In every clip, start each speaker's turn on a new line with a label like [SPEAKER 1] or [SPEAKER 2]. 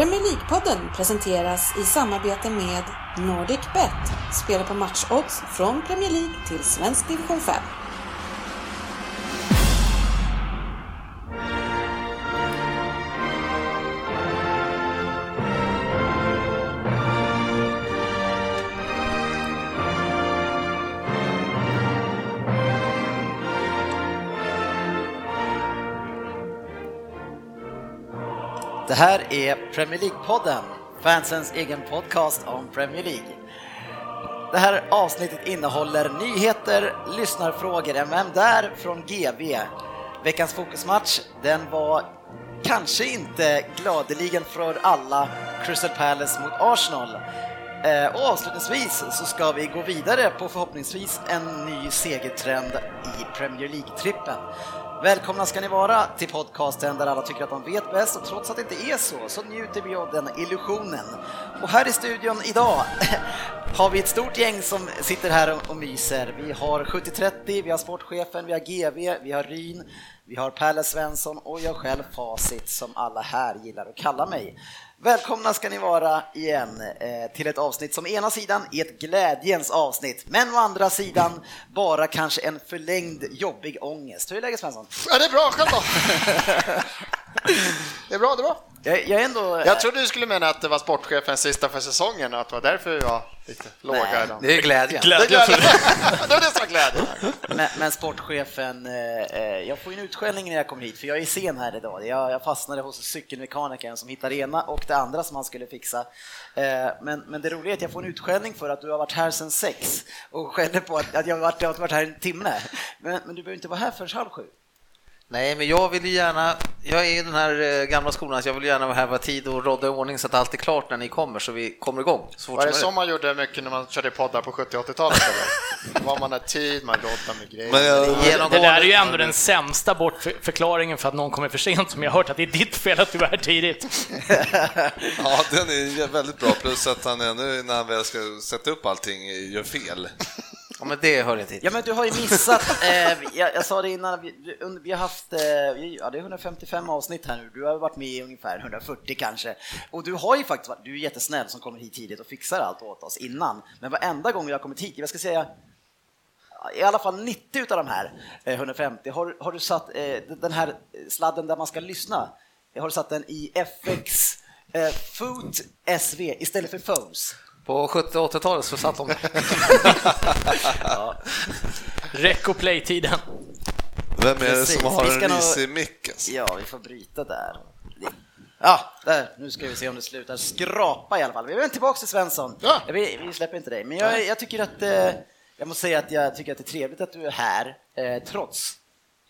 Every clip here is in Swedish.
[SPEAKER 1] Premier League-podden presenteras i samarbete med NordicBet. Spela på matchodds från Premier League till svensk division 5.
[SPEAKER 2] Här är Premier League-podden, fansens egen podcast om Premier League. Det här avsnittet innehåller nyheter, lyssnarfrågor, MM där från GV. Veckans fokusmatch, den var kanske inte gladeligen för alla Crystal Palace mot Arsenal. Eh, och avslutningsvis så ska vi gå vidare på förhoppningsvis en ny segertrend i Premier League-trippen. Välkomna ska ni vara till podcasten där alla tycker att de vet bäst och trots att det inte är så, så njuter vi av den illusionen. Och här i studion idag har vi ett stort gäng som sitter här och, myser. Vi har 7030, vi har sportchefen, vi har GV, vi har Ryn, vi har Pelle Svensson och jag själv Facit som alla här gillar att kalla mig. Välkomna ska ni vara igen eh, till ett avsnitt som ena sidan är ett glädjens avsnitt, men å andra sidan bara kanske en förlängd jobbig ångest. Hur är läget Svensson?
[SPEAKER 3] Ja, det är bra, själv då? Det är bra, det är bra.
[SPEAKER 2] Jag, jag ändå...
[SPEAKER 3] Jag trodde du skulle mena att det var sportchefens sista för säsongen och att det var därför vi var lite låga
[SPEAKER 2] Nej,
[SPEAKER 3] idag.
[SPEAKER 4] Det är glädjen.
[SPEAKER 3] Det är glädje. Det var det som var glädjen.
[SPEAKER 2] Men, men sportchefen, eh, eh, jag får ju en utskällning när jag kommer hit, för jag är sen här idag. Jag, jag fastnade hos cykelmekanikern som hittade ena och det andra som han skulle fixa. Eh, men, men det roliga är att jag får en utskällning för att du har varit här sedan sex och skäller på att, att jag har varit, jag har varit här en timme. Men, men du behöver inte vara här förrän halv sju.
[SPEAKER 4] Nej, men jag vill ju gärna, jag är i den här eh, gamla skolan, så jag vill gärna ha tid och rådda i ordning så att allt är klart när ni kommer, så vi kommer igång så
[SPEAKER 3] Var det
[SPEAKER 4] som
[SPEAKER 3] så man gjorde mycket när man körde poddar på 70 80-talet? eller? Var man har tid, man råddar med grejer.
[SPEAKER 5] Men jag,
[SPEAKER 6] Det där är ju ändå den sämsta bortförklaringen för att någon kommer för sent, som jag har hört att det är ditt fel att du är här tidigt.
[SPEAKER 5] ja, den är väldigt bra, plus att han ännu när han väl ska sätta upp allting gör fel.
[SPEAKER 4] Ja, men det hör inte hit.
[SPEAKER 2] Ja men du har ju missat, eh, jag, jag sa det innan, vi, vi har haft, eh, ja det är 155 avsnitt här nu, du har varit med i ungefär 140 kanske. Och du har ju faktiskt varit, du är jättesnäll som kommer hit tidigt och fixar allt åt oss innan. Men varenda gång jag har kommit hit, jag ska säga i alla fall 90 av de här eh, 150, har, har du satt eh, den här sladden där man ska lyssna, har du satt den i FX eh, Foot SV istället för Phones?
[SPEAKER 4] På 70 och 80-talet så satt de
[SPEAKER 6] Rec och play-tiden.
[SPEAKER 5] Vem är det som har en
[SPEAKER 2] nog-
[SPEAKER 5] risig mick? alltså?
[SPEAKER 2] Ja, vi får bryta där. Ja, där. Nu ska vi se om det slutar skrapa i alla fall. Vi vänder tillbaka till Svensson.
[SPEAKER 3] Ja.
[SPEAKER 2] Vi, vi släpper inte dig, men jag, jag tycker att eh, jag måste säga att jag tycker att det är trevligt att du är här, eh, trots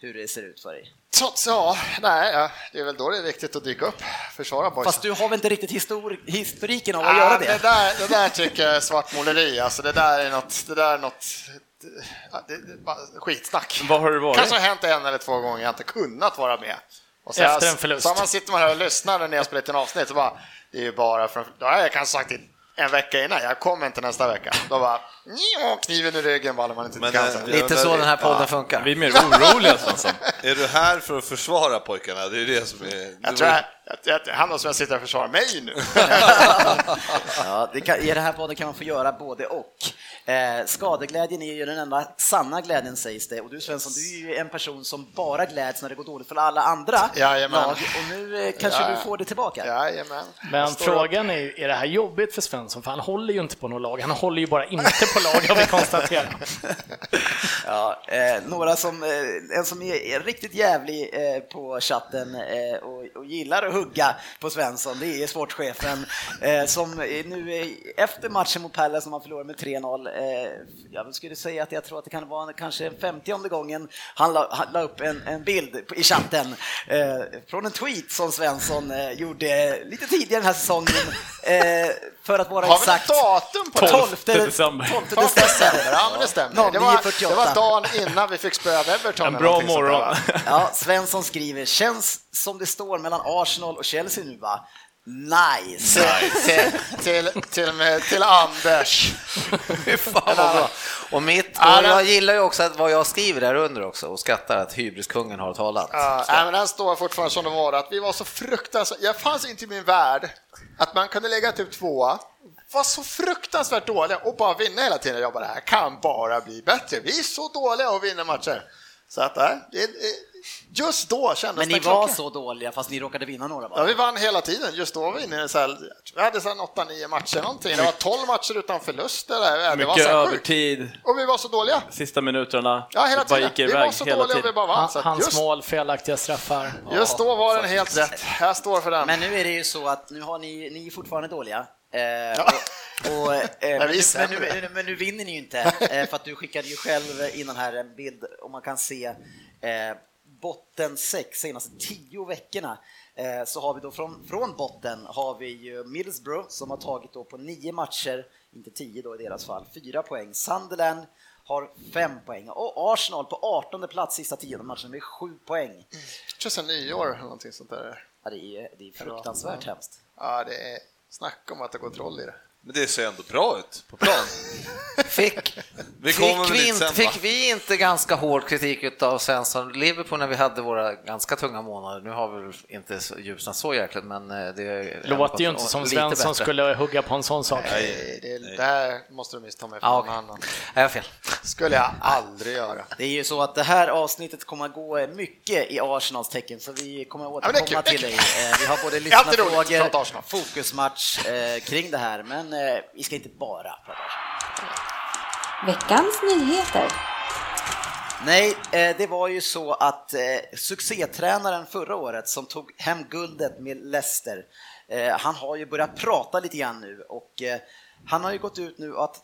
[SPEAKER 2] hur det ser ut för dig.
[SPEAKER 3] Trots, ja, nej, ja, det är väl då det är viktigt att dyka upp, försvara boysen.
[SPEAKER 2] Fast du har väl inte riktigt histor historiken av att
[SPEAKER 3] Ah,
[SPEAKER 2] göra
[SPEAKER 3] det.
[SPEAKER 2] det?
[SPEAKER 3] där, det där tycker jag är svartmåleri, alltså det där är något, det där är något ja, det, det, skitsnack.
[SPEAKER 6] Vad har det varit?
[SPEAKER 3] Kanske har hänt en eller två gånger jag inte kunnat vara med. Och så
[SPEAKER 6] Efter en förlust.
[SPEAKER 3] Så man sitter man här och lyssnar när ni har spelat in avsnitt och bara, det är ju bara från, då har jag kanske sagt det en vecka innan, jag kommer inte nästa vecka. Då bara, "Njo, kniven i ryggen bara man inte
[SPEAKER 5] Men,
[SPEAKER 3] kan.
[SPEAKER 5] eh.
[SPEAKER 4] Lite så den här podden funkar.
[SPEAKER 7] Vi är mer oroliga Svensson.
[SPEAKER 5] Är du här för att försvara pojkarna? Det är det som är...
[SPEAKER 3] Jag tror jag, jag, jag, han som jag sitter och försvarar mig nu.
[SPEAKER 2] Ja, det kan, I den här podden kan man få göra både och. Eh, skadeglädjen är ju den enda sanna glädjen sägs det. Och du Svensson, du är ju en person som bara gläds när det går dåligt för alla andra
[SPEAKER 3] Jajamän.
[SPEAKER 2] lag. Och nu eh, kanske
[SPEAKER 3] Ja.
[SPEAKER 2] du får det tillbaka.
[SPEAKER 3] Jajamän.
[SPEAKER 6] Men frågan är ju, är det här jobbigt för Svensson? För han håller ju inte på något lag, han håller ju bara inte på lag har vi konstaterat.
[SPEAKER 2] Ja, eh, några som, eh, en som är, är riktigt jävlig eh, på chatten eh, och, och gillar att hugga på Svensson, det är sportchefen eh, som nu efter matchen mot Palace som han förlorade med 3-0, eh, jag skulle säga att jag tror att det kan vara kanske en 50 gången han la, han la upp en, en bild i chatten eh, från en tweet som Svensson eh, gjorde lite tidigare den här säsongen eh, för att vara
[SPEAKER 3] Har
[SPEAKER 2] exakt
[SPEAKER 3] datum på det?
[SPEAKER 2] 12
[SPEAKER 7] december.
[SPEAKER 2] 12
[SPEAKER 3] 12 december, ja men det stämmer. Det var,
[SPEAKER 2] 09.48.
[SPEAKER 3] det var dagen innan vi fick spöa Everton.
[SPEAKER 7] En bra morgon.
[SPEAKER 2] Ja, Svensson skriver, känns som det står mellan Arsenal och Chelsea nu va? Nice!
[SPEAKER 3] Till, till, till, till, till Anders.
[SPEAKER 4] Fan bra. Och mitt, och
[SPEAKER 3] den-
[SPEAKER 4] jag gillar ju också att vad jag skriver där under också och skattar att hybriskungen har talat.
[SPEAKER 3] Ja, men den står fortfarande som det var, att vi var så fruktansvärt, jag fanns inte i min värld att man kunde lägga typ tvåa, var så fruktansvärt dåliga och bara vinna hela tiden. Jag bara, det här kan bara bli bättre. Vi är så dåliga och vinner matcher. Så att, det- just då kändes
[SPEAKER 2] Men
[SPEAKER 3] det
[SPEAKER 2] ni var
[SPEAKER 3] klockan.
[SPEAKER 2] så dåliga fast ni råkade vinna några
[SPEAKER 3] Ja,
[SPEAKER 2] bara.
[SPEAKER 3] vi vann hela tiden. Just då var vi inne i så här, vi hade så här 8-9 matcher någonting. Det var 12 matcher utan förluster. Där. Det var
[SPEAKER 7] Mycket
[SPEAKER 3] så sjukt.
[SPEAKER 7] övertid,
[SPEAKER 3] Och vi var så dåliga.
[SPEAKER 7] sista minuterna.
[SPEAKER 3] Ja, hela
[SPEAKER 7] det
[SPEAKER 3] tiden.
[SPEAKER 7] gick
[SPEAKER 3] Vi
[SPEAKER 7] iväg
[SPEAKER 3] var så
[SPEAKER 7] hela
[SPEAKER 3] dåliga och vi
[SPEAKER 7] tiden.
[SPEAKER 3] bara vann. Så
[SPEAKER 6] Han-
[SPEAKER 3] att
[SPEAKER 6] Hans
[SPEAKER 3] just,
[SPEAKER 6] mål, felaktiga straffar.
[SPEAKER 3] just då var den helt rätt. Jag står för den.
[SPEAKER 2] Men nu är det ju så att nu har ni, ni är fortfarande dåliga. Eh,
[SPEAKER 3] Ja.
[SPEAKER 2] och, och, eh, men, nu, men, nu, men nu vinner ni ju inte, eh, för att du skickade ju själv innan här en bild och man kan se eh, botten sex senaste tio veckorna. Eh, så har vi då från, från botten har vi ju Middlesbrough som har tagit då på nio matcher, inte tio då i deras fall, fyra poäng. Sunderland har fem poäng och Arsenal på 18 plats sista tionde matchen med sju poäng.
[SPEAKER 3] Känns som nyår eller någonting sånt där.
[SPEAKER 2] Ja, det är, det är fruktansvärt hemskt.
[SPEAKER 3] Ja, det är snack om att det går troll i det.
[SPEAKER 5] Men det ser ändå bra ut på plan.
[SPEAKER 4] Fick,
[SPEAKER 5] Vi
[SPEAKER 4] fick, vi inte, fick vi inte ganska hård kritik av Svensson Liverpool när vi hade våra ganska tunga månader? Nu har vi väl inte ljusnat så jäkligt, men eh, det
[SPEAKER 6] Låter ju inte som Svensson
[SPEAKER 4] bättre.
[SPEAKER 6] skulle hugga på en sån sak.
[SPEAKER 3] Nej, det, det här måste du missta mig för
[SPEAKER 4] Ja,
[SPEAKER 3] någon annan.
[SPEAKER 4] Nej, jag har fel.
[SPEAKER 3] skulle jag aldrig göra.
[SPEAKER 2] Det är ju så att det här avsnittet kommer att gå mycket i Arsenals tecken, så vi kommer att återkomma
[SPEAKER 3] kul,
[SPEAKER 2] till
[SPEAKER 3] det
[SPEAKER 2] dig. Eh, Vi har både lyssnarfrågor, fokusmatch eh, kring det här, men eh, vi ska inte bara prata.
[SPEAKER 1] Veckans nyheter.
[SPEAKER 2] Nej, eh, det var ju så att eh, succétränaren förra året som tog hem guldet med Leicester, han har ju börjat prata lite grann nu och han har ju gått ut nu att,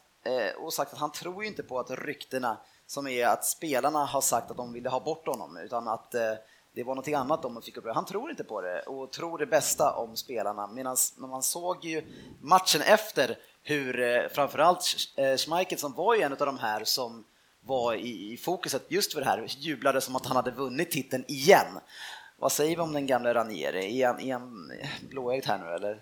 [SPEAKER 2] och sagt att han tror ju inte på att ryktena som är att spelarna har sagt att de ville ha bort honom utan att det var någonting annat de fick upp. Han tror inte på det och tror det bästa om spelarna. Medan man såg ju matchen efter hur eh, framförallt eh, Schmeichel som var ju en av de här som var i, i fokuset just för det här, jublade som att han hade vunnit titeln igen. Vad säger vi om den gamla Ranieri? Är han, är han blåögd här nu eller?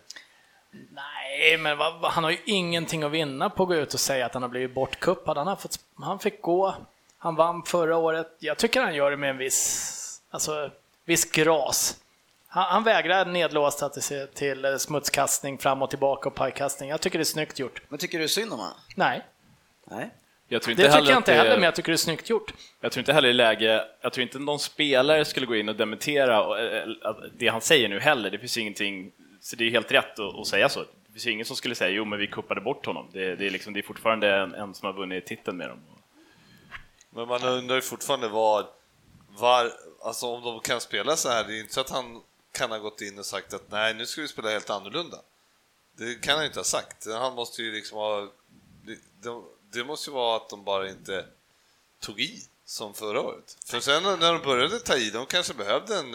[SPEAKER 6] Nej, men vad- han har ju ingenting att vinna på att gå ut och säga att han har blivit bortkuppad. Han, har fått, han fick gå, han vann förra året. Jag tycker han gör det med en viss, alltså, viss gras. Han, han vägrar nedlåsta till, till eh, smutskastning fram och tillbaka och pajkastning. Jag tycker det är snyggt gjort.
[SPEAKER 2] Men tycker du synd om honom?
[SPEAKER 6] Nej,
[SPEAKER 2] Nej.
[SPEAKER 7] Jag tror
[SPEAKER 6] det
[SPEAKER 7] inte
[SPEAKER 6] tycker jag inte
[SPEAKER 7] det-
[SPEAKER 6] heller, men jag tycker det är snyggt gjort.
[SPEAKER 7] Jag tror inte heller i läge, jag tror inte någon spelare skulle gå in och dementera eh, att det han säger nu heller. Det finns ingenting, så det är helt rätt att, att säga så. Det finns ingen som skulle säga jo men vi kuppade bort honom. Det, det, är, liksom, det är fortfarande en, en som har vunnit titeln med dem.
[SPEAKER 5] Men man undrar ju fortfarande var, var, alltså om de kan spela så här, det är ju inte så att han kan ha gått in och sagt att nej, nu ska vi spela helt annorlunda. Det kan han ju inte ha sagt. Han måste ju liksom ha, det, det måste ju vara att de bara inte tog i som förra året. För sen när de började ta i, de kanske behövde en,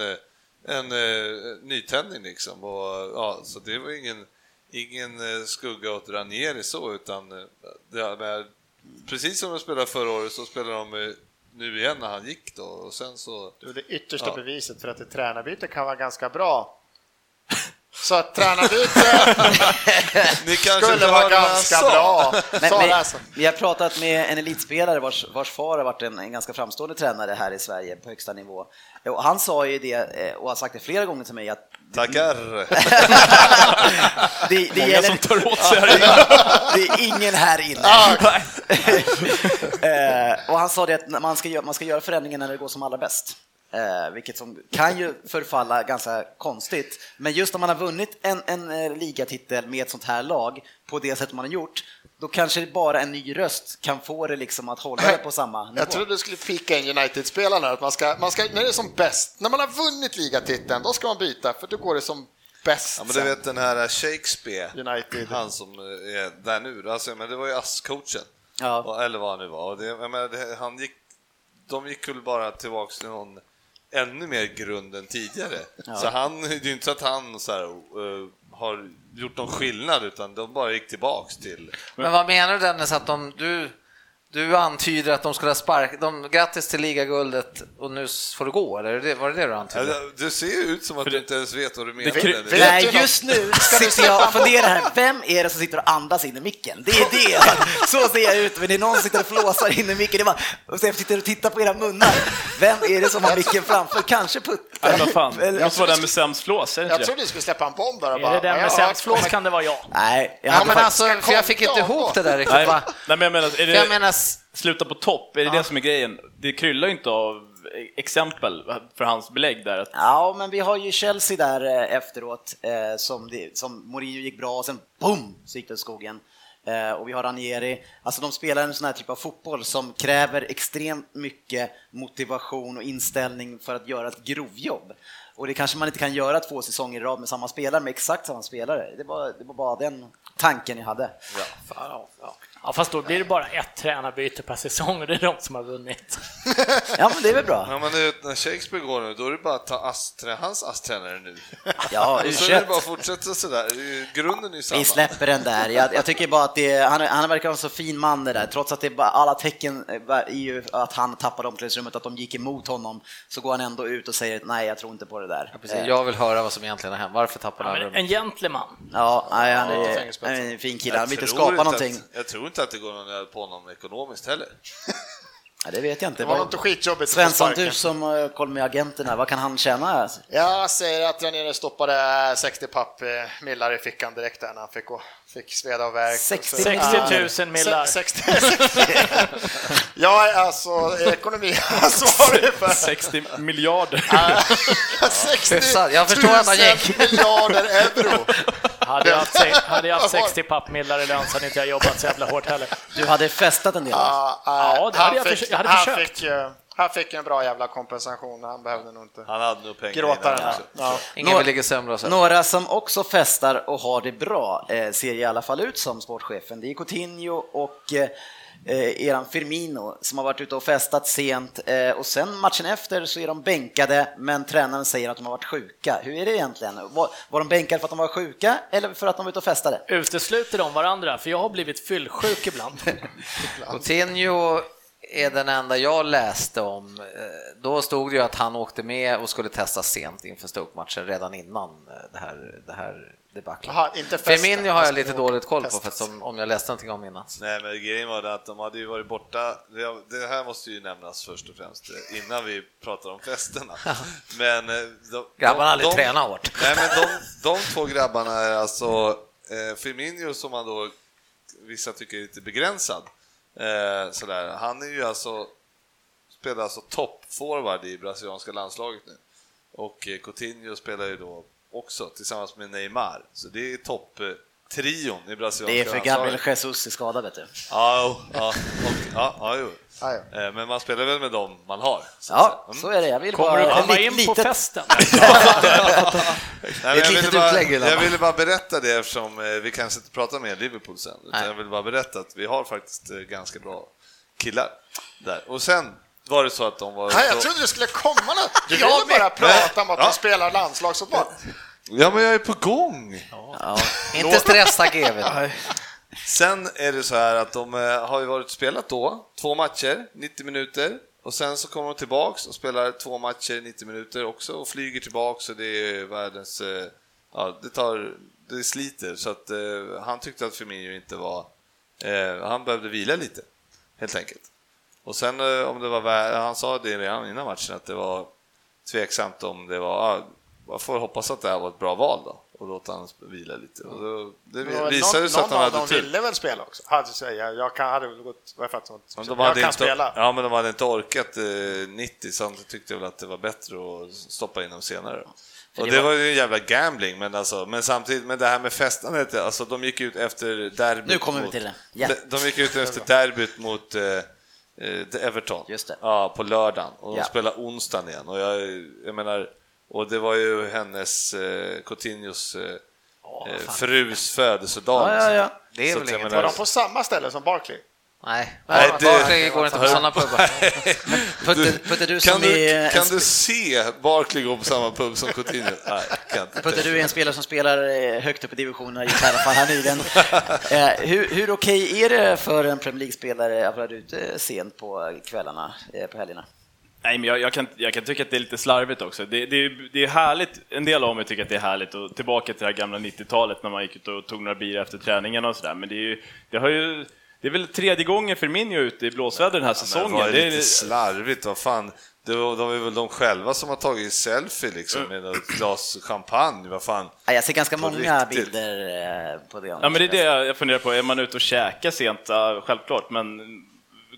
[SPEAKER 5] en, en nytändning liksom. Och, ja, så det var ingen, ingen eh, skugga åt Ranieri så, utan eh, det, precis som de spelade förra året så spelade de nu igen när han gick då och sen så...
[SPEAKER 3] Du, det yttersta
[SPEAKER 5] Ja.
[SPEAKER 3] beviset för att ett tränarbyte kan vara ganska bra. Så att tränarbyte skulle vara ganska
[SPEAKER 5] sa.
[SPEAKER 3] bra.
[SPEAKER 2] Men, men,
[SPEAKER 3] det alltså.
[SPEAKER 2] vi har pratat med en elitspelare vars, vars far har varit en, en ganska framstående tränare här i Sverige på högsta nivå. Och han sa ju det, eh, och har sagt det flera gånger till mig, att
[SPEAKER 5] Tackar!
[SPEAKER 2] det, det,
[SPEAKER 7] Många
[SPEAKER 2] gäller,
[SPEAKER 7] som tar åt sig här inne.
[SPEAKER 2] det är ingen här inne.
[SPEAKER 3] Ah,
[SPEAKER 2] Eh, och han sa det att man ska, göra, man ska göra förändringen när det går som allra bäst. Eh, vilket som kan ju förfalla ganska konstigt. Men just om man har vunnit en, en eh, ligatitel med ett sånt här lag på det sätt man har gjort, då kanske bara en ny röst kan få det liksom att hålla det på samma nivå.
[SPEAKER 3] Jag trodde du skulle picka in United-spelarna, att man ska, man ska, när det är som bäst, när man har vunnit ligatiteln, då ska man byta, för då går det som bäst.
[SPEAKER 5] Ja, men du vet den här Shakespeare,
[SPEAKER 3] United.
[SPEAKER 5] han som är där nu, alltså, men det var ju ASS-coachen,
[SPEAKER 2] Ja.
[SPEAKER 5] Eller vad han nu var. Och det, menar, det, han gick, de gick väl bara tillbaka till någon ännu mer grund än tidigare. Så han, det är ju inte så att han så här, eh, har gjort någon skillnad, utan de bara gick tillbaks till...
[SPEAKER 4] Men vad menar du Dennis, att de, du, du antyder att de skulle ha spark... De, grattis till ligaguldet och nu får du gå, eller det- var det det du antydde?
[SPEAKER 5] Du ser ju ut som att du inte ens vet vad du menar.
[SPEAKER 2] Nej,
[SPEAKER 3] du något?
[SPEAKER 2] just nu sitter jag och funderar här, vem är det som sitter och andas in i micken? Det är det, så ser jag ut, men det är någon som sitter och flåsar in i micken, det är bara, och sen sitter och tittar på era munnar. Vem är det som har micken framför? Kanske Putte?
[SPEAKER 7] Nej, vad fan, det måste vara den med sämst flås, är det
[SPEAKER 3] Jag
[SPEAKER 7] inte det?
[SPEAKER 3] trodde du skulle släppa en bomb där och
[SPEAKER 6] Är
[SPEAKER 3] bara...
[SPEAKER 6] det den med sämst flås kan det vara jag.
[SPEAKER 2] Nej, jag
[SPEAKER 4] Ja, men alltså, för jag fick inte ihop det där riktigt.
[SPEAKER 7] Nej, men jag menar, sluta på topp, är det det som är grejen? Det kryllar ju inte av exempel för hans belägg där. Att,
[SPEAKER 2] Ja, men vi har ju Chelsea där eh, efteråt eh, som, det, som Mourinho gick bra och sen boom så gick det skogen. Eh, och vi har Ranieri, alltså de spelar en sån här typ av fotboll som kräver extremt mycket motivation och inställning för att göra ett grovjobb. Och det kanske man inte kan göra två säsonger i rad med samma spelare, med exakt samma spelare. Det var, det var bara den tanken jag hade.
[SPEAKER 6] Ja, fast då blir det bara ett tränarbyte per säsong och det är de som har vunnit.
[SPEAKER 2] Ja, men det är väl bra.
[SPEAKER 5] Ja, men när Shakespeare går nu, då är det bara att ta ASS, hans ASS-tränare nu.
[SPEAKER 2] Ja,
[SPEAKER 5] Och så är det
[SPEAKER 2] U21.
[SPEAKER 5] bara att fortsätta sådär. Är Grunden är ju samma.
[SPEAKER 2] Vi släpper den där. Jag, jag tycker bara att det, han, han verkar vara en så fin man det där. Trots att det bara, alla tecken är ju att han tappade omklädningsrummet, att de gick emot honom, så går han ändå ut och säger nej, jag tror inte på det där.
[SPEAKER 4] precis, jag vill höra vad som egentligen har hänt. Varför tappade
[SPEAKER 6] Ja,
[SPEAKER 4] han rummet?
[SPEAKER 6] en gentleman.
[SPEAKER 2] Ja, nej, han
[SPEAKER 3] Ja,
[SPEAKER 2] är, han är en fin kille. Han vill inte skapa någonting.
[SPEAKER 5] Att, jag tror inte att det går någon nöd på honom ekonomiskt heller.
[SPEAKER 2] Ja, det vet jag inte.
[SPEAKER 3] Det var något skitjobbigt
[SPEAKER 2] Svensson, du som uh, kollar med agenterna, vad kan han tjäna?
[SPEAKER 3] Jag säger att Ranieri stoppade 60 papp eh, millar i fickan direkt där när han fick, gå, fick sveda och värk.
[SPEAKER 2] 60
[SPEAKER 3] Så-
[SPEAKER 6] 60 000 millar.
[SPEAKER 3] Se- 60, 60. Jag är alltså ekonomiansvarig för
[SPEAKER 7] 60 miljarder.
[SPEAKER 3] 60
[SPEAKER 4] Hyfsat. Jag förstår att han
[SPEAKER 3] 000
[SPEAKER 4] gick.
[SPEAKER 3] miljarder euro.
[SPEAKER 6] Hade jag haft, hade jag haft 60 pappmillar i lön så hade inte jag jobbat så jävla hårt heller.
[SPEAKER 2] Du hade festat en del.
[SPEAKER 3] Ja,
[SPEAKER 6] Ja, det hade jag
[SPEAKER 3] fick-
[SPEAKER 6] jag hade
[SPEAKER 3] han
[SPEAKER 6] försökt.
[SPEAKER 3] Fick, eh, han fick en bra jävla kompensation, han behövde nog inte
[SPEAKER 5] Han hade nog pengar
[SPEAKER 3] gråta den här. Ja.
[SPEAKER 4] Ingen vill ligga sämre.
[SPEAKER 2] Några som också festar och har det bra eh, ser i alla fall ut som sportchefen. Det är Coutinho och eh, eh, eran Firmino som har varit ute och festat sent eh, och sen matchen efter så är de bänkade men tränaren säger att de har varit sjuka. Hur är det egentligen? Var, var de bänkade för att de var sjuka eller för att de var ute och festade?
[SPEAKER 6] Utesluter de varandra? För jag har blivit fyllsjuk ibland.
[SPEAKER 4] Coutinho är den enda jag läste om. Eh, Då stod det ju att han åkte med och skulle testas sent inför Stoke-matchen redan innan eh, det här, det här debaclet. Firmino har jag lite
[SPEAKER 3] Alltså,
[SPEAKER 4] dåligt koll på för som, om jag läste någonting om innan.
[SPEAKER 5] Nej, men grejen var det att de hade ju varit borta. Det, här måste ju nämnas först och främst eh, innan vi pratar om festerna. Men de,
[SPEAKER 4] Grabbarna har aldrig tränat hårt.
[SPEAKER 5] Nej, men de, de två grabbarna är alltså eh, Firmino som man då vissa tycker är lite begränsad. Eh, sådär. Han är ju alltså spelar alltså toppforward i brasilianska landslaget nu. Och eh, Coutinho spelar ju då också tillsammans med Neymar. Så det är topp eh, topptrion i brasilianska
[SPEAKER 2] Det är för. Gabriel Jesus är skadad vet du.
[SPEAKER 5] Ja, ja, och, ja, ja, jo.
[SPEAKER 3] Ja, ja.
[SPEAKER 5] Eh, Men man spelar väl med dem man har. så
[SPEAKER 2] Ja,
[SPEAKER 5] säga.
[SPEAKER 2] så är det. Jag vill
[SPEAKER 6] Kommer
[SPEAKER 2] bara...
[SPEAKER 6] du komma in
[SPEAKER 2] litet-
[SPEAKER 6] på festen?
[SPEAKER 5] Nej, jag, ville bara, jag ville bara berätta det eftersom eh, vi kanske inte pratar mer Liverpool sen. Jag vill bara berätta att vi har faktiskt eh, ganska bra killar där. Och sen var det så att de var...
[SPEAKER 3] Nej, jag trodde det skulle komma något.
[SPEAKER 5] Jag
[SPEAKER 3] ville bara prata om att de spelar landslagsfotboll.
[SPEAKER 5] Ja, men jag är på gång!
[SPEAKER 2] Ja.
[SPEAKER 4] Inte stressa GW.
[SPEAKER 5] Sen är det så här att de eh, har ju varit spelat då, två matcher, 90 minuter. Och sen så kommer de tillbaks och spelar två matcher, 90 minuter också och flyger tillbaks och det är världens... eh, Ja, det tar... Det sliter så att eh, han tyckte att Firmino inte var... Eh, han behövde vila lite, helt enkelt. Och sen eh, om det var... Han sa det redan innan matchen att det var tveksamt om det var... Man får hoppas att det här var ett bra val då och låta han vila lite. Och då, det visade
[SPEAKER 3] någon,
[SPEAKER 5] sig att
[SPEAKER 3] någon
[SPEAKER 5] han
[SPEAKER 3] av dem
[SPEAKER 5] hade tur.
[SPEAKER 3] ville väl spela också. Hade säga, jag kan, hade väl gått, vad för att
[SPEAKER 5] Men
[SPEAKER 3] jag
[SPEAKER 5] de
[SPEAKER 3] kan
[SPEAKER 5] hade inte,
[SPEAKER 3] spela.
[SPEAKER 5] Ja, men de hade inte orkat eh, 90, så de tyckte väl att det var bättre att stoppa in dem senare. Och
[SPEAKER 2] det var-
[SPEAKER 5] ju en jävla gambling, men, alltså, men samtidigt, men det här med festandet, alltså de gick ut efter derbyt.
[SPEAKER 2] Nu kommer vi
[SPEAKER 5] mot,
[SPEAKER 2] till det. Ja.
[SPEAKER 5] de, de gick ut efter derbyt mot eh, eh, Everton.
[SPEAKER 2] Just det.
[SPEAKER 5] Ja, på lördagen. Och de
[SPEAKER 2] Ja.
[SPEAKER 5] spelade onsdagen igen. Och jag, jag menar, och det var ju hennes, eh, Coutinhos eh, eh, frus födelsedag.
[SPEAKER 2] Ja, ja, ja.
[SPEAKER 4] Det är
[SPEAKER 5] Så
[SPEAKER 4] väl
[SPEAKER 5] att jag
[SPEAKER 4] inget
[SPEAKER 5] menar-
[SPEAKER 3] Var de på samma ställe som Barkley?
[SPEAKER 4] Nej,
[SPEAKER 5] Nej, det-
[SPEAKER 4] Barkley går inte på sådana pubbar.
[SPEAKER 2] Putte, Putte, du som
[SPEAKER 5] Kan du,
[SPEAKER 2] är
[SPEAKER 5] kan du se Barkley gå på samma pub som Coutinho? Nej, kan inte.
[SPEAKER 2] Putte, du är en spelare som spelar eh, högt upp i divisionerna, i alla fall här nyligen. Eh, hur hur okej är det för en Premier League-spelare att vara ute sent på kvällarna, eh, på helgerna?
[SPEAKER 7] Nej, men jag, jag, kan, jag kan tycka att det är lite slarvigt också. Det, det, det är härligt, en del av mig tycker att det är härligt och tillbaka till det här gamla 90-talet när man gick ut och tog några bier efter träningen och sådär. Men det är ju, det har ju, det är väl tredje gången Firmino är ute i blåsväder den här säsongen.
[SPEAKER 5] var det
[SPEAKER 7] det är,
[SPEAKER 5] lite slarvigt, vad fan. Det var, de är väl de själva som har tagit selfie liksom med ett glas champagne, vad fan.
[SPEAKER 2] Ja, jag ser ganska
[SPEAKER 5] På
[SPEAKER 2] många
[SPEAKER 5] riktigt.
[SPEAKER 2] bilder eh, på det.
[SPEAKER 7] ja, men det är det jag funderar på. Är man ute och käkar sent, ja, självklart, men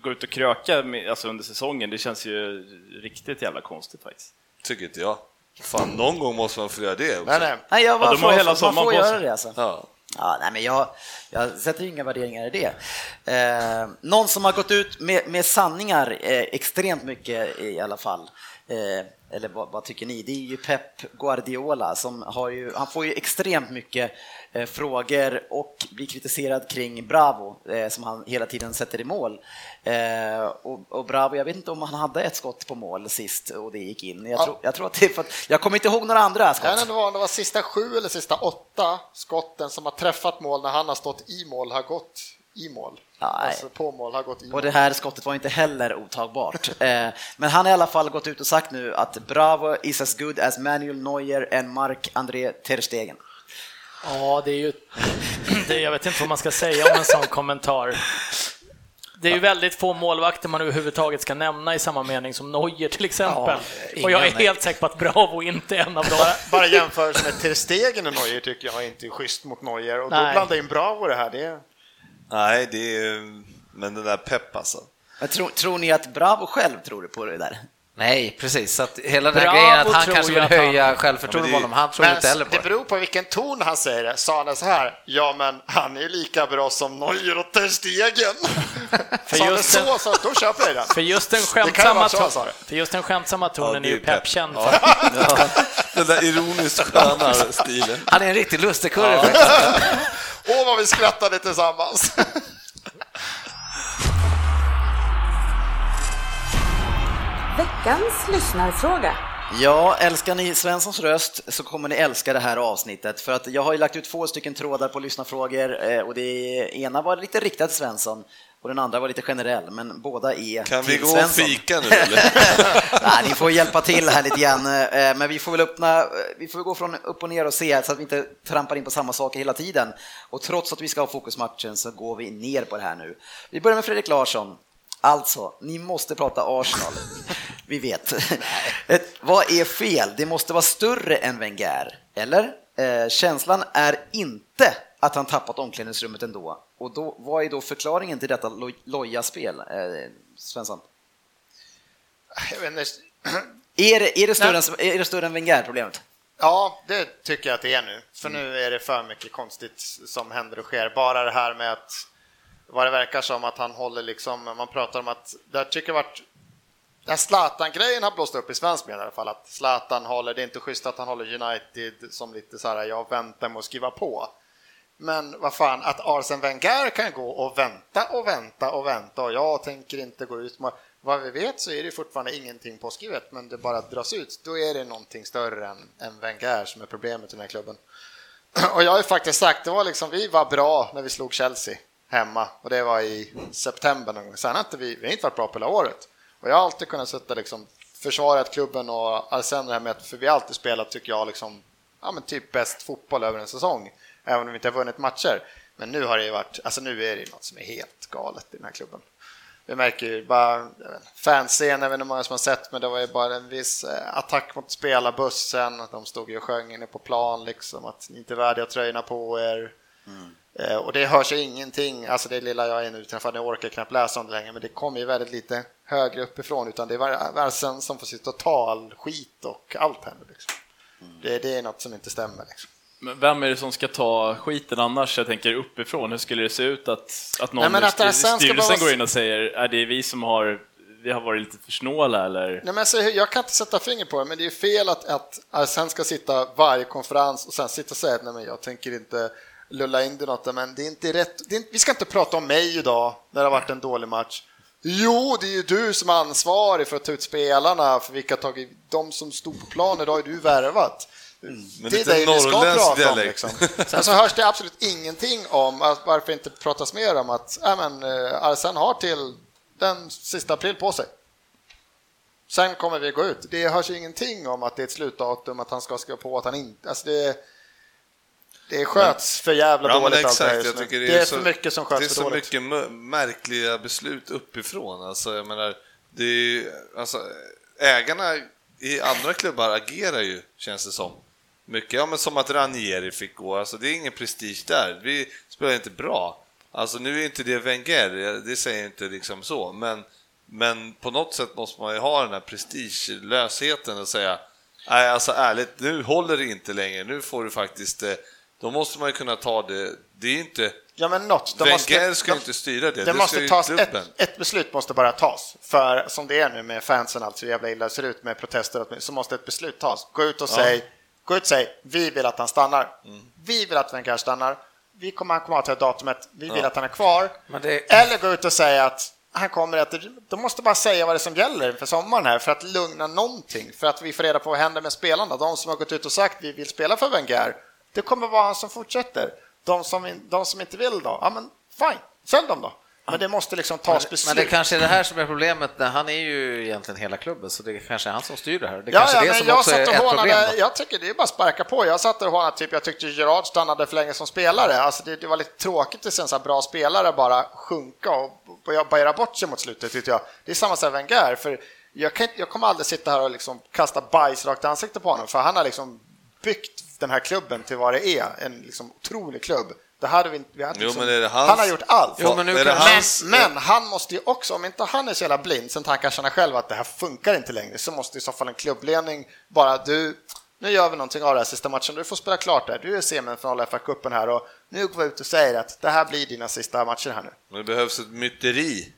[SPEAKER 7] gå ut och kröka med, alltså under säsongen, det känns ju riktigt jävla konstigt faktiskt.
[SPEAKER 5] Tycker inte jag. Fan, någon gång måste man få göra det också.
[SPEAKER 3] Nej, nej.
[SPEAKER 2] Nej, jag
[SPEAKER 7] Ja,
[SPEAKER 2] bara
[SPEAKER 7] de har
[SPEAKER 2] får,
[SPEAKER 7] hela
[SPEAKER 2] man
[SPEAKER 7] sommaren
[SPEAKER 2] får göra det alltså.
[SPEAKER 5] Ja.
[SPEAKER 2] Ja, nej, men jag, jag sätter inga värderingar i det. Eh, någon som har gått ut med, med sanningar eh, extremt mycket i alla fall, eh, eller vad, vad tycker ni? Det är ju Pep Guardiola som har ju, han får ju extremt mycket eh, frågor och blir kritiserad kring Bravo eh, som han hela tiden sätter i mål. Eh, och, och Bravo, jag vet inte om han hade ett skott på mål sist och det gick in. Jag,
[SPEAKER 3] Ja.
[SPEAKER 2] tror, jag tror att det är för att, jag kommer inte ihåg några andra skott.
[SPEAKER 3] Inte, det var, det var sista sju eller sista åtta skotten som har träffat mål när han har stått i mål har gått i mål. Alltså på mål har gått
[SPEAKER 2] Och det här skottet var inte heller otagbart. Eh, Men han har i alla fall gått ut och sagt nu att Bravo is as good as Manuel Neuer and Marc-André Ter Stegen.
[SPEAKER 6] Ja, det är ju... Det, jag vet inte vad man ska säga om en sån kommentar. Det är ju väldigt få målvakter man överhuvudtaget ska nämna i samma mening som Neuer till exempel.
[SPEAKER 2] Ja,
[SPEAKER 6] och jag är helt säker på att Bravo inte är en av dem.
[SPEAKER 3] Bara, bara jämförelse med Ter Stegen och Neuer tycker jag inte är schysst mot Neuer och då
[SPEAKER 6] Nej.
[SPEAKER 3] blanda in Bravo det här. Det är...
[SPEAKER 5] Nej, det är... Men den där pepp alltså.
[SPEAKER 2] Tror, tror ni att Bravo själv tror på det där?
[SPEAKER 4] Nej, precis. Så att hela den här
[SPEAKER 6] Bravo
[SPEAKER 4] grejen att han kanske vill
[SPEAKER 6] att han-
[SPEAKER 4] höja självförtroendet
[SPEAKER 5] Ja,
[SPEAKER 4] på
[SPEAKER 5] men det-
[SPEAKER 4] honom, han tror
[SPEAKER 3] Men
[SPEAKER 4] inte heller på
[SPEAKER 3] det
[SPEAKER 4] det.
[SPEAKER 3] beror på vilken ton han säger det. Sa han det så här, ja men han är lika bra som Neuer och Ter Stegen.
[SPEAKER 6] För
[SPEAKER 3] Sa han det
[SPEAKER 6] just
[SPEAKER 3] så,
[SPEAKER 6] den-
[SPEAKER 3] så då köper jag den.
[SPEAKER 6] För just den skämtsamma,
[SPEAKER 3] så
[SPEAKER 6] ton- för just den skämtsamma tonen
[SPEAKER 5] det
[SPEAKER 6] är ju. Pep känd
[SPEAKER 5] Ja.
[SPEAKER 6] för.
[SPEAKER 5] Ja, den där ironiskt sköna stilen.
[SPEAKER 4] Han är en riktig lustigkurre.
[SPEAKER 3] Åh vad vi skrattade tillsammans.
[SPEAKER 1] Veckans lyssnarfråga.
[SPEAKER 2] Ja, älskar ni Svenssons röst så kommer ni älska det här avsnittet för att jag har ju lagt ut två stycken trådar på lyssnarfrågor eh, och det ena var lite riktat till Svensson och den andra var lite generell, men båda är
[SPEAKER 5] Kan vi
[SPEAKER 2] till
[SPEAKER 5] gå och
[SPEAKER 2] Svensson.
[SPEAKER 5] fika nu eller?
[SPEAKER 2] Nej, ni får hjälpa till här lite grann, eh, men vi får väl öppna, eh, vi får gå från upp och ner och se så att vi inte trampar in på samma saker hela tiden. Och trots att vi ska ha fokusmatchen så går vi ner på det här nu. Vi börjar med Fredrik Larsson. Alltså, ni måste prata Arsenal. Vi vet. Ett, vad är fel? Det måste vara större än Wenger, eller? Eh, känslan är inte att han tappat omklädningsrummet ändå. Och då, vad är då förklaringen till detta loj- loja spel, eh, Svensson?
[SPEAKER 3] Jag vet inte.
[SPEAKER 2] Är det, är det, större, än, är det större än Wenger-problemet?
[SPEAKER 3] Ja, det tycker jag att det är nu. För nu är det för mycket konstigt som händer och sker. Bara det här med att vad det verkar som att han håller liksom, man pratar om att det tycker jag varit den Zlatan-grejen har blåst upp i svensk media i alla fall, att Zlatan håller, det är inte schysst att han håller United som lite så här, jag väntar med att skriva på. Men vad fan, att Arsene Wenger kan gå och vänta och vänta och vänta och jag tänker inte gå ut med... Vad vi vet så är det fortfarande ingenting påskrivet, men det bara dras ut. Då är det någonting större än, än Wenger som är problemet i den här klubben. Och jag har ju faktiskt sagt, det var liksom, vi var bra när vi slog Chelsea hemma och det var i september någon gång. Sen har inte vi, vi har inte varit bra på hela året. Och jag har alltid kunnat sätta liksom, försvarat klubben och sen det här med att, för vi har alltid spelat, tycker jag, liksom, ja men typ bäst fotboll över en säsong. Även om vi inte har vunnit matcher. Men nu har det ju varit, alltså nu är det något som är helt galet i den här klubben. Vi märker ju bara fanscenen, jag vet inte hur många som har sett, men det var ju bara en viss eh, attack mot spelarbussen. De stod ju och sjöng inne på plan liksom att ni inte är värdiga tröjorna på er. Mm. Och det hörs ju ingenting, alltså det lilla jag är nu utanför, jag orkar knappt läsa om det längre, men det kommer ju väldigt lite högre uppifrån, utan det är Varsen som får sitta och ta all skit och allt händer. Liksom. Det, det är något som inte stämmer. Liksom.
[SPEAKER 7] Men vem är det som ska ta skiten annars? Jag tänker uppifrån, hur skulle det se ut att, att någon
[SPEAKER 3] Nej,
[SPEAKER 7] i
[SPEAKER 3] att ska
[SPEAKER 7] styrelsen
[SPEAKER 3] bara-
[SPEAKER 7] går in och säger är det vi som har, vi har varit lite för snåla eller?
[SPEAKER 3] Nej, men alltså, jag kan inte sätta finger på det, men det är fel att, att Arsene ska sitta varje konferens och sen sitta och säga att nej, men jag tänker inte lulla in det något, men det är inte rätt. Det är inte, vi ska inte prata om mig idag när det har varit en dålig match. Jo, det är ju du som är ansvarig för att ta ut spelarna, för vilka tagit, de som stod på planen idag har du värvat.
[SPEAKER 5] Men
[SPEAKER 3] det är det vi ska prata om. Liksom. Sen så hörs det absolut ingenting om att varför inte pratas mer om att äh, men, eh, Arsen har till den sista april på sig. Sen kommer vi gå ut. Det hörs ingenting om att det är ett slutdatum, att han ska skriva på, att han inte... Alltså det, det sköts för jävla
[SPEAKER 5] Ja,
[SPEAKER 3] dåligt allt det här
[SPEAKER 5] exakt.
[SPEAKER 3] just nu.
[SPEAKER 5] tycker
[SPEAKER 3] Det är
[SPEAKER 5] så,
[SPEAKER 3] för mycket som
[SPEAKER 5] Det är
[SPEAKER 3] sköts för
[SPEAKER 5] så
[SPEAKER 3] dåligt.
[SPEAKER 5] mycket mö- märkliga beslut uppifrån. Alltså, jag menar, det är, ju- alltså, ägarna i andra klubbar agerar ju, känns det som. Mycket, ja, men som att Ranieri fick gå. Alltså, det är ingen prestige där. Vi spelar inte bra. Alltså, nu är inte det Wenger, det säger inte liksom så, men, men på något sätt måste man ju ha den här prestigelösheten och säga Nej, alltså ärligt, nu håller det inte längre. Nu får du faktiskt... eh, Då måste man ju kunna ta det. Det är inte...
[SPEAKER 3] Ja, men något. De
[SPEAKER 5] Wenger
[SPEAKER 3] måste,
[SPEAKER 5] ska
[SPEAKER 3] de-
[SPEAKER 5] inte styra det.
[SPEAKER 3] Det,
[SPEAKER 5] Det
[SPEAKER 3] måste tas ett, ett beslut måste bara tas. För som det är nu med fansen, alltså hur jävla illa det ser ut med protester, och så måste ett beslut tas. Gå ut och säg, gå ut och säg, vi vill att han stannar.
[SPEAKER 5] Mm.
[SPEAKER 3] Vi vill att Wenger stannar. Vi kommer, han kommer att ha till datumet, vi vill att han är kvar.
[SPEAKER 4] Men det-
[SPEAKER 3] Eller gå ut och säga att han kommer att, de måste bara säga vad det är som gäller för sommaren här för att lugna någonting. För att vi får reda på vad händer med spelarna. De som har gått ut och sagt vi vill spela för Wenger, det kommer vara han som fortsätter. De som, de som inte vill då, ja men fine, sälj dem då. Men det måste liksom tas beslut.
[SPEAKER 4] Men det kanske är det här som är problemet. Han är ju egentligen hela klubben, så det kanske är han som styr det här. Det
[SPEAKER 3] Ja,
[SPEAKER 4] kanske
[SPEAKER 3] ja,
[SPEAKER 4] är det som
[SPEAKER 3] jag
[SPEAKER 4] också är ett problem. då.
[SPEAKER 3] jag tycker det är bara att sparka på. Jag satt och hånade, typ, jag tyckte Gerard stannade för länge som spelare. Alltså det, det var lite tråkigt att se en så bra spelare bara sjunka och börja bajra bort sig mot slutet, tyckte jag. Det är samma sak med Wenger, för jag, kan, jag kommer aldrig sitta här och liksom kasta bajs rakt i ansiktet på honom, för han har liksom byggt den här klubben till vad det är, en liksom otrolig klubb. Det hade vi, inte- vi hade
[SPEAKER 5] Jo,
[SPEAKER 3] liksom,
[SPEAKER 5] men hans-
[SPEAKER 3] Han har gjort allt.
[SPEAKER 4] Jo, men kan-
[SPEAKER 5] hans-
[SPEAKER 3] Men, men han måste ju också, om inte han är så jävla blind, sen han kan känna själv att det här funkar inte längre, så måste i så fall en klubbledning bara du, nu gör vi någonting av det här sista matchen, du får spela klart där, du är semifinal i FA-cupen här och nu går vi ut och säger att det här blir dina sista matcher här nu.
[SPEAKER 5] Men det behövs ett myteri.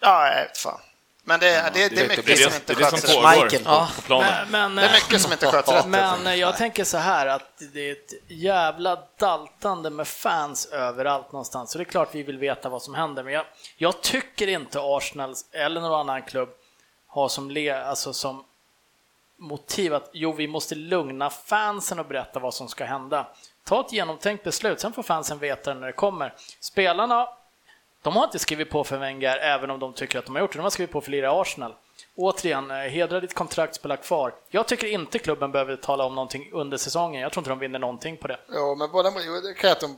[SPEAKER 3] Ja, jag vet fan. Men det, det, det är
[SPEAKER 7] Det är
[SPEAKER 3] mycket
[SPEAKER 7] det,
[SPEAKER 3] som inte sköts rätt.
[SPEAKER 7] planen.
[SPEAKER 6] Men,
[SPEAKER 3] Det är mycket som inte sköts rätt.
[SPEAKER 6] Men jag tänker så här att det är ett jävla daltande med fans överallt någonstans. Så det är klart vi vill veta vad som händer. Men jag, jag tycker inte Arsenal eller någon annan klubb har som, le, alltså som motiv att jo, vi måste lugna fansen och berätta vad som ska hända. Ta ett genomtänkt beslut, sen får fansen veta när det kommer. Spelarna, de har inte skrivit på för Wenger även om de tycker att de har gjort det. De har skrivit på för lira i Arsenal. Återigen, eh, hedra ditt kontrakt, spela kvar. Jag tycker inte klubben behöver tala om någonting under säsongen. Jag tror inte de vinner någonting på det.
[SPEAKER 3] Jo, men både,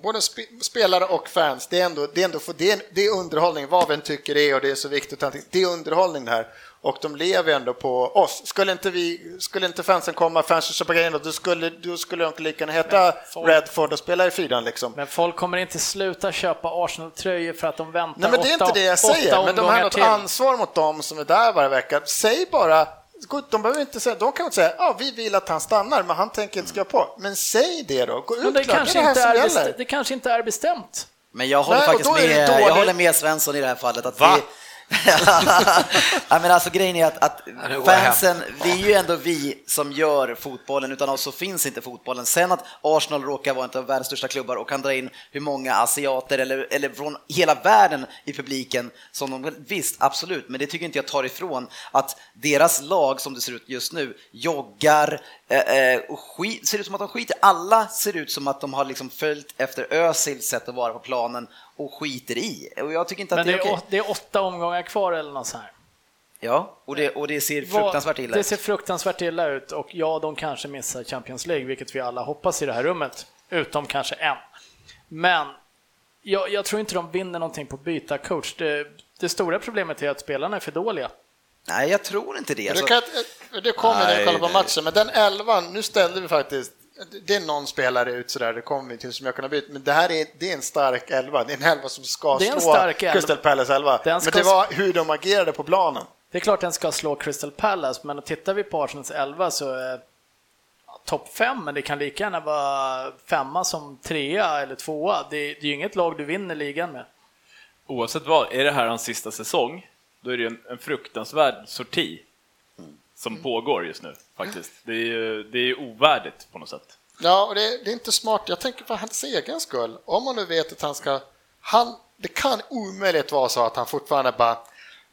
[SPEAKER 3] både spelare och fans, det är ändå, det är, ändå för, det är, det är underhållning, vad vi än tycker det är och det är så viktigt. allting. Det är underhållning det här. Och de lever ändå på oss. Skulle inte, vi, skulle inte fansen komma, fansen köpa grejerna, då skulle, då skulle de lika gärna heta
[SPEAKER 6] folk-
[SPEAKER 3] Redford och spela i fyran liksom.
[SPEAKER 6] Men folk kommer inte sluta köpa Arsenal-tröjor för att de väntar
[SPEAKER 3] Nej, men det är
[SPEAKER 6] åtta,
[SPEAKER 3] inte det jag säger, men de har något
[SPEAKER 6] till.
[SPEAKER 3] ansvar mot dem som är där varje vecka. Säg bara, de behöver inte säga, de kan inte säga, ja, vi vill att han stannar, men han tänker inte skriva på. Men säg det då, gå
[SPEAKER 6] Men
[SPEAKER 3] ut
[SPEAKER 6] det
[SPEAKER 3] klart,
[SPEAKER 6] kanske,
[SPEAKER 3] det är det
[SPEAKER 6] inte är
[SPEAKER 3] som
[SPEAKER 6] best-
[SPEAKER 3] gäller.
[SPEAKER 6] det kanske inte är bestämt.
[SPEAKER 2] Men jag håller
[SPEAKER 3] Nej,
[SPEAKER 2] faktiskt med, jag håller med Svensson i det här fallet. Att
[SPEAKER 5] Va?
[SPEAKER 2] vi, ja, men alltså grejen är att, att fansen, det är ju ändå vi som gör fotbollen, utan oss så finns inte fotbollen. Sen att Arsenal råkar vara en av världens största klubbar och kan dra in hur många asiater eller, eller från hela världen i publiken som de visst, absolut, men det tycker inte jag tar ifrån att deras lag som det ser ut just nu joggar eh, eh, och skit, ser ut som att de skiter. Alla ser ut som att de har liksom följt efter Özils sätt att vara på planen och skiter i. Och jag tycker inte att
[SPEAKER 6] Men
[SPEAKER 2] det
[SPEAKER 6] det
[SPEAKER 2] är
[SPEAKER 6] är,
[SPEAKER 2] okej.
[SPEAKER 6] det är åtta omgångar kvar eller något så här.
[SPEAKER 2] Ja, och det, och det ser fruktansvärt illa
[SPEAKER 6] Det
[SPEAKER 2] ut.
[SPEAKER 6] ser fruktansvärt illa ut och ja, de kanske missar Champions League, vilket vi alla hoppas i det här rummet, utom kanske en. Men jag, jag tror inte de vinner någonting på att byta coach. Det, det stora problemet är att spelarna är för dåliga.
[SPEAKER 2] Nej, jag tror inte det.
[SPEAKER 3] Det,
[SPEAKER 2] Alltså,
[SPEAKER 3] kan, det kommer när
[SPEAKER 5] Nej,
[SPEAKER 3] kollar på matchen, men den elvan, nu ställde vi faktiskt, det är någon spelare ut sådär, det kommer vi till som jag kunde byta, men det här är, det är en stark elva, det är en elva som ska
[SPEAKER 6] Det är en
[SPEAKER 3] slå
[SPEAKER 6] stark elva.
[SPEAKER 3] Crystal Palace elva. Men det var hur de agerade på planen.
[SPEAKER 6] Det är klart den ska slå Crystal Palace, men tittar vi på Arsenals 11 så är ja, topp 5, men det kan lika gärna vara femma som trea eller tvåa. Det, det är ju inget lag du vinner ligan med.
[SPEAKER 7] Oavsett vad, är det här hans sista säsong, då är det ju en, en fruktansvärd sorti som pågår just nu faktiskt. Det är ju det är ovärdigt på något sätt.
[SPEAKER 3] Ja, och det, det är inte smart. Jag tänker för hans egen skull. Om man nu vet att han ska... Han, det kan omöjligt vara så att han fortfarande bara,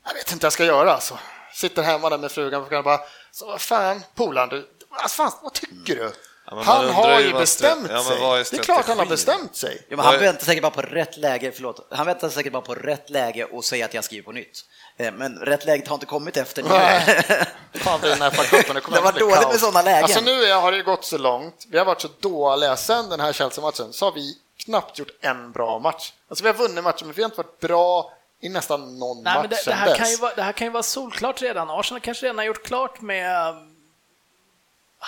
[SPEAKER 3] jag vet inte vad jag ska göra alltså. Sitter hemma där med frugan och bara, så vad fan, polaren, du, alltså, fan, vad tycker du?
[SPEAKER 5] Ja,
[SPEAKER 3] han har
[SPEAKER 5] ju
[SPEAKER 3] bestämt
[SPEAKER 5] ja,
[SPEAKER 3] sig.
[SPEAKER 5] vad är
[SPEAKER 3] Det är klart han har bestämt sig.
[SPEAKER 2] Ja, men han väntar säkert bara på rätt läge, förlåt, han väntar säkert bara på rätt läge och säger att jag skriver på nytt. Eh, Men rätt läge har inte kommit efter nu.
[SPEAKER 3] Fan, det kommer
[SPEAKER 2] Det var dåligt
[SPEAKER 3] kaos.
[SPEAKER 2] med sådana lägen.
[SPEAKER 3] Alltså nu har det ju gått så långt, vi har varit så dåliga sen den här Chelsea-matchen, så har vi knappt gjort en bra match. Alltså vi har vunnit matchen, men vi har inte varit bra i nästan någon
[SPEAKER 6] Nej,
[SPEAKER 3] match
[SPEAKER 6] men det, det, här
[SPEAKER 3] dess.
[SPEAKER 6] kan ju vara, det här kan ju vara solklart redan. Arsenal kanske redan har gjort klart med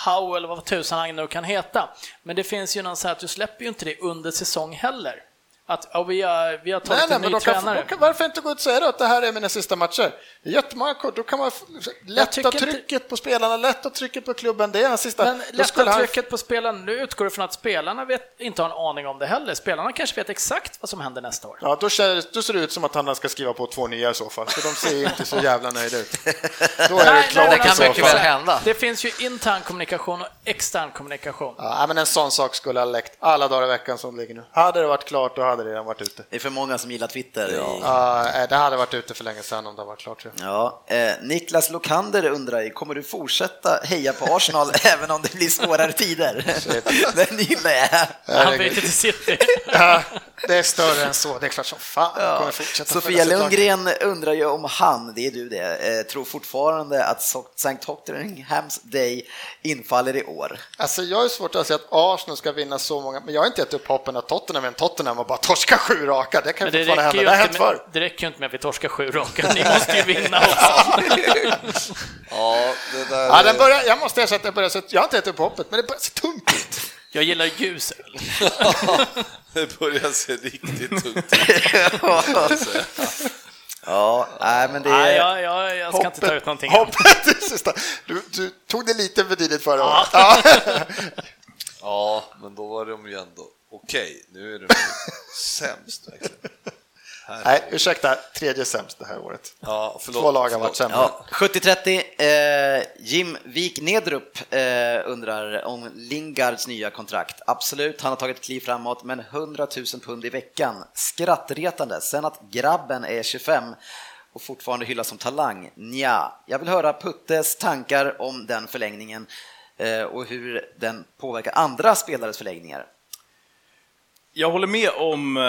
[SPEAKER 6] Howe eller vad tusan han nu kan heta. Men det finns ju någon så här att du släpper ju inte det under säsong heller. Att ja, vi, har, vi har tagit
[SPEAKER 3] Nej, nej,
[SPEAKER 6] en
[SPEAKER 3] men
[SPEAKER 6] ny
[SPEAKER 3] då kan,
[SPEAKER 6] tränare.
[SPEAKER 3] då kan, varför inte gå ut och säga då att det här är mina sista matcher? Det är jättemånga kort, då kan man lätta
[SPEAKER 6] tycker inte-
[SPEAKER 3] trycket på spelarna, lätta trycket på klubben, det är hans sista.
[SPEAKER 6] Men lätta
[SPEAKER 3] han-
[SPEAKER 6] trycket på spelarna. Nu utgår det från att spelarna vet, inte har en aning om det heller. Spelarna kanske vet exakt vad som händer nästa år.
[SPEAKER 3] Ja, då, känner, då ser det ut som att han ska skriva på två nya i så fall, för de ser inte så jävla nöjda ut. Då är det
[SPEAKER 6] Nej,
[SPEAKER 3] klart
[SPEAKER 6] nej,
[SPEAKER 4] Det kan mycket väl hända.
[SPEAKER 6] Det finns ju intern kommunikation och extern kommunikation.
[SPEAKER 3] Ja, men en sån sak skulle ha läckt alla dagar i veckan som ligger nu. Hade det varit klart, då hade det redan varit ute.
[SPEAKER 2] Det är för många som gillar Twitter. i-
[SPEAKER 3] Ja, eh, det hade varit ute för länge sedan om det hade varit klart. tror jag.
[SPEAKER 2] Ja, eh, Niklas Lokander undrar ju, kommer du fortsätta heja på Arsenal även om det blir svårare tider? Den gillar jag.
[SPEAKER 6] Han byter till City.
[SPEAKER 3] Ja, det är större än så, det är klart som fan jag kommer fortsätta
[SPEAKER 2] Sofia. Lundgren undrar ju om han, det är du det, eh, tror fortfarande att St. Tottenhams Day infaller i år.
[SPEAKER 3] Alltså jag är svårt att säga att Arsenal ska vinna så många, men jag har inte gett upp hoppen att Tottenham är en Tottenham och bara torska sju raka. Det kan ju fortfarande
[SPEAKER 6] räcker,
[SPEAKER 3] hända. Det har hänt
[SPEAKER 6] inte
[SPEAKER 3] förr.
[SPEAKER 6] det räcker ju inte med att vi torskar sju raka. Ni måste ju vinna också.
[SPEAKER 5] Ja, det där
[SPEAKER 3] Ja, den
[SPEAKER 5] är-
[SPEAKER 3] börjar, jag måste erkänna att det börjar jag har inte gett upp hoppet, men det börjar se tungt ut.
[SPEAKER 6] Jag gillar ljus.
[SPEAKER 5] det börjar se riktigt tungt ut.
[SPEAKER 2] Ja, nej men det
[SPEAKER 6] Nej,
[SPEAKER 2] är...
[SPEAKER 6] jag, jag, jag ska inte ta ut någonting.
[SPEAKER 3] hoppet i sista. Du, du tog det lite för tidigt förra året. Ja.
[SPEAKER 5] Ja, men då var de ju ändå okej. Nu är de sämst verkligen.
[SPEAKER 3] Nej, ursäkta, tredje sämst det här året.
[SPEAKER 5] Ja, förlåt.
[SPEAKER 3] Två lag har varit sämre.
[SPEAKER 2] Ja, 70-30. Eh, Jim Wik Nedrup eh, undrar om Lingards nya kontrakt. Absolut, han har tagit ett kliv framåt, men 100 000 pund i veckan. Skrattretande. Sen att grabben är 25 och fortfarande hyllas som talang. Nja, jag vill höra Puttes tankar om den förlängningen eh, och hur den påverkar andra spelares förlängningar.
[SPEAKER 7] Jag håller med om eh,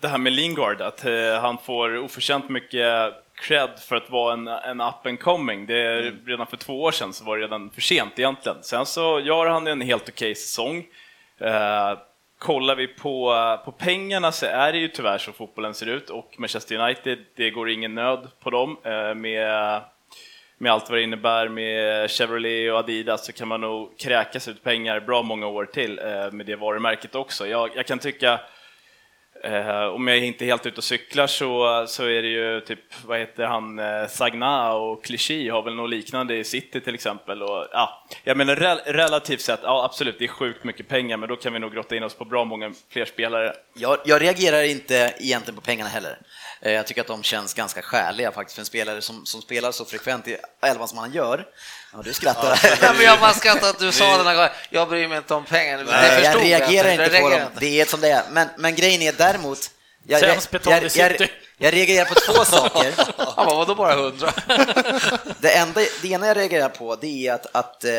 [SPEAKER 7] det här med Lingard, att eh, han får oförtjänt mycket cred för att vara en, en up and coming. Det är, Redan för två år sedan så var det redan för sent egentligen. Sen så gör han en helt okej säsong. Eh, kollar vi på, på pengarna så är det ju tyvärr så fotbollen ser ut och Manchester United, det går ingen nöd på dem eh, med med allt vad det innebär med Chevrolet och Adidas så kan man nog kräkas ut pengar bra många år till eh, med det varumärket också. Jag, jag kan tycka, eh, om jag inte är helt ute och cyklar så, så är det ju typ, vad heter han, eh, Sagna och Clichy har väl något liknande i City till exempel. Och, ja, jag menar rel relativt sett, ja absolut det är sjukt mycket pengar men då kan vi nog grotta in oss på bra många fler spelare.
[SPEAKER 2] Jag, jag reagerar inte egentligen på pengarna heller. Eh, Jag tycker att de känns ganska skäliga faktiskt för en spelare som, som spelar så frekvent i elvan som han gör. Ja, du skrattar.
[SPEAKER 4] Ja, men jag bara skrattar att du sa den här gången, jag bryr mig inte om pengar. Det
[SPEAKER 2] Nej, jag
[SPEAKER 4] förstod
[SPEAKER 2] reagerar
[SPEAKER 4] inte.
[SPEAKER 2] inte på dem. Det är som det är. Men, men grejen är däremot... Jag, jag, jag, jag, jag reagerar på två saker.
[SPEAKER 4] Han bara, vadå bara hundra?
[SPEAKER 2] Det, enda, det ena jag reagerar på det är att, att, eh,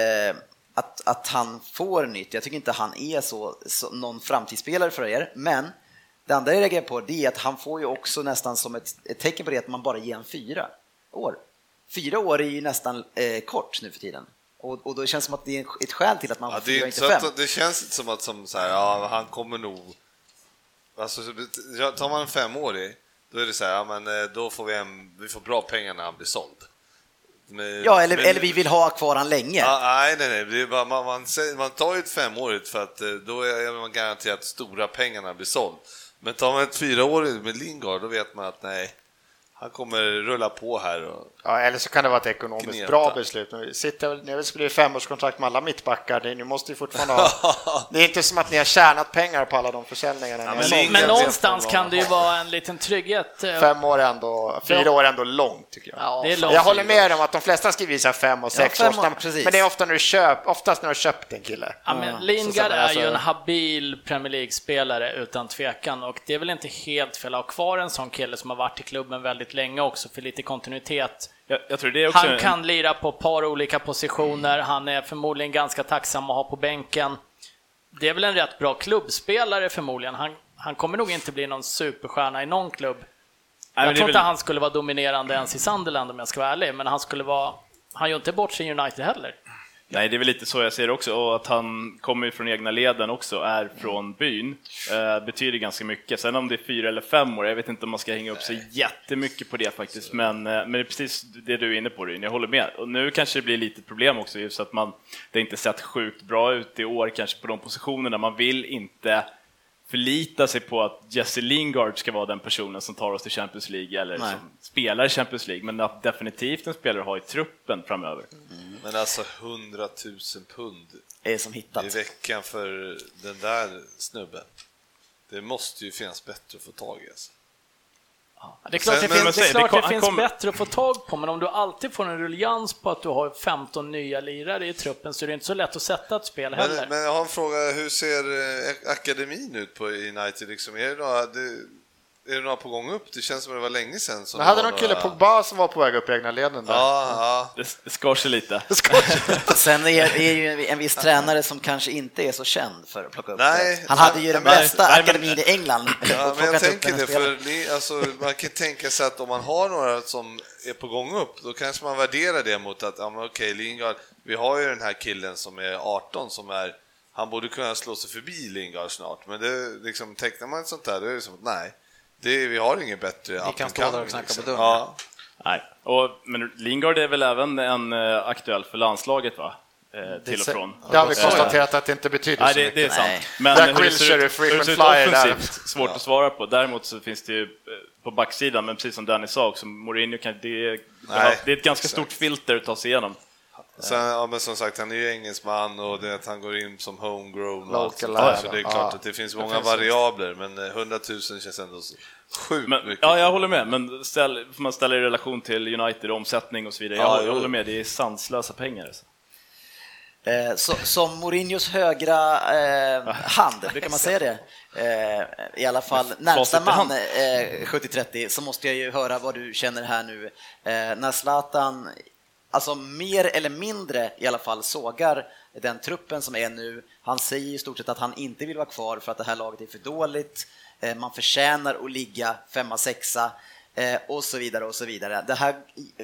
[SPEAKER 2] att, att han får nytt. Jag tycker inte han är så, så någon framtidsspelare för er, men det andra jag reagerar på det är att han får ju också nästan som ett, ett tecken på det att man bara ger en fyra år. Fyra år är ju nästan eh, kort nu för tiden. Och, och då känns det som att det är ett skäl till att man
[SPEAKER 5] Ja,
[SPEAKER 2] får fyra,
[SPEAKER 5] inte
[SPEAKER 2] fem.
[SPEAKER 5] att, det känns inte som att som så här, ja, han kommer nog... Alltså, så- tar man en femårig, då är det så här, ja, men eh, då får vi, en, vi får bra pengar när han blir såld. Men-
[SPEAKER 2] Ja, eller,
[SPEAKER 5] men-
[SPEAKER 2] eller vi vill ha kvar han länge.
[SPEAKER 5] Ja, nej, nej, nej. Det är bara, man, man, man tar ju ett femårigt för att eh, då är man garanterat stora pengarna blir såld. Men tar man ett fyraårigt med Lingard, då vet man att nej, han kommer rulla på här. Och...
[SPEAKER 3] Ja, eller så kan det vara ett ekonomiskt
[SPEAKER 5] Gneta.
[SPEAKER 3] bra beslut. Vi sitter, ni har väl skrivit femårskontrakt med alla mittbackar, ni måste ju fortfarande ha... Det är inte som att ni har tjänat pengar på alla de försäljningarna. ni har
[SPEAKER 5] men
[SPEAKER 6] Men någonstans kan det ju vara en liten trygghet. eh,
[SPEAKER 3] Fem år ändå, fyra år ändå långt tycker jag.
[SPEAKER 6] Ja, det är långt.
[SPEAKER 3] Jag håller med om att de flesta skriver så fem och sex
[SPEAKER 2] fem
[SPEAKER 3] års
[SPEAKER 2] år, precis.
[SPEAKER 3] men det är ofta när du köp, oftast när du har köpt en kille.
[SPEAKER 6] Ja, men
[SPEAKER 3] Så- så-
[SPEAKER 6] Lingard är
[SPEAKER 3] alltså-
[SPEAKER 6] ju en habil Premier League-spelare utan tvekan och det är väl inte helt fel att ha kvar en sån kille som har varit i klubben väldigt länge också för lite kontinuitet.
[SPEAKER 7] Jag, jag
[SPEAKER 6] Han
[SPEAKER 7] en-
[SPEAKER 6] kan lira på ett par olika positioner, han är förmodligen ganska tacksam att ha på bänken. Det är väl en rätt bra klubbspelare förmodligen. Han, han kommer nog inte bli någon superstjärna i någon klubb.
[SPEAKER 7] Nej,
[SPEAKER 6] jag tror
[SPEAKER 7] är
[SPEAKER 6] inte
[SPEAKER 7] väl-
[SPEAKER 6] han skulle vara dominerande ens i Sunderland om jag ska vara ärlig, men han skulle vara... Han gör inte bort sig i United heller.
[SPEAKER 7] Nej, det är väl lite så jag ser det också, och att han kommer från egna leden också, är från byn, eh, betyder ganska mycket. Sen om det är fyra eller fem år, jag vet inte om man ska hänga upp sig jättemycket på det faktiskt, men, eh, men det är precis det du är inne på, Ryn, jag håller med. Och nu kanske det blir lite problem också, just att man, det inte sett sjukt bra ut i år, kanske på de positionerna, man vill inte förlita sig på att Jesse Lingard ska vara den personen som tar oss till Champions League eller
[SPEAKER 2] Nej.
[SPEAKER 7] som spelar i Champions League, men att definitivt en spelare att ha i truppen framöver.
[SPEAKER 5] Men alltså 100 000 pund
[SPEAKER 2] är som
[SPEAKER 5] i
[SPEAKER 2] hittat.
[SPEAKER 5] veckan för den där snubben. Det måste ju finnas bättre att få tag i. Alltså.
[SPEAKER 6] Det är klart
[SPEAKER 5] Sen-
[SPEAKER 6] det
[SPEAKER 5] men-
[SPEAKER 6] finns,
[SPEAKER 7] men
[SPEAKER 6] det,
[SPEAKER 7] säg, det
[SPEAKER 6] klart
[SPEAKER 7] kom-
[SPEAKER 6] det finns
[SPEAKER 7] kom-
[SPEAKER 6] bättre att få tag på, men om du alltid får en ruljans på att du har 15 nya lirare i truppen så är det inte så lätt att sätta ett spel heller.
[SPEAKER 5] Men, men jag har en fråga, hur ser eh, akademin ut på United? Liksom? Är, det några, det, är det några på gång upp? Det känns som det var länge sedan. Som
[SPEAKER 3] Men hade
[SPEAKER 5] det
[SPEAKER 3] någon kille
[SPEAKER 5] några...
[SPEAKER 3] Pogba som var på väg upp i egna leden där?
[SPEAKER 5] Ja, ja.
[SPEAKER 7] Det, det skar sig lite.
[SPEAKER 2] Sen är, är ju en viss tränare som kanske inte är så känd för att plocka upp
[SPEAKER 5] Nej,
[SPEAKER 2] det. Han hade ju den
[SPEAKER 5] nej,
[SPEAKER 2] bästa
[SPEAKER 7] nej, men-
[SPEAKER 2] akademin i England.
[SPEAKER 5] Ja, men jag tänker det, för ni, alltså, man kan tänka sig att om man har några som är på gång upp, då kanske man värderar det mot att, ja men okej, Lingard, vi har ju den här killen som är 18 som är, han borde kunna slå sig förbi Lingard snart, men det, liksom, tecknar man ett sånt där, då är det som att nej, det, vi har ingen bättre up
[SPEAKER 2] kan stå där och
[SPEAKER 5] coming,
[SPEAKER 2] knacka på
[SPEAKER 5] liksom.
[SPEAKER 2] dörren.
[SPEAKER 5] Ja,
[SPEAKER 7] Nej. Och, men Lingard är väl även en eh, aktuell för landslaget va? Eh, till och från.
[SPEAKER 3] Det har vi
[SPEAKER 7] Eh,
[SPEAKER 3] konstaterat att det inte betyder
[SPEAKER 7] Nej,
[SPEAKER 3] så
[SPEAKER 7] det, det är
[SPEAKER 3] mycket.
[SPEAKER 7] sant.
[SPEAKER 2] Nej.
[SPEAKER 7] Men
[SPEAKER 3] Jack
[SPEAKER 7] hur det ser ut, hur ser ut offensivt, svårt att svara på. Däremot så finns det ju på backsidan, men precis som Danny sa också, Mourinho kan, det, är,
[SPEAKER 5] Nej,
[SPEAKER 7] det är ett ganska
[SPEAKER 5] exakt.
[SPEAKER 7] stort filter att ta sig igenom.
[SPEAKER 5] Sen, ja, men som sagt, han är ju engelsman och det att han går in som homegrown och allt sånt där, så det är
[SPEAKER 3] ja.
[SPEAKER 5] klart att det finns många variabler, men eh, 100 000 känns ändå så sjukt
[SPEAKER 7] Men,
[SPEAKER 5] mycket.
[SPEAKER 7] ja, jag håller med, men ställ, får man ställa i relation till United, omsättning och så vidare.
[SPEAKER 5] Ja,
[SPEAKER 7] jag, jag håller med, det är sanslösa pengar. Alltså.
[SPEAKER 2] Eh, så, som Mourinhos högra eh, hand, brukar man säga det? Eh, I alla fall närmsta man eh, 70-30 så måste jag ju höra vad du känner här nu. Eh, när Zlatan, alltså mer eller mindre i alla fall sågar den truppen som är nu. Han säger i stort sett att han inte vill vara kvar för att det här laget är för dåligt. Eh, man förtjänar att ligga femma, sexa. Eh, och så vidare och så vidare. Det här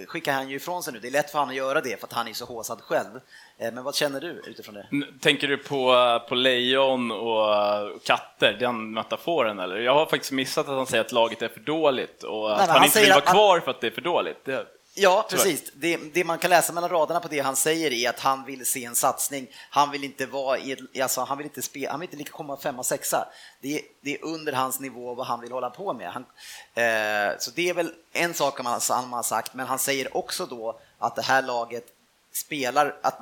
[SPEAKER 2] skickar han ju ifrån sig nu. Det är lätt för honom att göra det för att han är så håsad själv. Eh, men vad känner du utifrån det?
[SPEAKER 7] Tänker du på, på lejon och katter, den metaforen eller? Jag har faktiskt missat att han säger att laget är för dåligt och att
[SPEAKER 2] men
[SPEAKER 7] han,
[SPEAKER 2] han
[SPEAKER 7] inte vill vara
[SPEAKER 2] att-
[SPEAKER 7] kvar för att det är för dåligt. Det,
[SPEAKER 2] Ja, precis. Det, det man kan läsa mellan raderna på det han säger är att han vill se en satsning. Han vill inte vara i alltså han vill inte spela, han vill inte lika komma femma, sexa. Det, är- det är under hans nivå vad han vill hålla på med. Han, eh, så det är väl en sak man, han har sagt, men han säger också då att det här laget spelar, att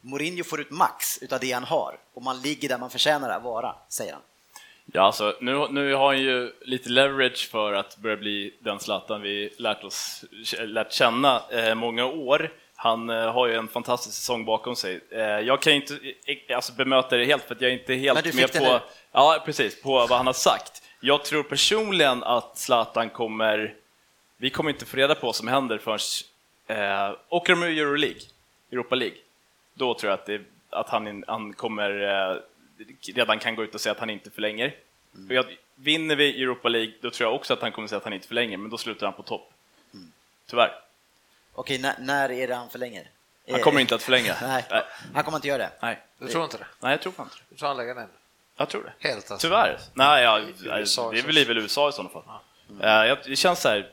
[SPEAKER 2] Mourinho får ut max utav det han har och man ligger där man förtjänar att vara, säger han.
[SPEAKER 7] Ja, alltså, nu, nu har han ju lite leverage för att börja bli den Zlatan vi lärt, oss, lärt känna eh, många år. Han eh, har ju en fantastisk säsong bakom sig. Eh, jag kan inte alltså, bemöta det helt för att jag är inte helt med på, ja, precis, på vad han har sagt. Jag tror personligen att Zlatan kommer, vi kommer inte få reda på vad som händer förrän, eh, åker de ur Euroleague, Europa League, då tror jag att, det, att han, han kommer, eh, redan kan gå ut och säga att han inte förlänger.
[SPEAKER 2] Mm.
[SPEAKER 7] Och jag, vinner vi Europa League, då tror jag också att han kommer säga att han inte förlänger, men då slutar han på topp.
[SPEAKER 2] Mm.
[SPEAKER 7] Tyvärr.
[SPEAKER 2] Okej, när, när är det han förlänger?
[SPEAKER 7] Han
[SPEAKER 2] Eh,
[SPEAKER 7] kommer inte att förlänga.
[SPEAKER 2] Nej,
[SPEAKER 7] Nej.
[SPEAKER 2] han kommer inte göra det.
[SPEAKER 7] Nej.
[SPEAKER 4] Du tror inte det?
[SPEAKER 7] Nej, jag tror fan inte det.
[SPEAKER 4] Du tror han lägger ner?
[SPEAKER 7] Jag tror det.
[SPEAKER 4] Helt alltså.
[SPEAKER 7] Tyvärr. Nej, ja, det blir väl USA i sådana fall. Eh, jag- Det känns så här, eh,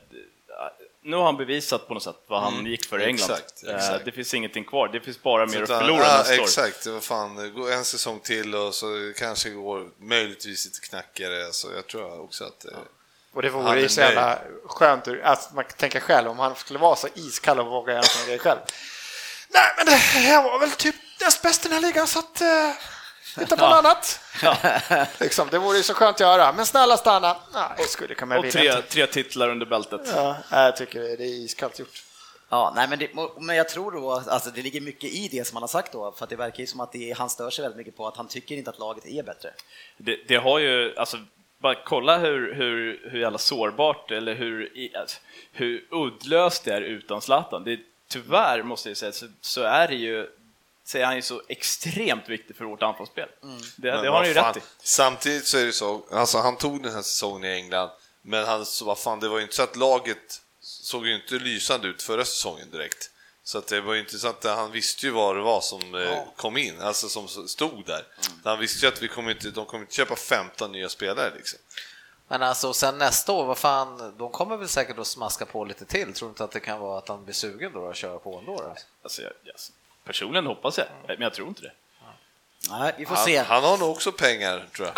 [SPEAKER 7] nu har han bevisat på något sätt vad han gick för i England.
[SPEAKER 5] exakt,
[SPEAKER 7] Eh,
[SPEAKER 5] exakt.
[SPEAKER 7] Det finns ingenting kvar, det finns bara mer att förlora
[SPEAKER 5] ja,
[SPEAKER 7] nästa år.
[SPEAKER 5] Exakt, vad fan, en säsong till och så kanske går möjligtvis lite knackigare, så jag tror också att... eh,
[SPEAKER 3] Och det vore ju så jävla skönt, alltså man kan tänka själv om han skulle vara så iskall och våga göra sådana grejer själv. Nej, men det här var väl typ näst bäst i den här ligan, så att... Hitta på något annat. liksom, det vore ju så skönt att göra, men snälla stanna. Nej, jag skulle kunna
[SPEAKER 7] Och tre, tre titlar under bältet.
[SPEAKER 3] Ja, jag tycker det är iskallt gjort.
[SPEAKER 2] Ja, nej, men, det, men jag tror då alltså det ligger mycket i det som han har sagt då, för att det verkar ju som att det, han stör sig väldigt mycket på att han tycker inte att laget är bättre.
[SPEAKER 7] Det, det har ju, alltså, bara kolla hur, hur, hur jävla sårbart eller hur, alltså, hur uddlöst det är utan Zlatan. Det, tyvärr, måste jag säga, så, så är det ju, så är han ju så extremt viktig för vårt anfallsspel. Det,
[SPEAKER 5] Men
[SPEAKER 7] det har han ju
[SPEAKER 5] fan,
[SPEAKER 7] rätt i.
[SPEAKER 5] Samtidigt så är det så, alltså han tog den här säsongen i England, men han, så vad fan, det var ju inte så att laget såg ju inte lysande ut förra säsongen direkt. Så att det var ju inte så att han visste ju vad det var som eh, kom in, alltså som stod där. Han visste ju att vi kommer inte, de kommer inte köpa 15 nya spelare liksom.
[SPEAKER 4] Men alltså sen nästa år, vad fan, de kommer väl säkert att smaska på lite till. Tror du inte att det kan vara att han blir sugen då att köra på ändå? Då?
[SPEAKER 7] Alltså, jag, jag, personligen hoppas jag, men jag tror inte det.
[SPEAKER 2] Nej, vi får
[SPEAKER 5] Han,
[SPEAKER 2] se.
[SPEAKER 5] han har nog också pengar tror jag.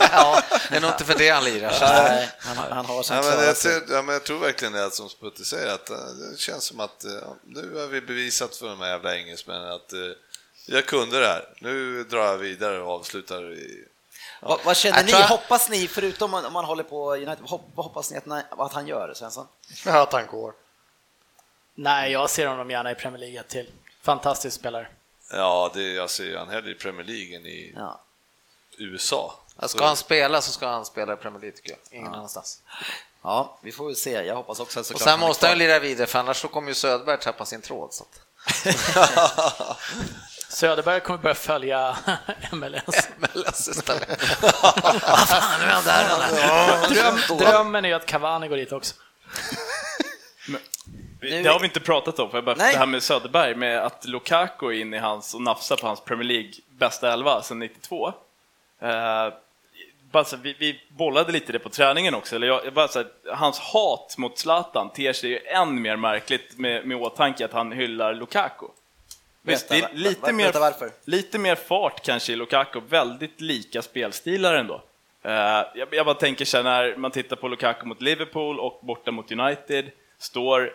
[SPEAKER 4] Ja, det är nog inte för det han lirar.
[SPEAKER 2] Nej, han, han har
[SPEAKER 5] Ja, men jag, ser, ja, men jag tror verkligen det som Sputte säger, att eh, det känns som att eh, nu har vi bevisat för de här jävla engelsmännen att eh, jag kunde det här. Nu drar jag vidare och avslutar i...
[SPEAKER 2] Vad, vad känner
[SPEAKER 4] Jag
[SPEAKER 2] ni?
[SPEAKER 4] jag-
[SPEAKER 2] Hoppas ni, förutom om man håller på United, vad hoppas ni att, att han gör, Svensson?
[SPEAKER 3] Ja, att han går.
[SPEAKER 6] Nej, jag ser honom gärna i Premier League till. Fantastisk spelare.
[SPEAKER 5] Ja, det, jag ser ju han hellre i Premier League än i
[SPEAKER 2] Ja.
[SPEAKER 5] USA.
[SPEAKER 4] Ja,
[SPEAKER 5] Så-
[SPEAKER 4] Ska han spela så ska han spela i Premier League tycker jag, ingen annanstans.
[SPEAKER 2] ja, vi får väl se. Jag hoppas också att
[SPEAKER 4] Och sen måste han lira vidare för annars så kommer ju Söderberg tappa sin tråd. Så att...
[SPEAKER 6] Söderberg kommer börja följa MLS.
[SPEAKER 4] MLS istället. Vad fan, nu är han där.
[SPEAKER 6] drömmen är ju att Cavani går dit också.
[SPEAKER 7] Det har vi inte pratat om, för jag bara,
[SPEAKER 2] Nej.
[SPEAKER 7] det här med Söderberg, med att Lukaku är inne i hans och nafsar på hans Premier League bästa elva sedan 92. Eh, bara så, vi, vi bollade lite det på träningen också, eller jag, bara så här, hans hat mot Zlatan ter sig ju än mer märkligt med, med åtanke att han hyllar Lukaku. Visst, det är lite, mer,
[SPEAKER 2] varför.
[SPEAKER 7] lite mer fart kanske i Lukaku, väldigt lika spelstilar ändå. Eh, jag, jag bara tänker så här, när man tittar på Lukaku mot Liverpool och borta mot United, står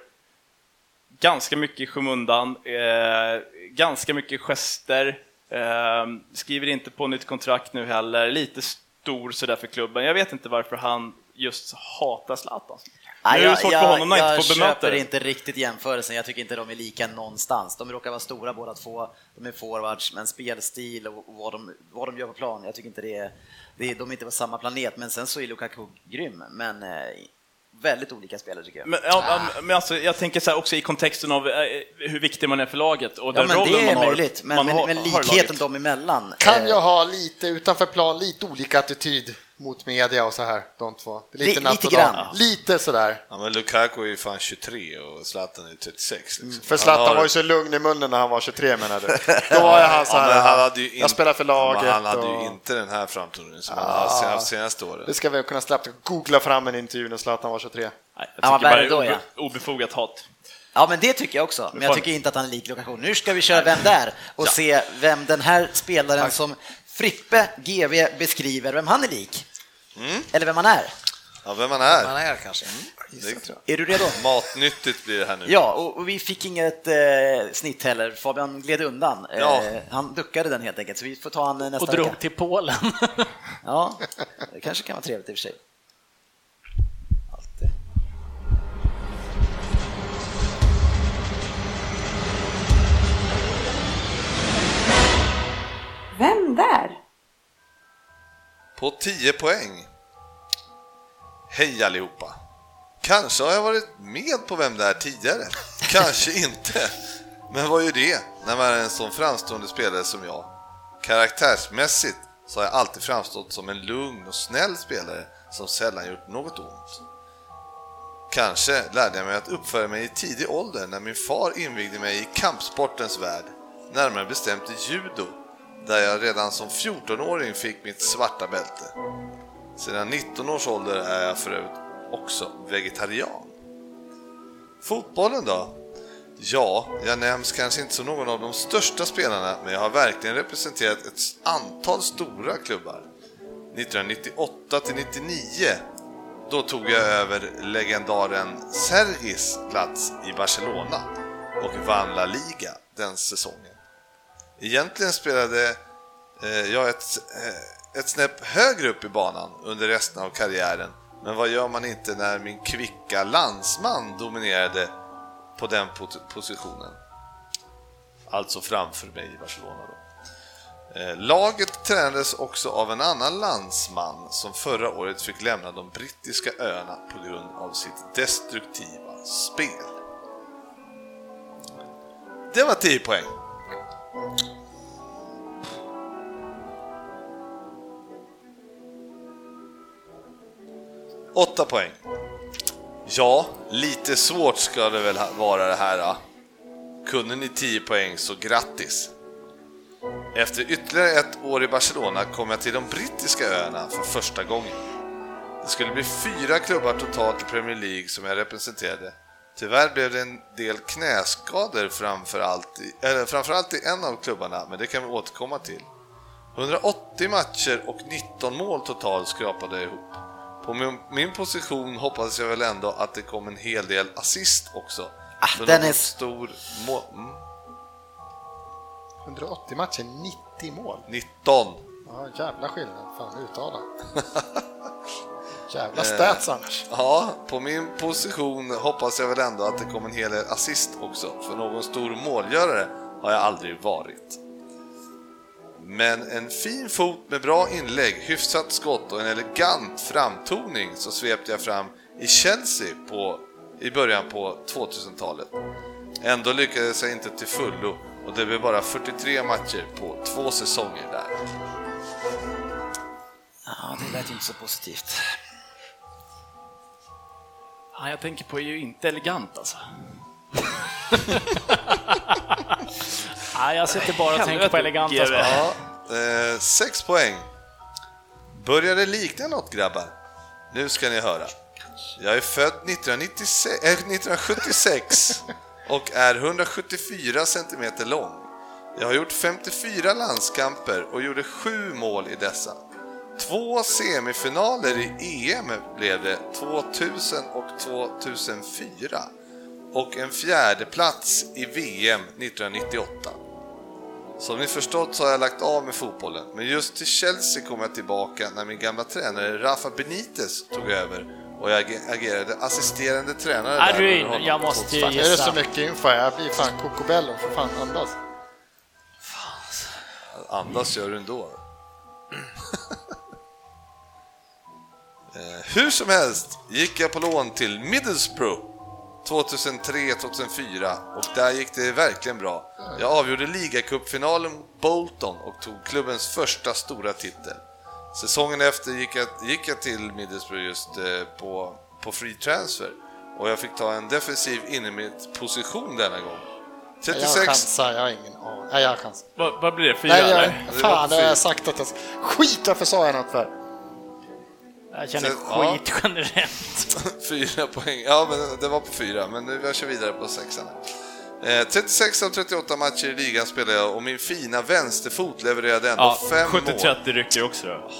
[SPEAKER 7] ganska mycket i skymundan, eh, ganska mycket gester, eh, skriver inte på nytt kontrakt nu heller, lite stor sådär för klubben. Jag vet inte varför han just hatar Zlatan. Nu är det svårt för honom att
[SPEAKER 2] jag
[SPEAKER 7] inte få bemöta
[SPEAKER 2] köper
[SPEAKER 7] det.
[SPEAKER 2] inte riktigt jämförelsen. Jag tycker inte de är lika någonstans. De råkar vara stora båda två. De är forwards, men spelstil och vad de, vad de gör på plan, jag tycker inte det är, det är... De är inte på samma planet, men sen så är Lukaku grym. Men eh, väldigt olika spelare tycker jag.
[SPEAKER 7] Men, ja, ja, men alltså, jag tänker så här också i kontexten av eh, hur viktig man är för laget och
[SPEAKER 2] Ja,
[SPEAKER 7] den
[SPEAKER 2] men
[SPEAKER 7] rollen
[SPEAKER 2] det är
[SPEAKER 7] man har.
[SPEAKER 2] möjligt, men,
[SPEAKER 7] man
[SPEAKER 2] men,
[SPEAKER 7] har-
[SPEAKER 2] men
[SPEAKER 7] i
[SPEAKER 2] likheten dem emellan.
[SPEAKER 3] Kan
[SPEAKER 2] eh,
[SPEAKER 3] jag ha lite utanför plan, lite olika attityd mot media och så här, de två?
[SPEAKER 2] Lite
[SPEAKER 3] dag.
[SPEAKER 2] grann.
[SPEAKER 3] Lite sådär.
[SPEAKER 5] Ja, men Lukaku är ju fan 23 och Zlatan är 36. Liksom.
[SPEAKER 3] Mm, För Zlatan
[SPEAKER 5] har-
[SPEAKER 3] var ju så lugn i munnen när han var 23 menar du. Då var han så
[SPEAKER 5] Ja,
[SPEAKER 3] här,
[SPEAKER 5] han hade ju
[SPEAKER 3] jag
[SPEAKER 5] inte-
[SPEAKER 3] spelar för
[SPEAKER 5] Ja,
[SPEAKER 3] laget
[SPEAKER 5] men Han hade
[SPEAKER 3] och...
[SPEAKER 5] ju inte den här framtoningen som han har haft senaste åren.
[SPEAKER 3] Det ska vi kunna släppa, googla fram en intervju när Zlatan var 23.
[SPEAKER 7] Nej, jag
[SPEAKER 2] Ja,
[SPEAKER 7] tycker bara
[SPEAKER 2] då, ja?
[SPEAKER 7] obe- obefogat hat.
[SPEAKER 2] Ja, men det tycker jag också. Men jag tycker inte att han är lik Lukaku. Nu ska vi köra Vem där? och se vem den här spelaren som Frippe GV beskriver, vem han är lik. Eller vem han är.
[SPEAKER 5] Ja, vem
[SPEAKER 4] Man
[SPEAKER 5] är.
[SPEAKER 4] är kanske.
[SPEAKER 5] Det,
[SPEAKER 2] Är du redo?
[SPEAKER 5] matnyttigt blir det här nu.
[SPEAKER 2] Ja, och, och vi fick inget eh, snitt heller. Fabian gled undan. Eh,
[SPEAKER 5] Ja.
[SPEAKER 2] Han duckade den helt enkelt, så vi får ta han nästa
[SPEAKER 6] Och drog
[SPEAKER 2] vecka.
[SPEAKER 6] till Polen.
[SPEAKER 2] Ja, det kanske kan vara trevligt i och för sig. Alltid.
[SPEAKER 1] Vem där?
[SPEAKER 5] På 10 poäng. Hej allihopa! Kanske har jag varit med på Vem det är tidigare. Kanske inte. Men vad är det när man är en sån framstående spelare som jag? Karaktärsmässigt så har jag alltid framstått som en lugn och snäll spelare som sällan gjort något ont. Kanske lärde jag mig att uppföra mig i tidig ålder när min far invigde mig i kampsportens värld, närmare bestämt i judo, där jag redan som 14-åring fick mitt svarta bälte. Sedan 19 års ålder är jag för övrigt också vegetarian. Fotbollen då? Ja, jag nämns kanske inte som någon av de största spelarna, men jag har verkligen representerat ett antal stora klubbar. 1998 till 99 då tog jag över legendaren Sergis plats i Barcelona och vann La Liga den säsongen. Egentligen spelade eh, jag ett, eh, ett snäpp högre upp i banan under resten av karriären, men vad gör man inte när min kvicka landsman dominerade på den positionen? Alltså framför mig i Barcelona då. Eh, Laget tränades också av en annan landsman som förra året fick lämna de brittiska öarna på grund av sitt destruktiva spel. Det var 10 poäng. Åtta poäng. Ja, lite svårt ska det väl vara det här. Då. Kunde ni 10 poäng så grattis! Efter ytterligare ett år i Barcelona kom jag till de brittiska öarna för första gången. Det skulle bli fyra klubbar totalt i Premier League som jag representerade. Tyvärr blev det en del knäskador framförallt i, eller framförallt i en av klubbarna, men det kan vi återkomma till. 180 matcher och 19 mål totalt skrapade jag ihop. På min, min position hoppades jag väl ändå att det kom en hel del assist också.
[SPEAKER 2] Ah,
[SPEAKER 5] För
[SPEAKER 2] Dennis.
[SPEAKER 5] någon Stor må, mm,
[SPEAKER 3] 180 matcher, 90 mål.
[SPEAKER 5] 19.
[SPEAKER 3] Ja, jävla skillnad. Fan, uttala. Jävla stats annars.
[SPEAKER 5] Ja, på min position hoppas jag väl ändå att det kom en hel del assist också, för någon stor målgörare har jag aldrig varit. Men en fin fot med bra inlägg, hyfsat skott och en elegant framtoning så svepte jag fram i Chelsea på, i början på 2000-talet. Ändå lyckades jag inte till fullo och det blev bara 43 matcher på två säsonger där.
[SPEAKER 2] Ja, det lät ju inte så positivt.
[SPEAKER 7] Han jag tänker på är ju inte elegant alltså.
[SPEAKER 6] Nej, jag sitter bara och tänker på elegant.
[SPEAKER 7] GW.
[SPEAKER 6] Alltså.
[SPEAKER 5] Ja, eh, sex poäng. Börjar det likna något grabbar? Nu ska ni höra. Jag är född 1996, eh, 1976 och är 174 centimeter lång. Jag har gjort 54 landskamper och gjorde sju mål i dessa. Två semifinaler i EM blev det 2000 och 2004 och en fjärde plats i VM 1998. Som ni förstått så har jag lagt av med fotbollen, men just till Chelsea kom jag tillbaka när min gamla tränare Rafa Benitez tog över och jag ag- agerade assisterande tränare
[SPEAKER 6] Nej,
[SPEAKER 5] där
[SPEAKER 6] Jag måste ju
[SPEAKER 5] 2005.
[SPEAKER 3] Är det
[SPEAKER 6] gissa.
[SPEAKER 3] så mycket info? Jag blir fan kokobello. Får fan andas.
[SPEAKER 5] Andas gör du ändå. Eh, Hur som helst gick jag på lån till Middlesbrough 2003-2004 och där gick det verkligen bra. Jag avgjorde ligacupfinalen mot Bolton och tog klubbens första stora titel. Säsongen efter gick jag, gick jag till Middlesbrough just eh, på, på free transfer och jag fick ta en defensiv innermittposition denna gång.
[SPEAKER 3] Jag
[SPEAKER 5] 36,
[SPEAKER 3] chansar, jag har ingen aning. Nej, jag chansar.
[SPEAKER 7] Vad, vad blir det? Fyra
[SPEAKER 3] Nej, jag, fan, det har jag sagt att jag... Skit, varför sa jag något för?
[SPEAKER 6] Jag känner
[SPEAKER 5] Så- ja.
[SPEAKER 6] skit generellt.
[SPEAKER 5] Fyra poäng. Ja, men det var på fyra, men nu jag kör vidare på sexan. Eh, 36 av 38 matcher i ligan spelade jag och min fina vänsterfot levererade ändå
[SPEAKER 7] Ja,
[SPEAKER 5] fem mål.
[SPEAKER 7] 70-30 rycker också då.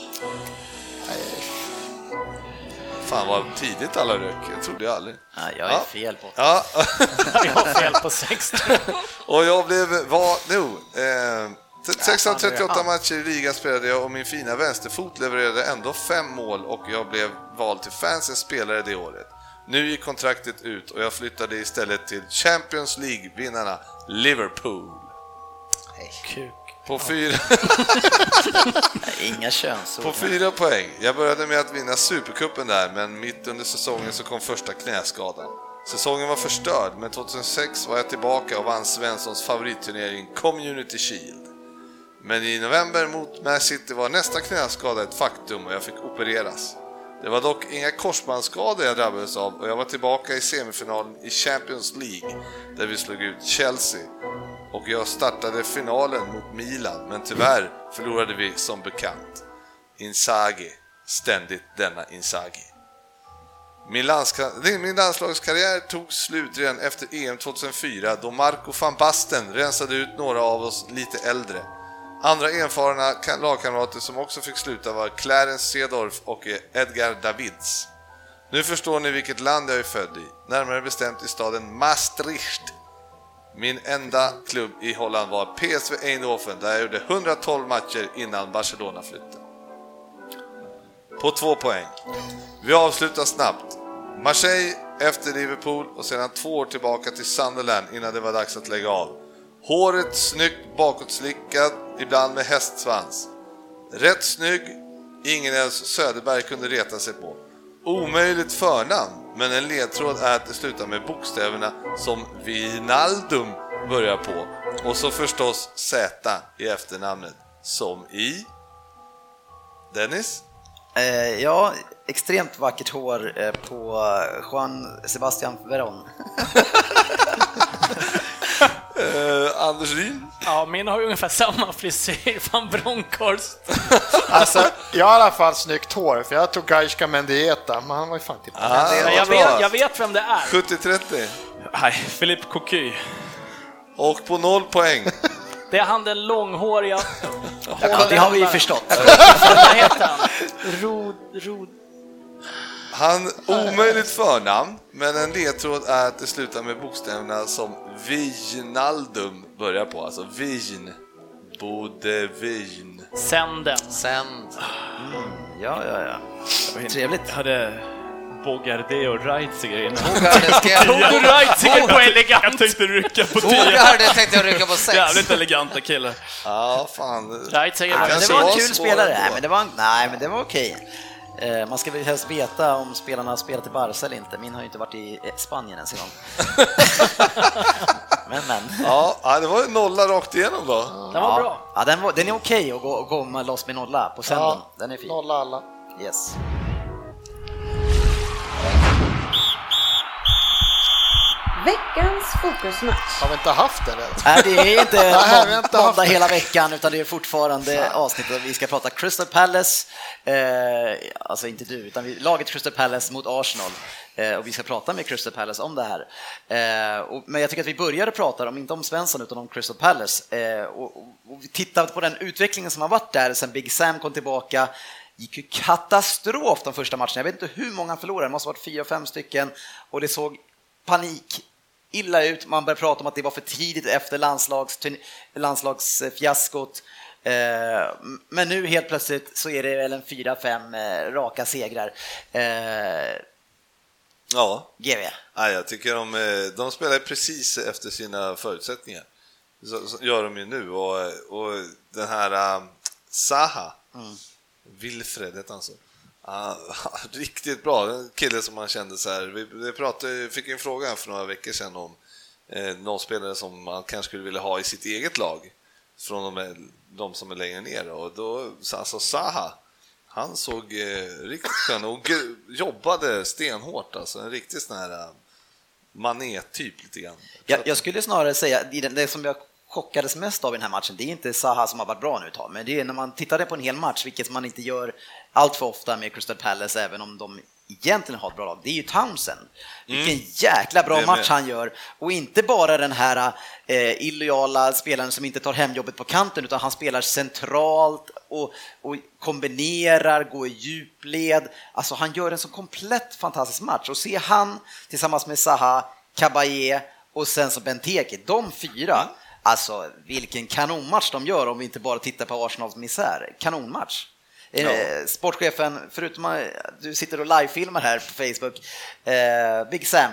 [SPEAKER 5] Fan vad tidigt alla rök, jag trodde jag aldrig.
[SPEAKER 2] Ja, jag är
[SPEAKER 5] Ja.
[SPEAKER 2] fel på
[SPEAKER 5] Ja,
[SPEAKER 6] Jag har fel på 60.
[SPEAKER 5] och jag blev, var, no, eh, 36 av
[SPEAKER 2] fan, det är
[SPEAKER 5] 38
[SPEAKER 2] han.
[SPEAKER 5] matcher i ligan spelade jag och min fina vänsterfot levererade ändå fem mål och jag blev vald till fansens spelare det året. Nu gick kontraktet ut och jag flyttade istället till Champions League-vinnarna Liverpool.
[SPEAKER 6] Kuk.
[SPEAKER 5] På fyra,
[SPEAKER 2] Inga könsord.
[SPEAKER 5] på fyra poäng. Jag började med att vinna Supercupen där, men mitt under säsongen så kom första knäskadan. Säsongen var förstörd, men 2006 var jag tillbaka och vann Svenssons favoritturnering Community Shield. Men i november mot Man City var nästa knäskada ett faktum och jag fick opereras. Det var dock inga korsbandsskador jag drabbades av och jag var tillbaka i semifinalen i Champions League där vi slog ut Chelsea. Och jag startade finalen mot Milan, men tyvärr förlorade vi som bekant. Inzaghi, ständigt denna Inzaghi. Min, landska- min landslagskarriär tog slut redan efter EM 2004 då Marco van Basten rensade ut några av oss lite äldre. Andra erfarna lagkamrater som också fick sluta var Clarence Sedorf och eh, Edgar Davids. Nu förstår ni vilket land jag är född i, närmare bestämt i staden Maastricht. Min enda klubb i Holland var PSV Eindhoven där jag gjorde 112 matcher innan Barcelona flyttade. På två poäng. Vi avslutar snabbt. Marseille efter Liverpool och sedan två år tillbaka till Sunderland innan det var dags att lägga av. Håret snyggt bakåtslickat, ibland med hästsvans. Rätt snygg, ingen ens Söderberg kunde reta sig på. Omöjligt förnamn, men en ledtråd är att det slutar med bokstäverna som Vinaldum börjar på och så förstås Z i efternamnet, som i... Dennis?
[SPEAKER 2] Eh, ja, extremt vackert hår eh, på Juan Sebastian Veron.
[SPEAKER 5] Eh, Anders Ryn?
[SPEAKER 6] Ja, min har ju ungefär samma frisyr, van Bronckhorst.
[SPEAKER 3] Alltså, jag har i alla fall snyggt hår, för jag tog Gaishka Mendieta, men han var ju fan typ...
[SPEAKER 5] Ah,
[SPEAKER 6] Ja, jag, vet, jag vet vem det är.
[SPEAKER 5] 70-30.
[SPEAKER 7] Nej, Philippe Cocu.
[SPEAKER 5] Och på noll poäng.
[SPEAKER 6] Det är han den långhåriga...
[SPEAKER 2] Ja, det har vi ju förstått.
[SPEAKER 6] Vad heter han? Rod... Rod...
[SPEAKER 5] Han, omöjligt förnamn, men en ledtråd är att det slutar med bokstäverna som Vignaldum börjar på, alltså Vign. Bodevign.
[SPEAKER 6] Sänd den.
[SPEAKER 4] Sen,
[SPEAKER 2] Ja, ja, ja. Trevligt.
[SPEAKER 7] Jag hade Bogarde och Reitziger innan.
[SPEAKER 4] Jag...
[SPEAKER 6] Tog du Reitziger på
[SPEAKER 7] Jag
[SPEAKER 6] elegant?
[SPEAKER 7] tänkte rycka på 10.
[SPEAKER 4] Bogarde tänkte jag rycka på sex.
[SPEAKER 7] Jävligt eleganta killar.
[SPEAKER 5] Ja, fan.
[SPEAKER 6] Reitziger
[SPEAKER 2] Ja,
[SPEAKER 6] var
[SPEAKER 2] men det var en kul spelare. Nej, men det var, nej, men det var okej. Man ska väl helst veta om spelarna har spelat i Barca eller inte. Min har ju inte varit i eh, Spanien ens en gång. men, men.
[SPEAKER 5] Ja, det var en nolla rakt igenom då.
[SPEAKER 6] Den var bra.
[SPEAKER 2] Ja, den, var, den är okej att gå, komma loss med nolla på sänden.
[SPEAKER 3] Ja,
[SPEAKER 2] Den är fin.
[SPEAKER 3] nolla alla.
[SPEAKER 2] Yes.
[SPEAKER 1] Fokusmatch.
[SPEAKER 3] Har vi inte haft det redan?
[SPEAKER 2] Nej, det är inte
[SPEAKER 3] Nej, vi har inte haft
[SPEAKER 2] måndag hela veckan, utan det är fortfarande avsnittet. Vi ska prata Crystal Palace, eh, alltså inte du, utan vi, laget Crystal Palace mot Arsenal. Eh, och vi ska prata med Crystal Palace om det här. Eh, och, men jag tycker att vi började prata, om inte om Svensson, utan om Crystal Palace. Eh, och, och, och vi tittade på den utvecklingen som har varit där sen Big Sam kom tillbaka. gick ju katastrof de första matcherna. Jag vet inte hur många förlorade, det måste ha varit fyra, fem stycken. Och det såg panik illa ut. Man började prata om att det var för tidigt efter landslags, landslagsfiaskot. Eh, Men nu helt plötsligt så är det väl en fyra, fem eh, raka segrar. Eh,
[SPEAKER 5] Ja,
[SPEAKER 2] GV.
[SPEAKER 5] Nej, jag tycker de, de spelar precis efter sina förutsättningar. Så, så gör de ju nu och, och den här um, Saha, Wilfred heter han så. Ah, riktigt bra, en kille som man kände så här. Vi, vi pratade, fick en fråga för några veckor sedan om eh, någon spelare som man kanske skulle vilja ha i sitt eget lag från de, de som är längre ner och då, alltså Saha, han såg eh, riktigt skön och jobbade stenhårt alltså, en riktig sån här eh, Mané-typ lite grann.
[SPEAKER 2] Jag, jag skulle snarare säga, det som jag chockades mest av i den här matchen, det är inte Zaha som har varit bra nu ett tag, men det är när man tittade på en hel match, vilket man inte gör allt för ofta med Crystal Palace, även om de egentligen har ett bra lag, det är ju Townsend. Vilken jäkla bra match han gör. Och inte bara den här eh, illojala spelaren som inte tar hem jobbet på kanten, utan han spelar centralt och, och kombinerar, går i djupled. Alltså han gör en så komplett fantastisk match. Och se han tillsammans med Zaha, Kabaye och sen så Benteke, de fyra, alltså vilken kanonmatch de gör om vi inte bara tittar på Arsenals misär. Kanonmatch. Eh, sportchefen, förutom att du sitter och livefilmar här på Facebook, eh, Big Sam,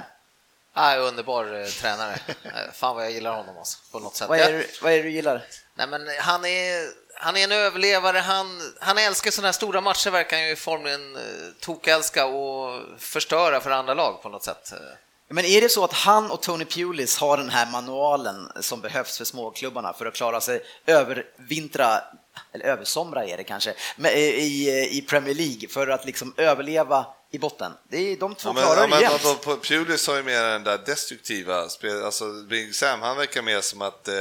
[SPEAKER 4] Ah, underbar eh, tränare. Eh, Fan vad jag gillar honom alltså, på något sätt.
[SPEAKER 2] vad är, det, vad är det du gillar?
[SPEAKER 4] Nej, men han, är, han är en överlevare, han, han älskar sådana här stora matcher, verkar han ju formligen eh, tokälska och förstöra för andra lag på något sätt.
[SPEAKER 2] Men är det så att han och Tony Pulis har den här manualen som behövs för småklubbarna för att klara sig övervintra, eller översomra är det kanske, men i, i- i Premier League för att liksom överleva i botten? Det är de två
[SPEAKER 5] Ja, men,
[SPEAKER 2] klarar
[SPEAKER 5] ja,
[SPEAKER 2] det jämt.
[SPEAKER 5] på- Pulis har ju mer den där destruktiva spel, alltså Big Sam, han verkar mer som att eh,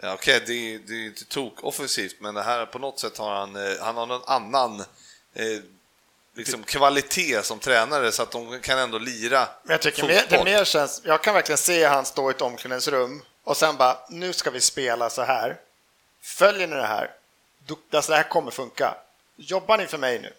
[SPEAKER 5] ja, okej, det, är- det är inte tok offensivt, men det här på något sätt har han, eh, han har någon annan eh, liksom kvalitet som tränare så att de kan ändå lira
[SPEAKER 3] Men jag tycker
[SPEAKER 5] fotboll.
[SPEAKER 3] mer, det mer känns, jag kan verkligen se han stå i ett omklädningsrum och sen bara, nu ska vi spela så här. Följer ni det här? Då, alltså det här kommer funka. Jobbar ni för mig nu?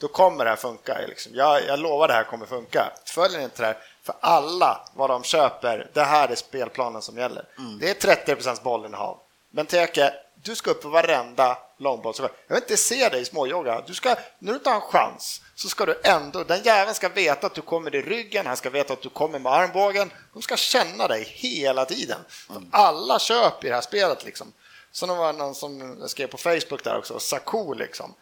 [SPEAKER 3] då kommer det här funka. Liksom. Jag, jag lovar det här kommer funka. Följer ni inte det här, för alla vad de köper, det här är spelplanen som gäller. Det är 30% bollinnehav. Benteke, du ska upp för varenda långboll. Jag vill inte se dig småjogga. Du ska, när du inte har en chans så ska du ändå, den jäveln ska veta att du kommer i ryggen, han ska veta att du kommer med armbågen. De ska känna dig hela tiden. För alla köper i det här spelet liksom. Så det var någon som skrev på Facebook där också, Saku liksom.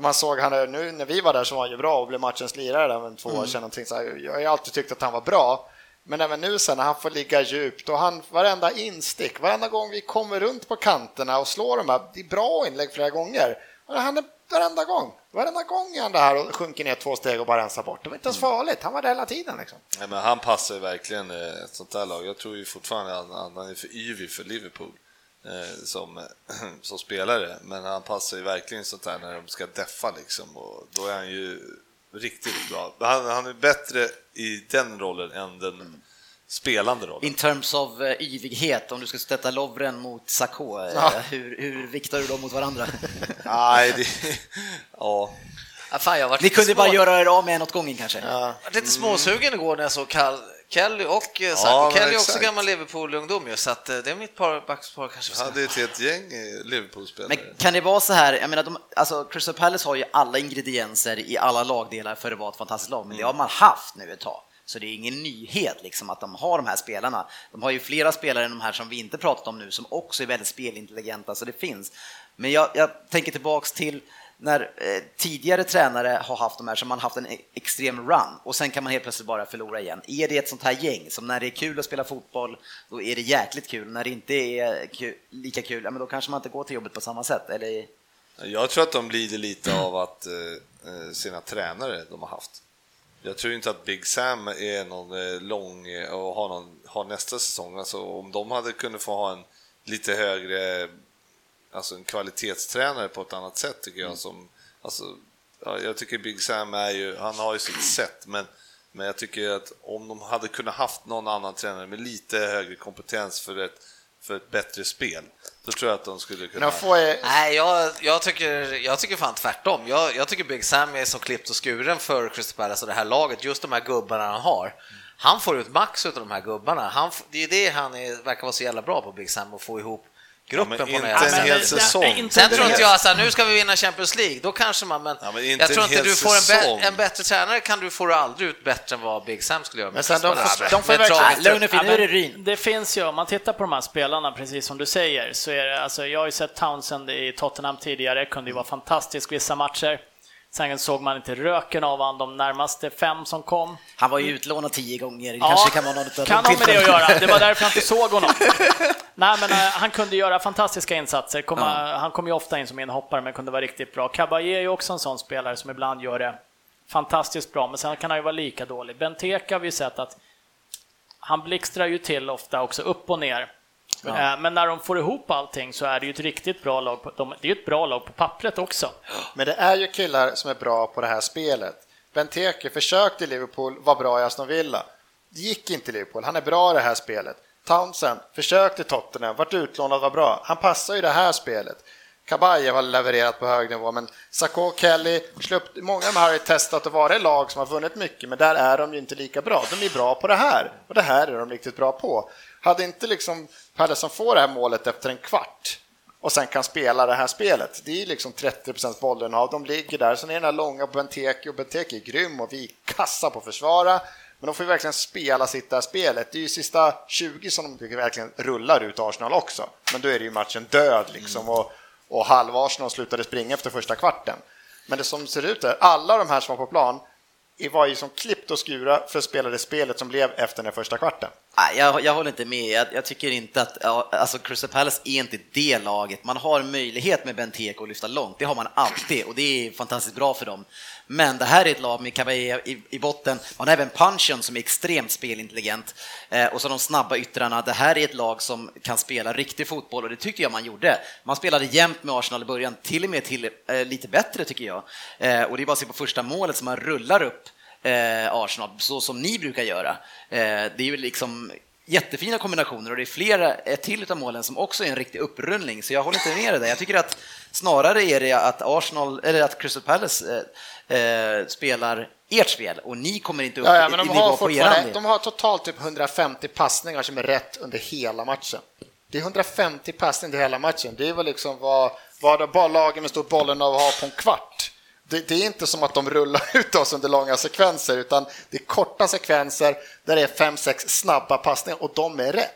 [SPEAKER 3] Man såg han nu när vi var där så var han ju bra och blev matchens lirare där med två år sedan. någonting Så här, jag har ju alltid tyckt att han var bra. Men även nu sen när han får ligga djupt och han varenda instick, varenda gång vi kommer runt på kanterna och slår de här, det är bra inlägg flera gånger. Han är varenda gång, varenda gång är han där och sjunker ner två steg och bara rensar bort. Det var inte ens farligt, han var där hela tiden liksom.
[SPEAKER 5] Nej, men han passar ju verkligen eh, ett sånt där lag. Jag tror ju fortfarande att han, han är för yvig för Liverpool som, som spelare, men han passar ju verkligen sånt där när de ska deffa liksom och då är han ju riktigt bra. Han, han är bättre i den rollen än den spelande rollen.
[SPEAKER 2] In terms of uh, yvighet, om du ska sätta Lovren mot Sakho, eh,
[SPEAKER 3] Ja.
[SPEAKER 2] hur, hur viktar du dem mot varandra?
[SPEAKER 5] Nej, det... Ja.
[SPEAKER 4] Ja, fan,
[SPEAKER 2] Ni kunde bara
[SPEAKER 4] små-
[SPEAKER 2] göra er av med en åt gången kanske?
[SPEAKER 3] Ja.
[SPEAKER 4] jag var lite småsugen igår när jag såg Cal- Kelly och eh,
[SPEAKER 5] Ja,
[SPEAKER 4] Sacco. Kelly är också gammal Liverpool-ungdom ju, så att eh, det är mitt par backspar kanske. ska-
[SPEAKER 5] hade ett helt gäng eh, Liverpool-spelare.
[SPEAKER 2] Men kan det vara så här, jag menar, de, alltså Crystal Palace har ju alla ingredienser i alla lagdelar för att vara ett fantastiskt lag, men det har man haft nu ett tag. Så det är ingen nyhet liksom att de har de här spelarna. De har ju flera spelare än de här som vi inte pratat om nu som också är väldigt spelintelligenta, så det finns. Men jag, jag tänker tillbaks till när eh, tidigare tränare har haft de här som man haft en e-, extrem run och sen kan man helt plötsligt bara förlora igen. Är det ett sånt här gäng som när det är kul att spela fotboll, då är det jäkligt kul. När det inte är kul, lika kul, ja, men då kanske man inte går till jobbet på samma sätt. Eller,
[SPEAKER 5] Jag tror att de lider lite av att eh, eh sina tränare de har haft. Jag tror inte att Big Sam är någon eh, lång eh, och har, någon, har nästa säsong. Alltså, om de hade kunnat få ha en lite högre, alltså en kvalitetstränare på ett annat sätt tycker jag. Som, alltså, ja, jag tycker Big Sam är ju, han har ju sitt sätt, men, men jag tycker att om de hade kunnat haft någon annan tränare med lite högre kompetens för ett, för ett bättre spel, då tror jag att de skulle kunna...
[SPEAKER 3] Men de får ju,
[SPEAKER 4] Nej, jag, jag, tycker, jag tycker fan tvärtom. Jag, jag tycker Big Sam är så klippt och skuren för Crystal Palace och det här laget, just de här gubbarna han har. Han får ut max av de här gubbarna. Han, det är det han är, verkar vara så jävla bra på, Big Sam, att få ihop gruppen
[SPEAKER 5] Ja, men
[SPEAKER 4] på något
[SPEAKER 5] en hel
[SPEAKER 6] det-
[SPEAKER 5] säsong.
[SPEAKER 4] Sen tror inte jag så här, nu ska vi vinna Champions League, då kanske man, men,
[SPEAKER 5] Ja, men inte
[SPEAKER 4] jag tror inte du får en, bä- en bättre tränare kan du få aldrig ut bättre än vad Big Sam skulle göra. med
[SPEAKER 3] Men sen de får- de får verkligen-
[SPEAKER 2] lugn och fin,
[SPEAKER 6] Ja,
[SPEAKER 2] nu är det Ryn.
[SPEAKER 6] Det finns ju, om man tittar på de här spelarna, precis som du säger, så är det, alltså jag har ju sett Townsend i Tottenham tidigare, kunde ju vara fantastisk vissa matcher. Sen såg man inte röken av han de närmaste fem som kom.
[SPEAKER 2] Han var ju utlånad tio gånger, det kanske kan vara något
[SPEAKER 6] kan ha med det att göra. Det var därför jag inte såg honom. Nej, men eh, han kunde göra fantastiska insatser. Komma, Han kom ju ofta in som inhoppare, men kunde vara riktigt bra. Caballé är ju också en sån spelare som ibland gör det fantastiskt bra, men sen kan han ju vara lika dålig. Benteke har vi sett att han blixtrar ju till ofta också upp och ner. Eh, Men när de får ihop allting så är det ju ett riktigt bra lag. På, de, det är ett bra lag på pappret också.
[SPEAKER 3] Men det är ju killar som är bra på det här spelet. Benteke försökte i Liverpool, var bra i Aston Villa. Det gick inte i Liverpool, han är bra i det här spelet. Townsend försökte i Tottenham, vart utlånad, var bra. Han passar ju det här spelet. Kabaye har levererat på hög nivå, men Sakho Kelly, Schlupp, många av de här har ju testat att vara lag som har vunnit mycket, men där är de ju inte lika bra. De är bra på det här, och det här är de riktigt bra på. Hade inte liksom Palace får det här målet efter en kvart, och sen kan spela det här spelet. Det är liksom 30% av. de ligger där. Sen är den här långa på Benteke och Benteke är grym och vi är kassa på att försvara. Men de får ju verkligen spela sitt där spelet. Det är ju sista 20 som de verkligen rullar ut Arsenal också. Men då är det ju matchen död liksom och, och halva Arsenal slutade springa efter första kvarten. Men det som ser ut är, alla de här som var på plan var ju som klippt och skura för att spela det spelet som blev efter den första kvarten.
[SPEAKER 2] Jag, jag håller inte med. Jag, jag tycker inte att alltså Crystal Palace är inte det laget. Man har möjlighet med Benteke att lyfta långt. Det har man alltid och det är fantastiskt bra för dem. Men det här är ett lag med Caballé i, i botten. Man har även Punchen som är extremt spelintelligent eh, och så de snabba yttrarna. Det här är ett lag som kan spela riktig fotboll och det tyckte jag man gjorde. Man spelade jämnt med Arsenal i början, till och med till, eh, lite bättre tycker jag. Eh, och det är bara att se på första målet som man rullar upp eh, Arsenal, så som ni brukar göra. Eh, det är ju liksom jättefina kombinationer och det är flera, ett till av målen som också är en riktig upprullning, så jag håller inte med dig där. Jag tycker att snarare är det att Arsenal, eller att Crystal Palace eh, eh, spelar ert spel och ni kommer inte upp
[SPEAKER 3] Ja, ja, men
[SPEAKER 2] i
[SPEAKER 3] de
[SPEAKER 2] nivå
[SPEAKER 3] har,
[SPEAKER 2] på er del.
[SPEAKER 3] de har totalt typ 150 passningar som är rätt under hela matchen. Det är 150 passningar till hela matchen. Det är väl liksom vad, vad bara lagen med stor bollen av har på en kvart. Det, det är inte som att de rullar ut oss under långa sekvenser, utan det är korta sekvenser där det är fem, sex snabba passningar och de är rätt.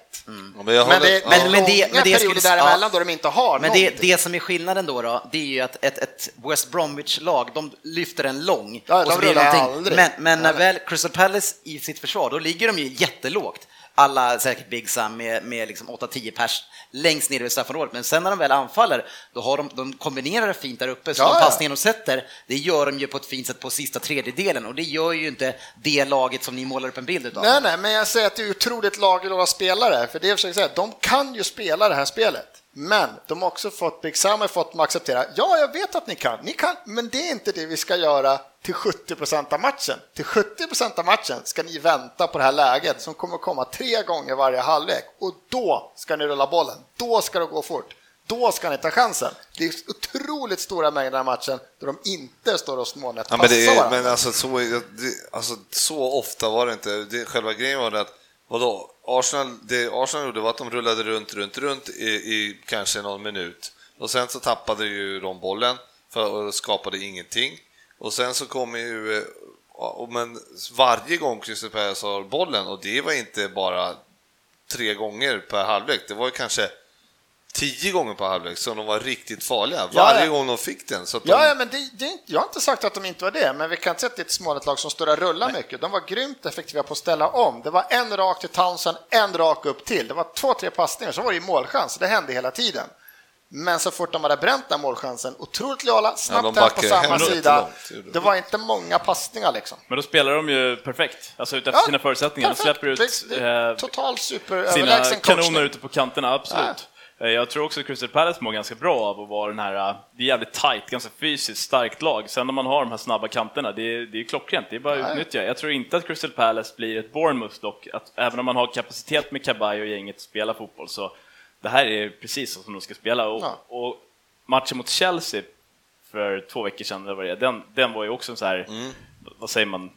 [SPEAKER 5] Ja, men jag
[SPEAKER 3] Men
[SPEAKER 5] håller-
[SPEAKER 3] det,
[SPEAKER 5] ja.
[SPEAKER 3] men,
[SPEAKER 2] men det- men det
[SPEAKER 3] perioder
[SPEAKER 2] skulle-
[SPEAKER 3] däremellan
[SPEAKER 2] ja.
[SPEAKER 3] då de inte har
[SPEAKER 2] Men det, det som är skillnaden då, då det är ju att ett, ett West Bromwich-lag, de lyfter en lång.
[SPEAKER 3] Ja,
[SPEAKER 2] och
[SPEAKER 3] de
[SPEAKER 2] så blir det. Men, men när väl Crystal Palace i sitt försvar, då ligger de ju jättelågt. Alla säkert Big Sam med, med liksom 8-10 pers längst ner i straffområdet. Men sen när de väl anfaller, då har de, de kombinerar det fint där uppe. Så
[SPEAKER 3] Ja,
[SPEAKER 2] de passningar de sätter, det gör de ju på ett fint sätt på sista tredjedelen. Och det gör ju inte det laget som ni målar upp en bild utav.
[SPEAKER 3] Nej, nej, men jag säger att det är otroligt lagerlösa spelare, för det jag försöker säga, de kan ju spela det här spelet. Men de har också fått, Big Sam har fått dem att acceptera, ja, jag vet att ni kan, ni kan, men det är inte det vi ska göra till 70 procent av matchen. Till 70 procent av matchen ska ni vänta på det här läget som kommer komma tre gånger varje halvlek och då ska ni rulla bollen, då ska det gå fort. Då ska ni ta chansen. Det är otroligt stora mängder här matchen där de inte står och smånät
[SPEAKER 5] Ja, men, det är, men alltså, så, det, alltså, så ofta var det inte. Det, själva grejen var det att vadå, Arsenal, det Arsenal gjorde var att de rullade runt, runt, runt i, i kanske någon minut och sen så tappade ju de bollen för, och skapade ingenting. Och sen så kommer ju, eh, och, men varje gång Crystal Palace har bollen och det var inte bara tre gånger per halvlek, det var ju kanske tio gånger per halvlek som de var riktigt farliga.
[SPEAKER 3] Ja,
[SPEAKER 5] Varje
[SPEAKER 3] ja.
[SPEAKER 5] gång de fick den. Så att de,
[SPEAKER 3] Ja, ja, men det, det, är inte- jag har inte sagt att de inte var det, men vi kan inte säga att det är ett småligt lag som står och rullar mycket. De var grymt effektiva på att ställa om. Det var en rak till Townsend, en rak upp till. Det var två, tre passningar, så var det ju målchans. Det hände hela tiden. Men så fort de hade bränt den målchansen, otroligt lojala,
[SPEAKER 5] de
[SPEAKER 3] snabbt ja, på samma sida.
[SPEAKER 5] de.
[SPEAKER 3] Det var inte många passningar liksom.
[SPEAKER 7] Men då spelar de ju perfekt, alltså utefter
[SPEAKER 3] Ja,
[SPEAKER 7] sina förutsättningar. De
[SPEAKER 3] perfekt.
[SPEAKER 7] släpper ut eh,
[SPEAKER 3] Totalt
[SPEAKER 7] sina kanoner ute på kanterna, absolut. Eh, Jag tror också att Crystal Palace mår ganska bra av att vara den här, eh, det är jävligt tight, ganska fysiskt starkt lag. Sen när man har de här snabba kanterna, det är, det är klockrent, det är bara att utnyttja. Jag tror inte att Crystal Palace blir ett Bournemouth dock, att även om man har kapacitet med Kabay och gänget att spela fotboll så det här är precis så som de ska spela. Och,
[SPEAKER 3] Ja.
[SPEAKER 7] och matchen mot Chelsea för två veckor sedan, eller vad det är, den, den var ju också en så här, vad säger man,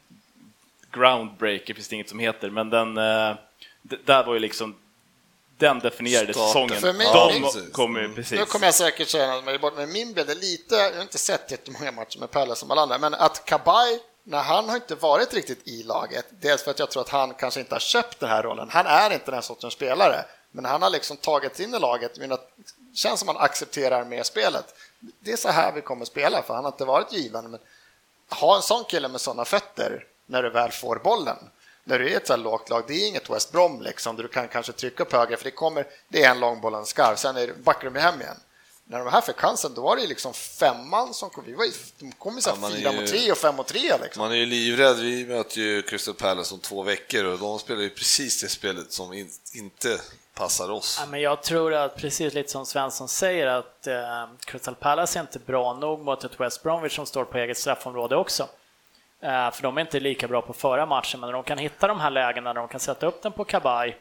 [SPEAKER 7] groundbreaker finns det inget som heter, men den, eh, där var ju liksom, den definierade
[SPEAKER 5] Starten.
[SPEAKER 7] säsongen.
[SPEAKER 3] För mig-
[SPEAKER 7] De kommer ju precis.
[SPEAKER 3] Nu kommer jag säkert säga mig bort, men min bild är lite, jag har inte sett jättemånga matcher med Palace som alla andra, men att Kabay, när han har inte varit riktigt i laget, dels för att jag tror att han kanske inte har köpt den här rollen, han är inte den sortens spelare, men han har liksom tagit in i laget, men att, känns som att han accepterar med spelet. Det är så här vi kommer spela, för han har inte varit given, men ha en sån kille med sådana fötter när du väl får bollen. När du är ett så här lågt lag, det är inget West Brom liksom, där du kan kanske trycka upp höger, för det kommer, det är en lång boll och en skarv, sen är, backar de hem igen. När de här fick chansen, då var det ju liksom femman som kom, vi var, ju- de kom ju så
[SPEAKER 5] Ja,
[SPEAKER 3] här
[SPEAKER 5] man är
[SPEAKER 3] fyra
[SPEAKER 5] ju-
[SPEAKER 3] mot tre och fem mot tre liksom.
[SPEAKER 5] Man är ju livrädd. Vi möter ju Crystal Palace om två veckor och de spelar ju precis det spelet som in, inte passar oss.
[SPEAKER 6] Ja, men jag tror att precis lite som Svensson säger att eh, Crystal Palace är inte bra nog mot ett West Bromwich som står på eget straffområde också. Eh, för de är inte lika bra på förra matchen, men de kan hitta de här lägena där de kan sätta upp den på Kabay.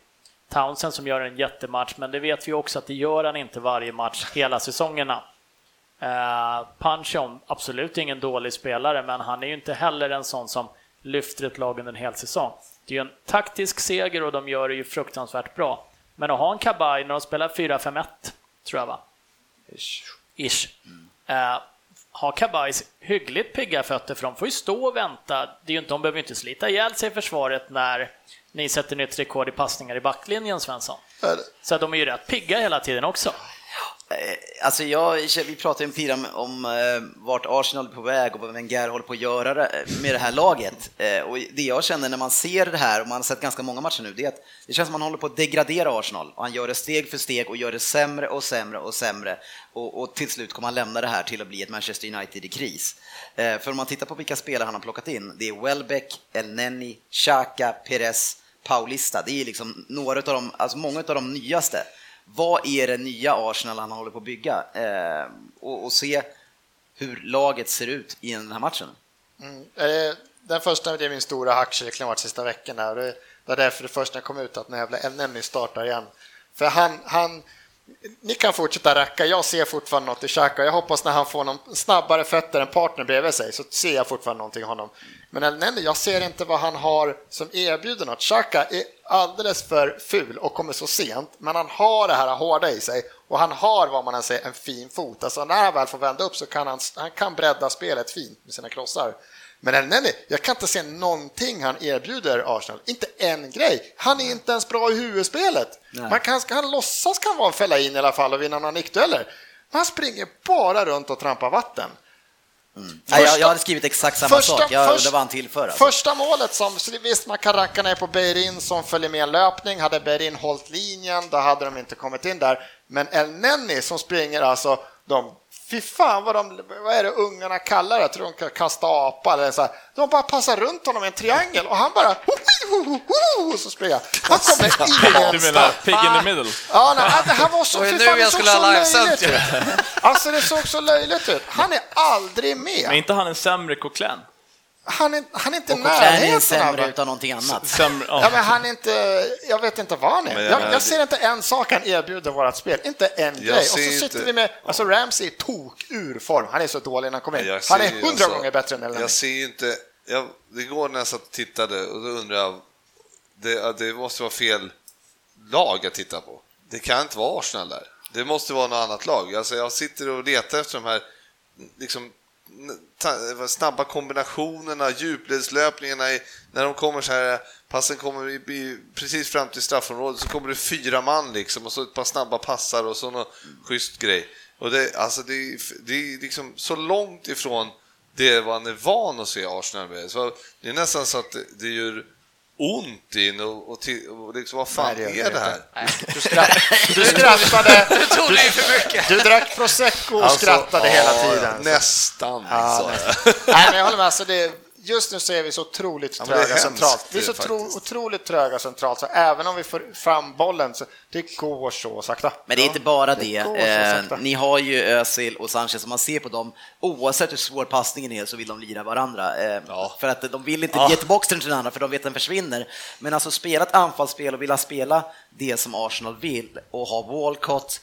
[SPEAKER 6] Townsend som gör en jättematch, men det vet vi också att det gör han inte varje match hela säsongerna. Eh, Panchon, absolut ingen dålig spelare, men han är ju inte heller en sån som lyfter ett lag under en hel säsong. Det är ju en taktisk seger och de gör det ju fruktansvärt bra. Men att ha en Kabay när de spelar 4-5-1, tror jag va? Ish. Eh, ha Kabajs hyggligt pigga fötter, för de får ju stå och vänta. Det är inte, de behöver ju inte slita ihjäl sig i försvaret när ni sätter nytt rekord i passningar i backlinjen, Svensson. Så de är ju rätt pigga hela tiden också.
[SPEAKER 2] Eh, alltså jag, vi pratade ju tidigare om, om eh, vart Arsenal är på väg och vad Wenger håller på att göra eh, med det här laget. Och det jag känner när man ser det här, och man har sett ganska många matcher nu, det är att det känns som att man håller på att degradera Arsenal. Och han gör det steg för steg och gör det sämre och sämre och sämre. Och, och till slut kommer han lämna det här till att bli ett Manchester United i kris. För om man tittar på vilka spelare han har plockat in, det är Welbeck, El Neni, Xhaka, Perez, Paulista. Det är liksom några av de, alltså många av de nyaste. Vad är det nya Arsenal han håller på att bygga? Eh, och, och se hur laget ser ut i den här matchen.
[SPEAKER 3] Mm. Eh, Den första, det är min stora hackkyckling varit sista veckorna. Det, det var därför det första kom ut att när jävla El startar igen. För han, han, ni kan fortsätta racka, jag ser fortfarande något i Xhaka. Jag hoppas när han får någon snabbare fötter än partner bredvid sig så ser jag fortfarande någonting i honom. Men El jag ser inte vad han har som erbjuder något. Xhaka är alldeles för ful och kommer så sent, men han har det här hårda i sig och han har vad man än säger en fin fot. Alltså när han väl får vända upp så kan han, han kan bredda spelet fint med sina krossar. Men El Nenni, jag kan inte se någonting han erbjuder Arsenal. Inte en grej. Han är inte ens bra i huvudspelet. Man kan, han låtsas kan vara en fälla in i alla fall och vinna några nickdueller. Men han springer bara runt och trampar vatten.
[SPEAKER 2] Nej, jag, jag hade skrivit exakt samma sak, jag
[SPEAKER 3] först-
[SPEAKER 2] undrar vad han tillför. Alltså.
[SPEAKER 3] Första målet, som, visst man kan racka ner på Beirin som följer med en löpning. Hade Beirin hållit linjen, då hade de inte kommit in där. Men El Nenni som springer alltså, de, fy fan vad de, vad är det ungarna kallar det? Jag tror de kan kasta apa eller så här. De bara passar runt honom i en triangel och han bara och så springer han. Han kommer
[SPEAKER 7] Du
[SPEAKER 3] ingenstans.
[SPEAKER 7] menar pig in the middle?
[SPEAKER 3] Ja, nej, det här var så, fy fan, det
[SPEAKER 4] jag
[SPEAKER 3] såg
[SPEAKER 4] skulle
[SPEAKER 3] så löjligt ut. Alltså det såg så löjligt ut. Han är aldrig med.
[SPEAKER 7] Men inte han en sämre Coquelin?
[SPEAKER 3] Han är, han är inte i närheten
[SPEAKER 2] sämre
[SPEAKER 3] av
[SPEAKER 2] utan någonting annat.
[SPEAKER 7] Sämre, ja.
[SPEAKER 3] Ja, men han är inte, jag vet inte vad han är.
[SPEAKER 5] Jag
[SPEAKER 3] jag, jag ser inte en sak han erbjuder vårt spel, inte en grej. Och så
[SPEAKER 5] ser
[SPEAKER 3] sitter
[SPEAKER 5] inte-
[SPEAKER 3] vi med, alltså Ramsey är tok ur form. Han är så dålig när han kommer in.
[SPEAKER 5] Jag
[SPEAKER 3] Han är hundra
[SPEAKER 5] alltså-
[SPEAKER 3] gånger bättre än Elneny.
[SPEAKER 5] Jag ser ju inte, jag, det går när jag satt och tittade och då undrar jag, det, det måste vara fel lag att titta på. Det kan inte vara Arsenal där. Det måste vara något annat lag. Alltså jag sitter och letar efter de här liksom, snabba kombinationerna, djupledslöpningarna, när de kommer så här, passen kommer i, i, precis fram till straffområdet så kommer det fyra man liksom och så ett par snabba passar och så någon schysst grej. Och det, alltså det, är- det är liksom så långt ifrån det man är van att se Arsenal med. Så det är nästan så att det, det gör ont in och, och, och liksom, vad fan
[SPEAKER 3] Nej, det
[SPEAKER 5] är
[SPEAKER 3] det
[SPEAKER 5] här?
[SPEAKER 3] Du, skratt, du skrattade,
[SPEAKER 4] Du för mycket.
[SPEAKER 3] du drack prosecco och
[SPEAKER 5] Alltså,
[SPEAKER 3] skrattade
[SPEAKER 5] ja,
[SPEAKER 3] hela tiden.
[SPEAKER 5] Nästan,
[SPEAKER 3] Ja,
[SPEAKER 5] sa jag.
[SPEAKER 3] Nej, men jag håller med. Alltså det, just nu så är vi så otroligt
[SPEAKER 5] Ja, men det är
[SPEAKER 3] tröga centralt. Vi är så tro, otroligt tröga centralt, så även om vi får fram bollen så det går så sakta.
[SPEAKER 2] Men det är inte bara det.
[SPEAKER 3] det
[SPEAKER 2] Eh, ni har ju Özil och Sanchez, man ser på dem, oavsett hur svår passningen är så vill de lira varandra. Eh,
[SPEAKER 5] Ja.
[SPEAKER 2] För att de vill inte ge tillbaka den till den andra för de vet att den försvinner. Men alltså spela ett anfallsspel och vilja spela det som Arsenal vill och ha Walcott,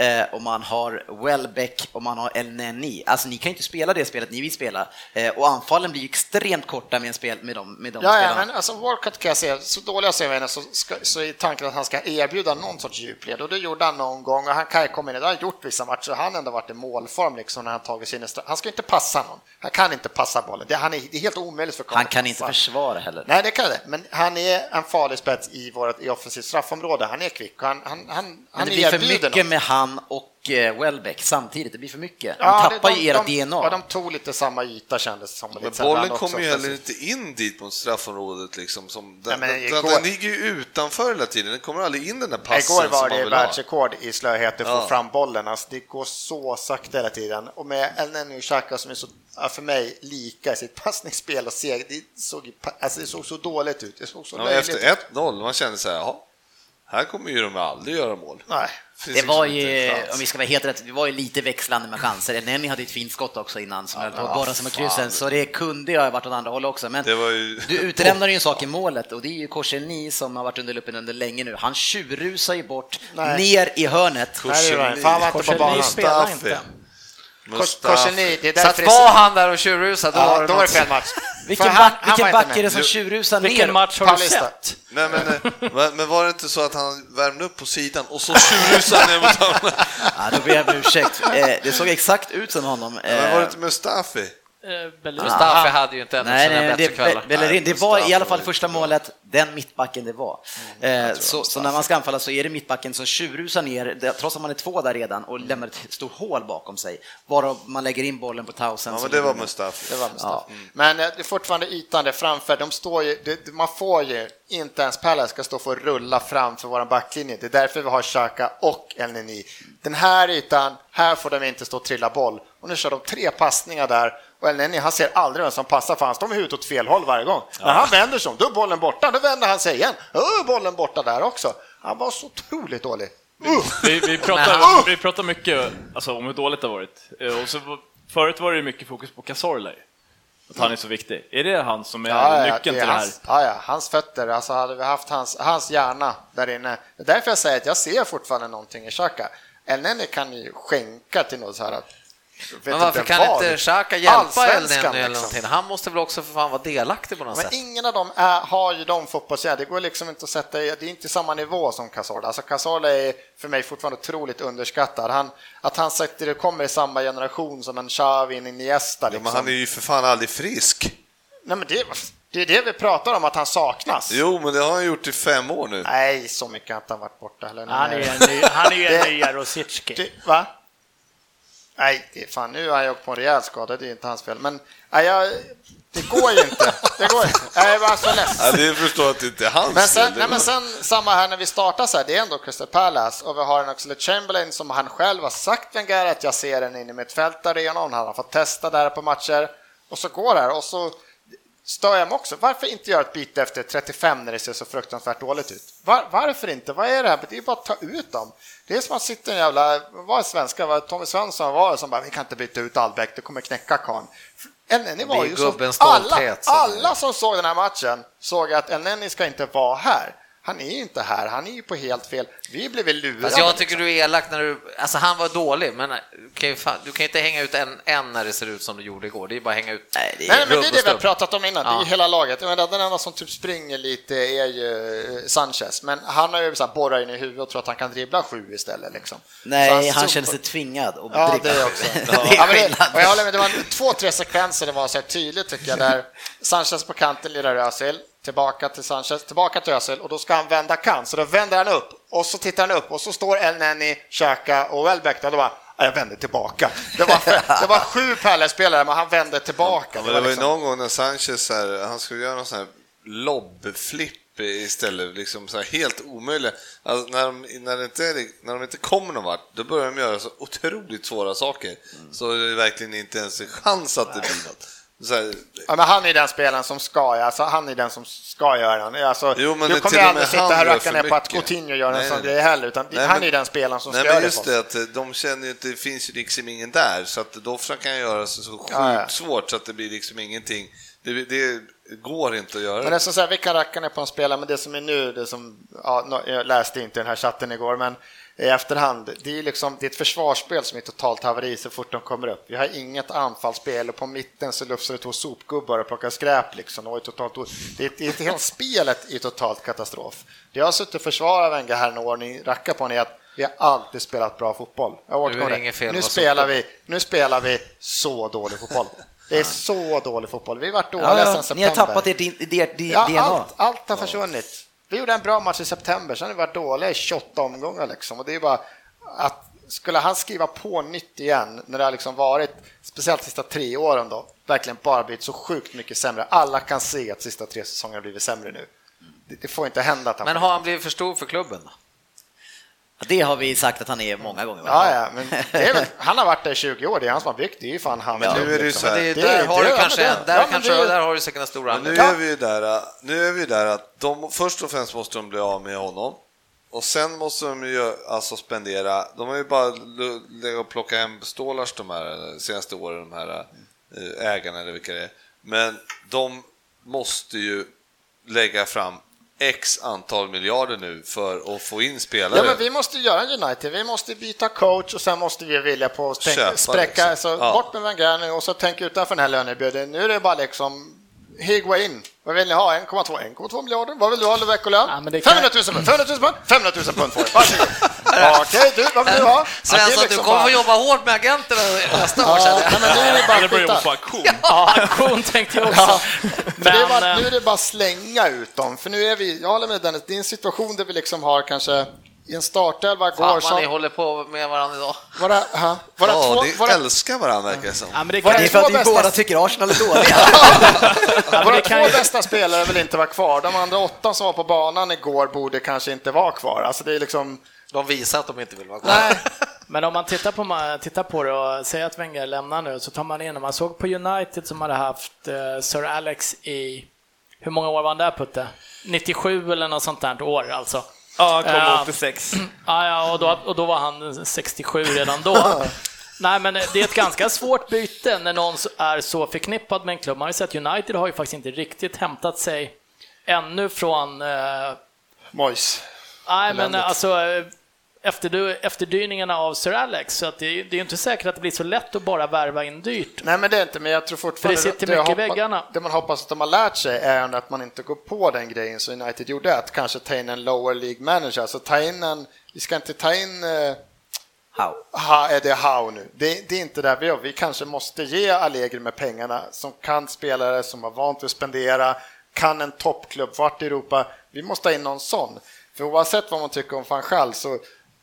[SPEAKER 2] eh, och man har Welbeck och man har El Neni. Alltså ni kan ju inte spela det spelet ni vill spela. Eh, och anfallen blir ju extremt korta med, en spel, med de, med de
[SPEAKER 3] Ja, ja,
[SPEAKER 2] spelarna.
[SPEAKER 3] men alltså Walcott kan jag säga, så dåliga ser vi henne så, ska, så är tanken att han ska erbjuda någon sorts djupled. Och det gjorde han någon gång. Och han kan ju komma in, det. Har han gjort vissa matcher, han har ändå varit i målform liksom när han tagit sin stra- Han ska inte passa någon, han kan inte passa bollen, det, han är, det är helt omöjligt för
[SPEAKER 2] Han kan inte försvara heller.
[SPEAKER 3] Nej, det kan det, men han är en farlig spets i, vårt, i offensivt straffområde, han är kvick. Och han, han, han,
[SPEAKER 2] Men
[SPEAKER 3] han
[SPEAKER 2] det blir för mycket
[SPEAKER 3] något.
[SPEAKER 2] med han och eh, Welbeck samtidigt. Det blir för mycket. De
[SPEAKER 3] Ja, det-
[SPEAKER 2] tappar ju ert
[SPEAKER 3] de,
[SPEAKER 2] DNA.
[SPEAKER 3] Ja, de tog lite samma yta kändes det som.
[SPEAKER 5] Men bollen kommer ju heller inte in dit mot straffområdet. Liksom, som, den,
[SPEAKER 3] men
[SPEAKER 5] den,
[SPEAKER 3] igår-
[SPEAKER 5] den ligger ju utanför hela tiden, den kommer aldrig in den där passen
[SPEAKER 3] Igår var det världsrekord i slöhet att få
[SPEAKER 5] Ja.
[SPEAKER 3] fram bollen. Alltså, det går så sakta hela tiden. Och med El Neni och Xhaka som är så, ja, för mig lika i sitt passningsspel och seg, det såg, alltså, det såg så dåligt ut. Det såg så
[SPEAKER 5] Ja,
[SPEAKER 3] löjligt
[SPEAKER 5] efter
[SPEAKER 3] ut.
[SPEAKER 5] 1-0, man kände så här, jaha, här kommer ju de aldrig göra mål.
[SPEAKER 3] Nej.
[SPEAKER 2] Det var
[SPEAKER 5] liksom
[SPEAKER 2] ju, om vi ska vara helt rätt, det var ju lite växlande med chanser. Nenny hade ett fint skott också innan som höll på att borra sig med kryssen, så det kunde ju ha varit åt andra hållet också. Men
[SPEAKER 5] Det var ju-
[SPEAKER 2] du utelämnar ju en sak i målet och det är ju Korselny som har varit under luppen under länge nu. Han tjurrusar ju bort
[SPEAKER 3] Nej.
[SPEAKER 2] ner i hörnet.
[SPEAKER 3] Var han var inte på banan.
[SPEAKER 6] spelar
[SPEAKER 5] Mustafi.
[SPEAKER 6] inte.
[SPEAKER 5] Mustafi.
[SPEAKER 3] Korselny, det är
[SPEAKER 4] Så att
[SPEAKER 3] därför
[SPEAKER 4] var han där och tjurrusade, då
[SPEAKER 3] Ja, då var det fel match.
[SPEAKER 2] Vilken,
[SPEAKER 3] För
[SPEAKER 2] back,
[SPEAKER 3] han- han
[SPEAKER 2] vilken back är det som tjurrusar
[SPEAKER 6] Vilken
[SPEAKER 2] ner?
[SPEAKER 6] match har du sett?
[SPEAKER 5] Nej, men, eh, men, var det inte så att han värmde upp på sidan och så tjurrusade han ner mot honom?
[SPEAKER 2] Ja, då ber jag om ursäkt. Eh, det såg exakt ut som honom. Eh,
[SPEAKER 5] Men var det inte Mustafi?
[SPEAKER 6] Eh, Bellerin.
[SPEAKER 4] Mustafi hade ju inte ännu
[SPEAKER 2] Nej,
[SPEAKER 4] sina
[SPEAKER 2] nej,
[SPEAKER 4] bättre
[SPEAKER 2] det,
[SPEAKER 4] kvällar.
[SPEAKER 2] Be- Bellerin, det var i alla fall första målet den mittbacken det var.
[SPEAKER 5] Mm,
[SPEAKER 2] Eh, så, så när man ska anfalla så är det mittbacken som tjurrusar ner, trots att man är två där redan, och lämnar ett stort hål bakom sig, varav man lägger in bollen på Tausen.
[SPEAKER 5] Ja,
[SPEAKER 2] så
[SPEAKER 5] men det var Mustafi.
[SPEAKER 3] Det var Mustafa. Men eh, det är fortfarande ytan där framför. De står ju, det, man får ju inte ens Palace ska stå för att rulla framför vår backlinje. Det är därför vi har Xhaka och El Neni. Den här ytan, här får de inte stå och trilla boll. Och nu kör de tre passningar där och El Neni, han ser aldrig vem som passar för han står med huvudet åt fel håll varje gång. När han vänder sig om, då är bollen borta, då vänder han sig igen. Då är bollen borta där också. Han var så otroligt dålig. Uh!
[SPEAKER 7] Vi, vi, pratar, vi pratar mycket alltså, om hur dåligt det har varit. Eh, Och så, förut var det mycket fokus på Cazorla. Att han är så viktig. Är det han som är
[SPEAKER 3] Ja, ja,
[SPEAKER 7] nyckeln
[SPEAKER 3] är
[SPEAKER 7] till det här?
[SPEAKER 3] hans, ja, ja, hans fötter, alltså hade vi haft hans, hans hjärna där inne. Det är därför jag säger att jag ser fortfarande någonting i Xhaka. Elneny kan ju skänka till något så här. vet
[SPEAKER 4] Men varför kan
[SPEAKER 3] vad.
[SPEAKER 4] inte Xhaka hjälpa
[SPEAKER 3] Allsvenskan,
[SPEAKER 4] Elneny eller
[SPEAKER 3] liksom.
[SPEAKER 4] någonting? Han måste väl också för fan vara delaktig på något
[SPEAKER 3] Men
[SPEAKER 4] sätt?
[SPEAKER 3] ingen av dem är, har ju de fotbollshjärnor. Det går liksom inte att sätta i, det är inte samma nivå som Cazorla. Alltså Cazorla är för mig fortfarande otroligt underskattad. Han, att han sätter det kommer i samma generation som en Xavi, en Iniesta.
[SPEAKER 5] Ja,
[SPEAKER 3] Liksom.
[SPEAKER 5] men han är ju för fan aldrig frisk.
[SPEAKER 3] Nej, men det, det är det vi pratar om, att han saknas.
[SPEAKER 5] Jo, men det har han gjort i fem år nu.
[SPEAKER 3] Nej, så mycket har inte han varit borta heller.
[SPEAKER 6] Han är ju en ny, han är en ny Jarosicki.
[SPEAKER 3] Va? Nej, fan, nu har jag på en rejäl skada, det är inte hans fel. Men nej, jag, det går ju inte. Det går inte. Jag bara så less.
[SPEAKER 5] Ja, det förstår att det inte är hans
[SPEAKER 3] Men sen,
[SPEAKER 5] fel.
[SPEAKER 3] nej, men sen samma här när vi startar så här, det är ändå Crystal Palace och vi har en Oxlade Chamberlain som han själv har sagt Wenger att jag ser den inne i mittfältarenan, han har fått testa där på matcher och så går det här och så stör jag mig också. Varför inte göra ett byte efter 35 när det ser så fruktansvärt dåligt ut? Var, varför inte? Vad är det här? Det är bara att ta ut dem. Det är som att sitta en jävla, vad är svenska, vad Tommy Svensson var som bara, vi kan inte byta ut Albeck, det kommer knäcka karln. Elneny var ju så, alla, alla som såg den här matchen såg att Elneny ska inte vara här. Han är ju inte här, han är ju på helt fel. Vi blev väl lurade.
[SPEAKER 4] Fast jag tycker du är elak när du... Alltså han var dålig, men du kan ju, fan, du kan ju inte hänga ut en, en när det ser ut som du gjorde igår. Det är bara att hänga ut...
[SPEAKER 2] Nej, det är
[SPEAKER 3] Nej, men det är det vi har pratat om innan, det är
[SPEAKER 4] Ja.
[SPEAKER 3] ju hela laget. Menar, den enda som typ springer lite är ju eh, Sanchez, men han har ju så här borrat in i huvudet och tror att han kan dribbla sju istället. Liksom. Så
[SPEAKER 2] Nej, han
[SPEAKER 3] super-
[SPEAKER 2] känner sig tvingad att
[SPEAKER 3] Ja,
[SPEAKER 2] dribbla.
[SPEAKER 3] det också.
[SPEAKER 2] det
[SPEAKER 3] Ja,
[SPEAKER 2] är
[SPEAKER 3] men det, och jag håller med, det var två, tre sekvenser det var så här tydligt tycker jag, där Sanchez på kanten lirar Özil, tillbaka till Sanchez, tillbaka till Özil och då ska han vända kant, så då vänder han upp och så tittar han upp och så står El Neni, Xhaka och Welbeck där då bara "Ja, jag vänder tillbaka. Det var, det var sju Palace-spelare, men han vände tillbaka.
[SPEAKER 5] Ja, det var ju
[SPEAKER 3] liksom-
[SPEAKER 5] någon gång när Sanchez här, han skulle göra någon sån här lobbflipp istället, liksom så här helt omöjligt. Alltså när, de, när, det inte, är- när de inte kommer någon vart, då börjar de göra så otroligt svåra saker. Så det är verkligen inte ens en chans att det blir något. Här,
[SPEAKER 3] Ja, men han är den spelaren som ska, alltså, han är den som ska göra den. Alltså,
[SPEAKER 5] Jo, men
[SPEAKER 3] du
[SPEAKER 5] det-
[SPEAKER 3] kommer ju aldrig sitta här och racka ner på att. Coutinho gör en sån grej heller, utan
[SPEAKER 5] Nej,
[SPEAKER 3] han
[SPEAKER 5] men-
[SPEAKER 3] är den spelaren som
[SPEAKER 5] Nej,
[SPEAKER 3] ska
[SPEAKER 5] men
[SPEAKER 3] göra
[SPEAKER 5] just
[SPEAKER 3] det.
[SPEAKER 5] det att de känner ju att det finns ju liksom ingen där, så att då han göra så, så sjukt
[SPEAKER 3] Ja, ja.
[SPEAKER 5] svårt så att det blir liksom ingenting. Det, det går inte att göra.
[SPEAKER 3] Men det är så här, vi kan racka ner på en spelare, men det som är nu, det som, ja, jag läste inte den här chatten igår, men i efterhand, det är, liksom, det är ett försvarsspel som är totalt haveri så fort de kommer upp. Vi har inget anfallsspel och på mitten så lufsar det två sopgubbar och plockar skräp. Liksom. Det, var ju totalt, det, är, det är hela spelet är totalt katastrof. Det jag har suttit och försvarat Wenger här några år, ni rackar på, ni är att vi har alltid spelat bra fotboll. Jag återkommer
[SPEAKER 4] Nu är det
[SPEAKER 3] det.
[SPEAKER 4] inget fel
[SPEAKER 3] nu,
[SPEAKER 4] med
[SPEAKER 3] spelar vi, nu spelar vi så dålig fotboll. Det är så dålig fotboll. Vi har varit dåliga
[SPEAKER 2] Ja,
[SPEAKER 3] sedan september.
[SPEAKER 2] ni har tappat ert, ert
[SPEAKER 3] Ja,
[SPEAKER 2] DNA.
[SPEAKER 3] allt, allt har försvunnit. Vi gjorde en bra match i september, sen har vi varit dåliga i 28 omgångar. Liksom. Och det är bara att skulle han skriva på nytt igen när det har liksom varit, speciellt de sista tre åren då, verkligen bara blivit så sjukt mycket sämre. Alla kan se att sista tre säsongerna har blivit sämre nu. Det, det får inte hända att han
[SPEAKER 4] Men har han blivit för stor för klubben?
[SPEAKER 2] Det har vi sagt att han är många gånger.
[SPEAKER 3] Ja, ja, men det är väl, han har varit där i 20 år, det är han som har byggt, det är ju fan han.
[SPEAKER 5] Men nu är det så här,
[SPEAKER 4] det, är-
[SPEAKER 3] det-
[SPEAKER 4] där har du kanske där, där har du säkert en stor
[SPEAKER 5] Men nu
[SPEAKER 4] anledning.
[SPEAKER 5] är vi ju där, äh, nu är vi där att de, först och främst måste de bli av med honom och sen måste de ju alltså spendera, de har ju bara l- legat och plockat hem stålars de här senaste åren, de här äh, ägarna eller vilka det är. Men de måste ju lägga fram x antal miljarder nu för att få in spelare.
[SPEAKER 3] Ja, men vi måste göra en United. Vi måste byta coach och sen måste vi vilja på att tänka,
[SPEAKER 5] Köpa,
[SPEAKER 3] spräcka,
[SPEAKER 5] liksom.
[SPEAKER 3] så
[SPEAKER 5] Ja.
[SPEAKER 3] bort med Wenger nu och så tänka utanför den här lönebudgeten. Nu är det bara liksom Higuain. Vad vill ni ha? 1,2 1,2 miljarder? Vad vill du ha i veckolön?
[SPEAKER 6] Ja, kan-
[SPEAKER 3] 500 000 pund, 500 000 pund, 500 000 pund får du. Varsågod. Okej, du, vad vill du ha? Ja, det är
[SPEAKER 4] Svensson, du
[SPEAKER 3] liksom
[SPEAKER 4] kommer
[SPEAKER 3] bara-
[SPEAKER 4] få jobba hårt med agenterna nästa år.
[SPEAKER 3] Ja, nej, men nu är det bara
[SPEAKER 7] jobba
[SPEAKER 3] skita.
[SPEAKER 7] på auktion.
[SPEAKER 6] Ja, aktion tänkte jag också.
[SPEAKER 3] Ja, är bara,
[SPEAKER 6] Men,
[SPEAKER 3] nu
[SPEAKER 6] eh,
[SPEAKER 3] är det bara slänga ut dem, för nu är vi, jag håller med Dennis, det är en situation där vi liksom har kanske i en startelva
[SPEAKER 4] Fan
[SPEAKER 3] går
[SPEAKER 4] vad ni
[SPEAKER 3] som...
[SPEAKER 4] håller på med varandra idag.
[SPEAKER 3] Våra, aha, våra
[SPEAKER 5] ja,
[SPEAKER 3] två,
[SPEAKER 5] ni
[SPEAKER 3] våra,
[SPEAKER 5] älskar varandra verkar det som.
[SPEAKER 6] ja, men det
[SPEAKER 3] Vad
[SPEAKER 6] kan,
[SPEAKER 2] Det är för att vi
[SPEAKER 3] bästa-
[SPEAKER 2] båda tycker Arsenal är dåliga.
[SPEAKER 6] men
[SPEAKER 3] Våra två
[SPEAKER 6] ju-
[SPEAKER 3] bästa spelare vill inte vara kvar. De andra åtta som var på banan igår borde kanske inte vara kvar. Alltså det är liksom...
[SPEAKER 4] De visar att de inte vill vara kvar.
[SPEAKER 3] Nej,
[SPEAKER 6] Men om man tittar på, tittar på det och säger att Wenger lämnar nu, så tar man in, om man såg på United som hade haft eh, Sir Alex i, hur många år var han där Putte? 97 eller något sånt där år alltså.
[SPEAKER 7] Ja, kom
[SPEAKER 6] Ja.
[SPEAKER 7] 86.
[SPEAKER 6] Ja, ja och, då, och då var han 67 redan då. Nej, men det är ett ganska svårt byte när någon är så förknippad med en klubb. Man har ju sett United har ju faktiskt inte riktigt hämtat sig ännu från... Eh,
[SPEAKER 3] Mois.
[SPEAKER 6] nej, men alltså eh, efter, efterdyningarna av Sir Alex, så att det, är- det är ju inte säkert att det blir så lätt att bara värva in dyrt.
[SPEAKER 3] Nej, men det är inte, men jag tror fortfarande...
[SPEAKER 6] För det sitter mycket i
[SPEAKER 3] hoppa-
[SPEAKER 6] väggarna.
[SPEAKER 3] Det man hoppas att de har lärt sig är att man inte går på den grejen som United gjorde, att kanske ta in en lower League manager, alltså ta in en... Vi ska inte ta in... Eh,
[SPEAKER 2] How?
[SPEAKER 3] ha, är det how nu? Det, det är inte där vi gör. Vi kanske måste ge Allegri med pengarna som kan spelare som har vant att spendera, kan en toppklubb, vart i Europa. Vi måste ha in någon sån. För oavsett vad man tycker om van Gaal så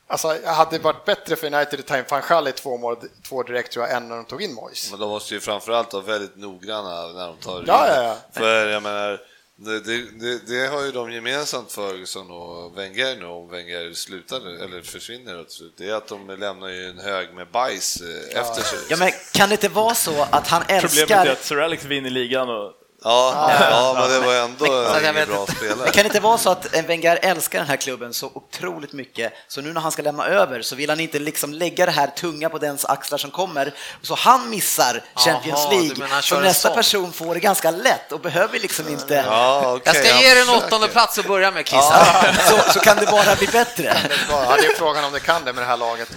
[SPEAKER 3] Alltså, hade det varit bättre för United att ta in van i två mål, två direkt tror jag, än när de tog in Moyes.
[SPEAKER 5] Men de måste ju framförallt vara väldigt noggranna när de tar
[SPEAKER 3] Ja, ja, ja.
[SPEAKER 5] För jag menar, det, det, det, har ju de gemensamt, Ferguson och Wenger nu, om Wenger slutar eller försvinner. Det är att de lämnar ju en hög med bajs eh, efter sig.
[SPEAKER 2] Ja, men kan det inte vara så att han
[SPEAKER 7] Problemet
[SPEAKER 2] älskar...
[SPEAKER 7] är att Sir Alex vinner ligan och
[SPEAKER 5] Ja, ja, men det var ändå ingen
[SPEAKER 4] vet
[SPEAKER 5] bra spelare.
[SPEAKER 2] Men kan det inte vara så att en Wenger älskar den här klubben så otroligt mycket, så nu när han ska lämna över så vill han inte liksom lägga det här tunga på dens axlar som kommer, så han missar Champions
[SPEAKER 4] Jaha, du
[SPEAKER 2] League. Så
[SPEAKER 4] en
[SPEAKER 2] nästa person får det ganska lätt och behöver liksom inte...
[SPEAKER 5] Ja, okej,
[SPEAKER 4] Jag ska ge dig en åttonde plats att börja med, Kissa.
[SPEAKER 2] Så, så kan det bara bli bättre.
[SPEAKER 3] Ja, det är frågan om det kan det med det här laget.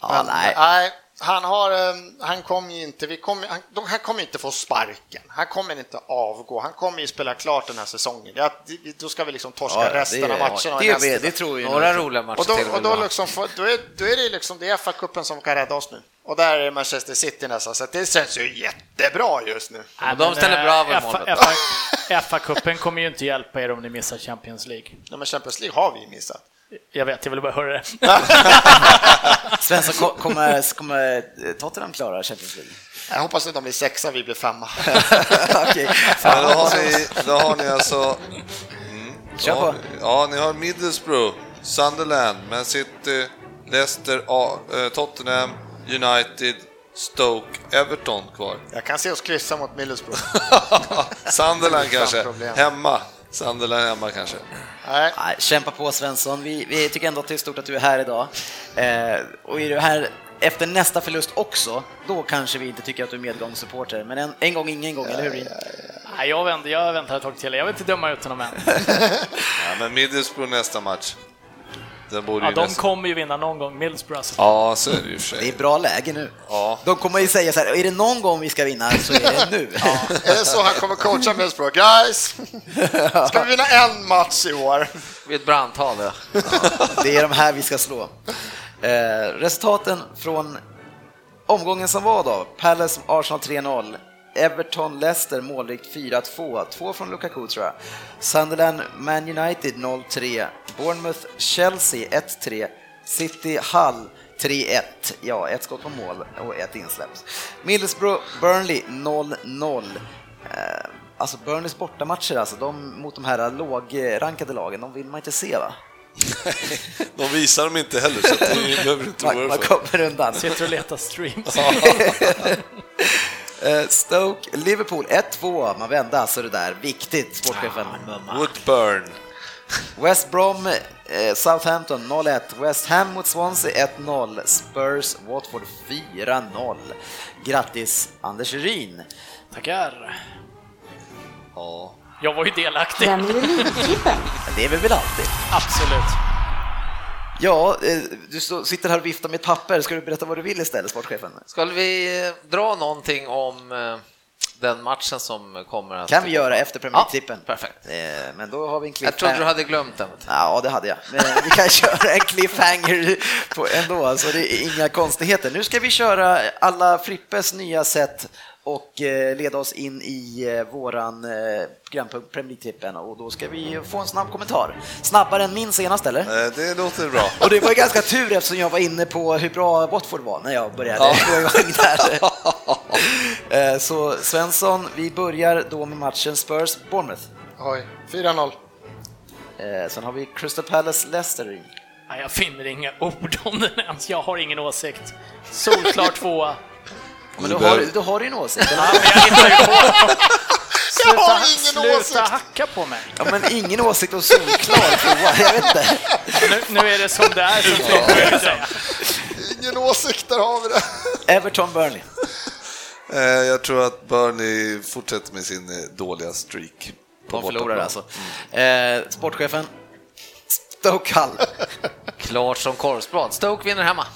[SPEAKER 2] Ja,
[SPEAKER 3] Men,
[SPEAKER 2] nej.
[SPEAKER 3] nej, han har, eh, han kommer ju inte, vi kommer, han, han kommer inte få sparken. Han kommer inte avgå. Han kommer ju spela klart den här säsongen. Ja, då ska vi liksom torska
[SPEAKER 2] Ja,
[SPEAKER 3] resten av matcherna.
[SPEAKER 2] det, det, det tror vi.
[SPEAKER 4] Några roliga matcher
[SPEAKER 3] och då,
[SPEAKER 4] till
[SPEAKER 3] och då, liksom, då, är, då är det liksom det är FA-cupen som kan rädda oss nu. Och där är Manchester City nästan, så det känns ju jättebra just nu.
[SPEAKER 6] Nej,
[SPEAKER 4] de ställer bra över
[SPEAKER 6] FA
[SPEAKER 4] målet.
[SPEAKER 6] FA FA-cupen kommer ju inte hjälpa er om ni missar Champions League.
[SPEAKER 3] Ja, men Champions League har vi ju missat.
[SPEAKER 6] Jag vet, jag vill bara höra det.
[SPEAKER 2] Svensson, ko- kommer, kommer Tottenham klara Champions League?
[SPEAKER 3] Jag hoppas att de blir sexa, vi blir femma.
[SPEAKER 2] Okej.
[SPEAKER 5] Men då har ni, då har ni alltså... Mm,
[SPEAKER 2] Kör på.
[SPEAKER 5] har ni- Ja, ni har Middlesbrough, Sunderland, Man City, Leicester, eh, Tottenham, United, Stoke, Everton kvar.
[SPEAKER 3] Jag kan se oss kryssa mot Middlesbrough.
[SPEAKER 5] Sunderland kanske, hemma. Sunderland hemma kanske.
[SPEAKER 3] Nej,
[SPEAKER 2] Nej, kämpa på Svensson. Vi, vi tycker ändå att det är stort att du är här idag. Eh, och är du här efter nästa förlust också, då kanske vi inte tycker att du är medgångssupporter. Men en, en gång ingen gång, eller hur? Rin?
[SPEAKER 6] Nej, jag väntar, jag väntar ett tag till. Jag vill inte döma ut honom än.
[SPEAKER 5] Ja, men Middlesbrough nästa match. Den borde
[SPEAKER 6] Ja,
[SPEAKER 5] ju
[SPEAKER 6] de
[SPEAKER 5] nästan...
[SPEAKER 6] kommer ju vinna någon gång, Middlesbrough. Alltså.
[SPEAKER 5] Ja, så är det ju för
[SPEAKER 2] Det är
[SPEAKER 5] sig.
[SPEAKER 2] bra läge nu.
[SPEAKER 5] Ja.
[SPEAKER 2] De kommer ju säga så här, är det någon gång vi ska vinna så är det nu.
[SPEAKER 3] är det så han kommer coacha Middlesbrough? Guys, ska vi vinna en match i år?
[SPEAKER 4] Vid ett brandtal, ja.
[SPEAKER 2] Det är de här vi ska slå. Eh, resultaten från omgången som var då. Palace Arsenal 3-0. Everton Leicester målrikt 4-2. Två från Lukaku tror jag. Sunderland Man United 0-3. Bournemouth Chelsea 1-3. City Hull 3-1. Ja, ett skott på mål och ett insläppt. Middlesbrough Burnley 0-0. Eh, Alltså Burnleys bortamatcher alltså, de, mot de här lågrankade lagen, de vill man inte se va?
[SPEAKER 5] De visar dem inte heller, så ni behöver inte
[SPEAKER 2] Man,
[SPEAKER 5] oroa
[SPEAKER 2] man
[SPEAKER 5] er för.
[SPEAKER 2] kommer undan.
[SPEAKER 6] Sitter och letar streams.
[SPEAKER 2] Eh, Stoke, Liverpool 1-2, man vände alltså det där, viktigt sportchefen.
[SPEAKER 5] Woodburn.
[SPEAKER 2] West Brom, eh, Southampton 0-1, West Ham mot Swansea 1-0, Spurs, Watford 4-0. Grattis Anders Ryn.
[SPEAKER 6] Tackar.
[SPEAKER 5] Ja.
[SPEAKER 6] Jag var ju delaktig.
[SPEAKER 1] Premier League-trippen.
[SPEAKER 2] Det är vi väl alltid?
[SPEAKER 6] Absolut.
[SPEAKER 2] Ja, eh, du sitter här och viftar med ett papper, ska du berätta vad du vill istället, sportchefen?
[SPEAKER 4] Ska vi eh, dra någonting om eh, den matchen som kommer att...
[SPEAKER 2] kan vi göra efter Premier League-trippen.
[SPEAKER 4] Ja, perfekt.
[SPEAKER 2] Men då har vi en
[SPEAKER 4] Jag trodde du
[SPEAKER 2] cliffhanger.
[SPEAKER 4] hade glömt den.
[SPEAKER 2] Ja, det hade jag. Men vi kan köra en cliffhanger på ändå, så det är inga konstigheter. Nu ska vi köra alla Frippes nya sätt och eh, leda oss in i eh, våran eh, programpunkt Premier League-trippen och då ska vi få en snabb kommentar. Snabbare än min senast, eller?
[SPEAKER 5] Eh, Det låter bra.
[SPEAKER 2] Och det var ganska tur eftersom jag var inne på hur bra Watford var när jag började. Eh, Så Svensson, vi börjar då med matchen Spurs-Bournemouth.
[SPEAKER 3] Oj, 4-0.
[SPEAKER 2] Eh, Sen har vi Crystal Palace-Leicester.
[SPEAKER 6] Nej, jag finner inga ord om den ens. Jag har ingen åsikt. Solklar tvåa.
[SPEAKER 2] Men
[SPEAKER 5] Du
[SPEAKER 2] du har, du har ju en åsikt.
[SPEAKER 6] Ja, men jag hittar ju på. Sluta,
[SPEAKER 3] har ingen
[SPEAKER 6] sluta
[SPEAKER 3] åsikt.
[SPEAKER 6] hacka på mig.
[SPEAKER 2] Ja, men ingen åsikt om solklar tvåa, jag vet inte.
[SPEAKER 6] Nu, nu är det som det är, som säga.
[SPEAKER 3] Ingen åsikt, där har vi det.
[SPEAKER 2] Everton Burnley.
[SPEAKER 5] Eh, Jag tror att Burnley fortsätter med sin eh, dåliga streak. på
[SPEAKER 2] De förlorar alltså. Eh, sportchefen Stoke Hull.
[SPEAKER 4] Klart som korvspad. Stoke vinner hemma.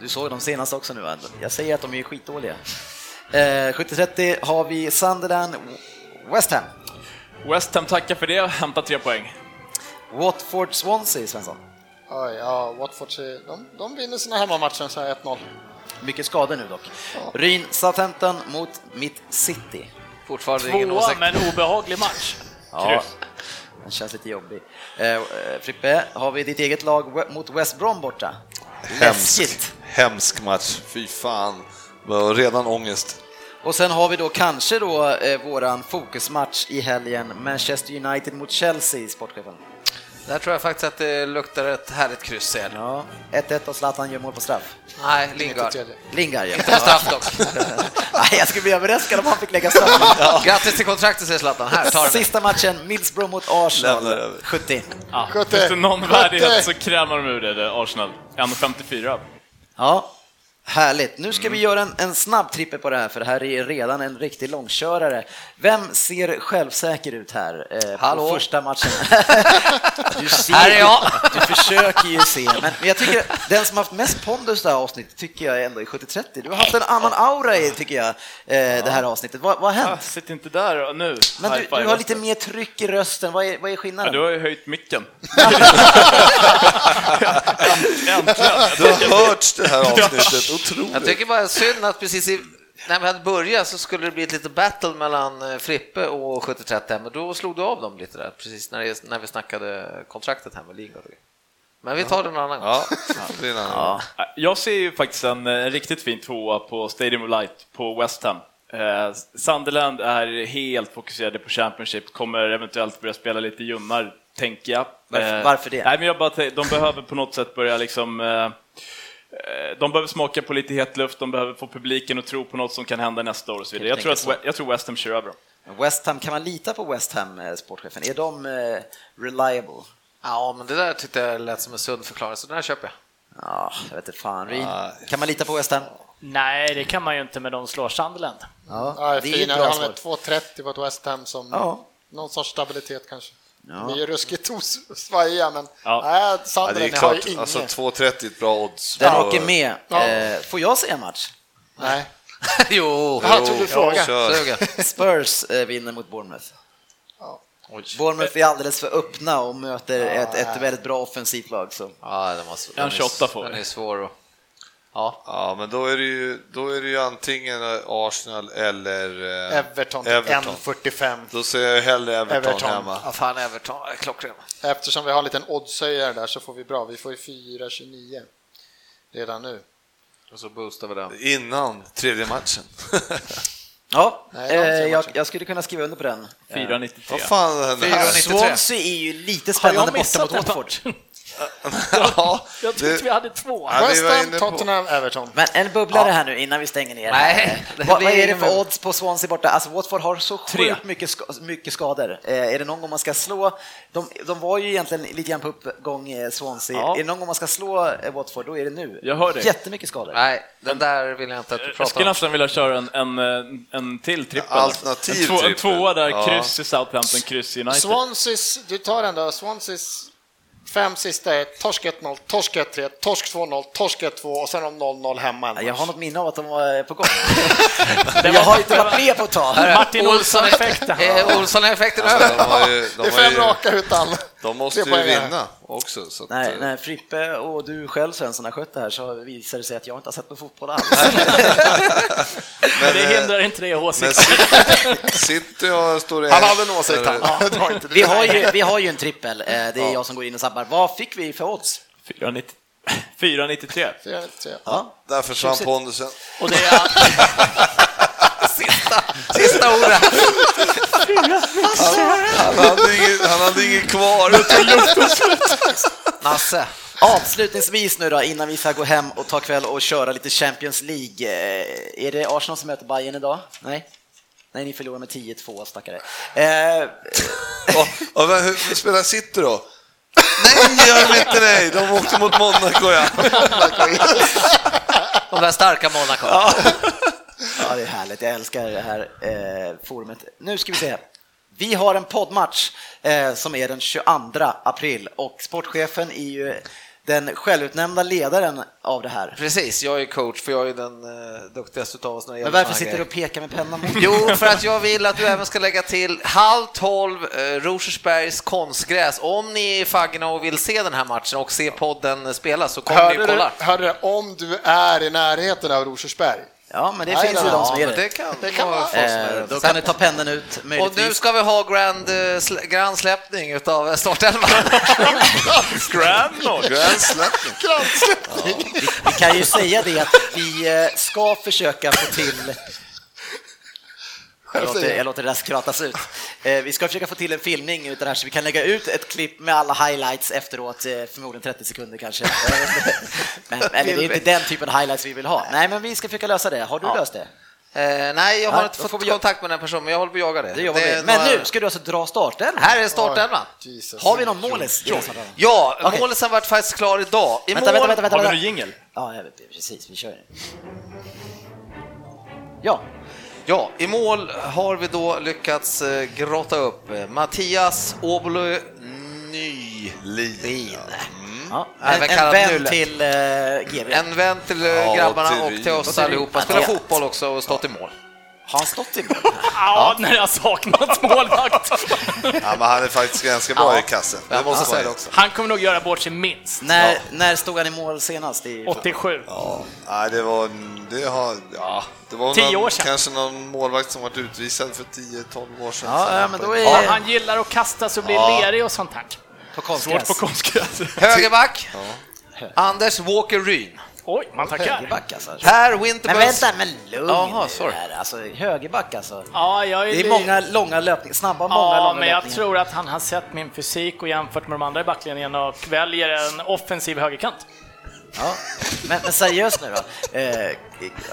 [SPEAKER 2] Du såg de senaste också nu? Jag säger att de är skitdåliga. Eh, 70-30 har vi Sunderland, West Ham.
[SPEAKER 7] West Ham tackar för det hämtar tre poäng.
[SPEAKER 2] Watford, Swansea, Svensson.
[SPEAKER 3] Oj, ja, Watford, ser- de, de vinner sina hemmamatcher så här 1-0.
[SPEAKER 2] Mycket skador nu dock. Ryn, Southampton mot Mitt City.
[SPEAKER 4] Fortfarande ingen
[SPEAKER 6] Tvåa,
[SPEAKER 4] åsikt.
[SPEAKER 6] men obehaglig match.
[SPEAKER 2] Ja, den känns lite jobbig. Eh, eh, Frippe, har vi ditt eget lag mot West Brom borta?
[SPEAKER 5] Hemsk, hemsk match, fy fan. Redan ångest.
[SPEAKER 2] Och sen har vi då kanske då eh, våran fokusmatch i helgen, Manchester United mot Chelsea, sportchefen.
[SPEAKER 4] Där tror jag faktiskt att det luktar ett härligt kryss i helgen.
[SPEAKER 2] Ja, 1-1 och Zlatan gör mål på straff.
[SPEAKER 4] Nej, Lingard.
[SPEAKER 2] Lingard ja.
[SPEAKER 4] Inte på straff dock.
[SPEAKER 2] Nej, jag skulle bli överraskad om han fick lägga straff.
[SPEAKER 4] Grattis till kontraktet säger Zlatan. Här, ta den.
[SPEAKER 2] Sista matchen, Middlesbrough mot Arsenal,
[SPEAKER 5] över.
[SPEAKER 2] 70.
[SPEAKER 7] Ja,
[SPEAKER 3] Skötte.
[SPEAKER 7] finns det någon värdighet så krämar de ur det, Arsenal. 1,54.
[SPEAKER 2] Ja, härligt. Nu ska vi
[SPEAKER 5] Mm.
[SPEAKER 2] göra en, en snabb trippel på det här, för det här är redan en riktig långkörare. Vem ser självsäker ut här eh, på
[SPEAKER 4] Hallå?
[SPEAKER 2] första matchen? du ser,
[SPEAKER 4] Här är jag.
[SPEAKER 2] Du försöker ju se, men, jag tycker den som haft mest pondus det här avsnittet tycker jag ändå är 70-30. Du har haft en annan aura i, tycker jag, eh, det här avsnittet. Vad, vad har
[SPEAKER 7] Ah,
[SPEAKER 2] hänt?
[SPEAKER 7] sitt inte där och nu.
[SPEAKER 2] Men du, du har lite
[SPEAKER 7] West
[SPEAKER 2] mer tryck i rösten. Vad är, vad är skillnaden?
[SPEAKER 7] Ja, du har ju höjt micken. Äntligen!
[SPEAKER 5] Du har hört det här avsnittet, otroligt.
[SPEAKER 4] Jag tycker bara synd att precis i, när vi hade börjat så skulle det bli ett litet battle mellan eh, Frippe och 70-30, men då slog du av dem lite där, precis när, det, när vi snackade kontraktet här med Lingard. Men vi tar det någon annan gång.
[SPEAKER 5] Ja, en annan.
[SPEAKER 2] Ja,
[SPEAKER 7] Jag ser ju faktiskt en eh, riktigt fin tvåa på Stadium of Light på West Ham. Eh, Sunderland är helt fokuserade på Championship, kommer eventuellt börja spela lite jummar, tänker jag.
[SPEAKER 2] Varför-
[SPEAKER 7] Eh,
[SPEAKER 2] varför det?
[SPEAKER 7] Nej, men jag bara, de behöver på något sätt börja liksom eh, eh, de behöver smaka på lite het luft, de behöver få publiken att tro på något som kan hända nästa år och så vidare. Jag tror, att, jag tror West Ham kör över dem.
[SPEAKER 2] West Ham, kan man lita på West Ham, eh, sportchefen? Är de eh, reliable?
[SPEAKER 4] Ja, men det där tyckte jag lät som en sund förklaring, så den här köper jag.
[SPEAKER 2] Ja, jag vet inte fan. Kan man lita på West Ham?
[SPEAKER 6] Nej, det kan man ju inte med de slår Sunderland.
[SPEAKER 2] Ja, det är
[SPEAKER 3] fina.
[SPEAKER 2] bra
[SPEAKER 3] Han
[SPEAKER 2] svar.
[SPEAKER 3] med 2.30 på ett West Ham som
[SPEAKER 2] Ja.
[SPEAKER 3] någon sorts stabilitet kanske.
[SPEAKER 2] Ja.
[SPEAKER 3] De är ju ruskigt os- svajiga, men
[SPEAKER 7] Ja.
[SPEAKER 3] nej,
[SPEAKER 5] Ja, det är
[SPEAKER 3] Sunderland har ju
[SPEAKER 5] klart,
[SPEAKER 3] inget.
[SPEAKER 5] alltså 2.30 är ett bra odds.
[SPEAKER 2] Den
[SPEAKER 5] Och-
[SPEAKER 2] åker med.
[SPEAKER 3] Ja.
[SPEAKER 2] Eh, får jag se en match?
[SPEAKER 3] Nej.
[SPEAKER 4] jo,
[SPEAKER 3] Jaha, tog du fråga?
[SPEAKER 2] Spurs eh, vinner mot Bournemouth.
[SPEAKER 3] Ja.
[SPEAKER 2] Bournemouth är alldeles för öppna och möter ett, ett väldigt bra offensivt lag. Så.
[SPEAKER 4] Ja, den, måste,
[SPEAKER 7] En
[SPEAKER 4] den,
[SPEAKER 7] 28 får
[SPEAKER 4] är,
[SPEAKER 7] vi.
[SPEAKER 4] den är svår att... Ja,
[SPEAKER 5] Ja, men då är det ju, då är det ju antingen Arsenal eller eh,
[SPEAKER 3] Everton,
[SPEAKER 5] Everton.
[SPEAKER 3] 1.45
[SPEAKER 5] Då ser jag hellre Everton,
[SPEAKER 3] Everton.
[SPEAKER 5] hemma.
[SPEAKER 4] ja fan Everton är klockren.
[SPEAKER 3] Eftersom vi har en liten oddshöjare där så får vi bra. Vi får ju 4.29 redan nu.
[SPEAKER 4] Och så boostar vi den.
[SPEAKER 5] Innan tredje matchen.
[SPEAKER 2] Ja,
[SPEAKER 3] Nej,
[SPEAKER 2] eh, jag, jag skulle kunna skriva under på den.
[SPEAKER 7] 4,93.
[SPEAKER 5] Vad fan hände här?
[SPEAKER 4] 4,93.
[SPEAKER 2] Swansea är ju lite spännande borta mot Watford.
[SPEAKER 5] Ja,
[SPEAKER 6] Jag trodde vi hade två.
[SPEAKER 5] Ja,
[SPEAKER 3] West Ham, Tottenham, Everton.
[SPEAKER 2] Men en bubblare här nu innan vi stänger ner.
[SPEAKER 4] Nej, det
[SPEAKER 2] vad, vad är det för odds på Swansea borta? Alltså Watford har så sjukt mycket, ska, mycket skador. Eh, är det någon gång man ska slå? De, de var ju egentligen lite grann på uppgång, eh, Swansea.
[SPEAKER 7] Ja.
[SPEAKER 2] Är det någon gång man ska slå eh, Watford, då är det nu.
[SPEAKER 7] Jag hör dig.
[SPEAKER 2] Jättemycket skador.
[SPEAKER 4] Nej, den där vill jag inte att du
[SPEAKER 7] Jag
[SPEAKER 4] pratar
[SPEAKER 7] skulle
[SPEAKER 4] om.
[SPEAKER 7] nästan vilja köra en, en, eh, en till trippel.
[SPEAKER 5] Alternativ
[SPEAKER 7] en, två, en tvåa där,
[SPEAKER 5] Ja.
[SPEAKER 7] kryss i Southampton, kryss i United.
[SPEAKER 3] Swanseas, du tar den då, Swanseas fem sista är torsk 1-0, torsk 1-3, torsk 2-0, torsk 1-2 och sen om 0-0 hemma. en
[SPEAKER 2] Jag har något minne av att de var eh, på gång. Jag har inte varit med på ett tag.
[SPEAKER 6] Martin Olsson-effekten.
[SPEAKER 4] Eh, Olsson-effekten är
[SPEAKER 5] Ja,
[SPEAKER 4] över.
[SPEAKER 5] de,
[SPEAKER 3] Det är fem
[SPEAKER 5] ju,
[SPEAKER 3] raka utan.
[SPEAKER 5] de måste ju vinna också. Så att,
[SPEAKER 2] Nej,
[SPEAKER 5] eh,
[SPEAKER 2] när Frippe och du själv Svensson har skött det här så visar det sig att jag inte har sett på fotboll alls.
[SPEAKER 5] Men,
[SPEAKER 6] Det
[SPEAKER 5] eh,
[SPEAKER 6] hindrar inte det åsikten.
[SPEAKER 5] City står i
[SPEAKER 3] Han hade en åsikt han. inte
[SPEAKER 2] vi, har ju, vi har ju en trippel, eh, det är jag som går in och sabbar. Vad fick vi för odds?
[SPEAKER 7] 4,90 4,93.
[SPEAKER 3] Fyra, tre.
[SPEAKER 2] Ja.
[SPEAKER 5] Där försvann pondusen.
[SPEAKER 6] Och det är,
[SPEAKER 4] Sista, sista ordet.
[SPEAKER 5] Han hade inget, han hade inget kvar.
[SPEAKER 4] Nasse.
[SPEAKER 2] Avslutningsvis nu då, innan vi ska gå hem och ta kväll och köra lite Champions League. Eh, Är det Arsenal som möter Bayern idag? Nej? Nej, ni förlorar med 10-2 stackare. Eh,
[SPEAKER 5] Och, och, men hur spelar City då? Nej, gör de inte! Nej, de åkte mot Monaco ja.
[SPEAKER 4] De där starka Monaco.
[SPEAKER 2] Ja, det är härligt. Jag älskar det här eh, forumet. Nu ska vi se. Vi har en poddmatch eh, som är den 22 april och sportchefen är ju den självutnämnda ledaren av det här.
[SPEAKER 4] Precis, jag är coach för jag är den uh, duktigaste utav oss när det
[SPEAKER 2] Men varför sitter du och pekar med pennan
[SPEAKER 4] Jo, för att jag vill att du även ska lägga till halv tolv eh, Rosersbergs konstgräs. Om ni är i faggorna och vill se den här matchen och se podden spelas så kommer ni och
[SPEAKER 3] du,
[SPEAKER 4] kollar.
[SPEAKER 3] hörde du, om du är i närheten av Rosersberg?
[SPEAKER 2] Ja, men det
[SPEAKER 3] Nej,
[SPEAKER 2] finns ju de som
[SPEAKER 4] Ja,
[SPEAKER 2] är det.
[SPEAKER 4] det kan,
[SPEAKER 3] Det kan
[SPEAKER 4] vara
[SPEAKER 2] Eh, då kan ni ta pennan ut,
[SPEAKER 4] Och
[SPEAKER 2] möjligtvis.
[SPEAKER 4] nu ska vi ha grand, eh, sl- grand släppning utav startelvan.
[SPEAKER 7] Grand Lord.
[SPEAKER 5] Grand Släppning.
[SPEAKER 3] Grannsläppning!
[SPEAKER 2] Vi kan ju säga det att vi eh, ska försöka få till Jag låter, jag låter det där skratas ut. Eh, vi ska försöka få till en filmning utav det här så vi kan lägga ut ett klipp med alla highlights efteråt, eh, förmodligen 30 sekunder kanske. men, eller det är inte den typen av highlights vi vill ha. Nej, men vi ska försöka lösa det. Har du
[SPEAKER 4] Ja.
[SPEAKER 2] löst det?
[SPEAKER 4] Eh, nej, jag har
[SPEAKER 2] Nej,
[SPEAKER 4] inte fått kontakt med den personen, men jag håller på att jaga det.
[SPEAKER 2] det jobbar
[SPEAKER 4] Det
[SPEAKER 2] Men
[SPEAKER 4] några-
[SPEAKER 2] nu ska du alltså dra starten.
[SPEAKER 4] Här är startelvan.
[SPEAKER 3] Jesus.
[SPEAKER 2] Har vi någon målis?
[SPEAKER 4] Ja,
[SPEAKER 2] Okej.
[SPEAKER 4] målet sen vart faktiskt klar idag. I
[SPEAKER 2] Vänta,
[SPEAKER 4] mål...
[SPEAKER 2] vänta, vänta, vänta.
[SPEAKER 7] Har vi
[SPEAKER 2] vänta.
[SPEAKER 7] någon jingel?
[SPEAKER 2] Ja, jag vet, det. precis, vi kör. Ja,
[SPEAKER 4] Ja, i mål har vi då lyckats eh, grotta upp eh, Mattias Åbolo Nylin.
[SPEAKER 2] ja.
[SPEAKER 4] Även
[SPEAKER 2] En, en
[SPEAKER 4] kallat
[SPEAKER 2] vän till uh, GV.
[SPEAKER 4] En vän till eh,
[SPEAKER 5] Ja,
[SPEAKER 4] grabbarna
[SPEAKER 5] till
[SPEAKER 4] och
[SPEAKER 5] Ryn.
[SPEAKER 4] till oss
[SPEAKER 2] Och till Ryn.
[SPEAKER 4] allihopa. Spelar
[SPEAKER 2] Ja.
[SPEAKER 4] fotboll också och stått i mål.
[SPEAKER 2] Har han stått i mål?
[SPEAKER 6] Ja, när jag saknat målvakt.
[SPEAKER 5] Ja, men han är faktiskt ganska bra
[SPEAKER 4] Ja.
[SPEAKER 5] i kassen.
[SPEAKER 4] Jag måste säga
[SPEAKER 5] man
[SPEAKER 4] det
[SPEAKER 5] ge.
[SPEAKER 4] också.
[SPEAKER 6] Han kommer nog göra bort sig minst.
[SPEAKER 2] När, när stod han i mål senast? I...
[SPEAKER 6] 87.
[SPEAKER 5] Ja, nej, det var, det har, ja, det var
[SPEAKER 6] Tio
[SPEAKER 5] någon,
[SPEAKER 6] år sedan.
[SPEAKER 5] kanske någon målvakt som varit utvisad för 10-12 år sedan.
[SPEAKER 2] Ja, ja, men då är
[SPEAKER 6] Ja, han gillar att kasta sig och bli
[SPEAKER 5] Ja.
[SPEAKER 6] lerig och sånt här.
[SPEAKER 2] på
[SPEAKER 7] Svårt
[SPEAKER 2] konstgräs.
[SPEAKER 7] på konstgräs.
[SPEAKER 4] Högerback, Anders Walker Ryn.
[SPEAKER 6] Oj, man tackar.
[SPEAKER 2] Högerback alltså.
[SPEAKER 4] Per
[SPEAKER 2] Men
[SPEAKER 4] Winterbus.
[SPEAKER 2] vänta, men lugn
[SPEAKER 4] Jaha,
[SPEAKER 2] nu
[SPEAKER 4] sorry.
[SPEAKER 2] här. Alltså, högerback alltså.
[SPEAKER 6] Ja, jag är
[SPEAKER 2] Det är
[SPEAKER 6] li-
[SPEAKER 2] många långa löpningar, snabba många
[SPEAKER 6] Ja,
[SPEAKER 2] långa
[SPEAKER 6] men jag
[SPEAKER 2] löpningar.
[SPEAKER 6] tror att han har sett min fysik och jämfört med de andra i backlinjen och väljer en offensiv högerkant.
[SPEAKER 2] Ja. Men, men seriöst nu då. Eh,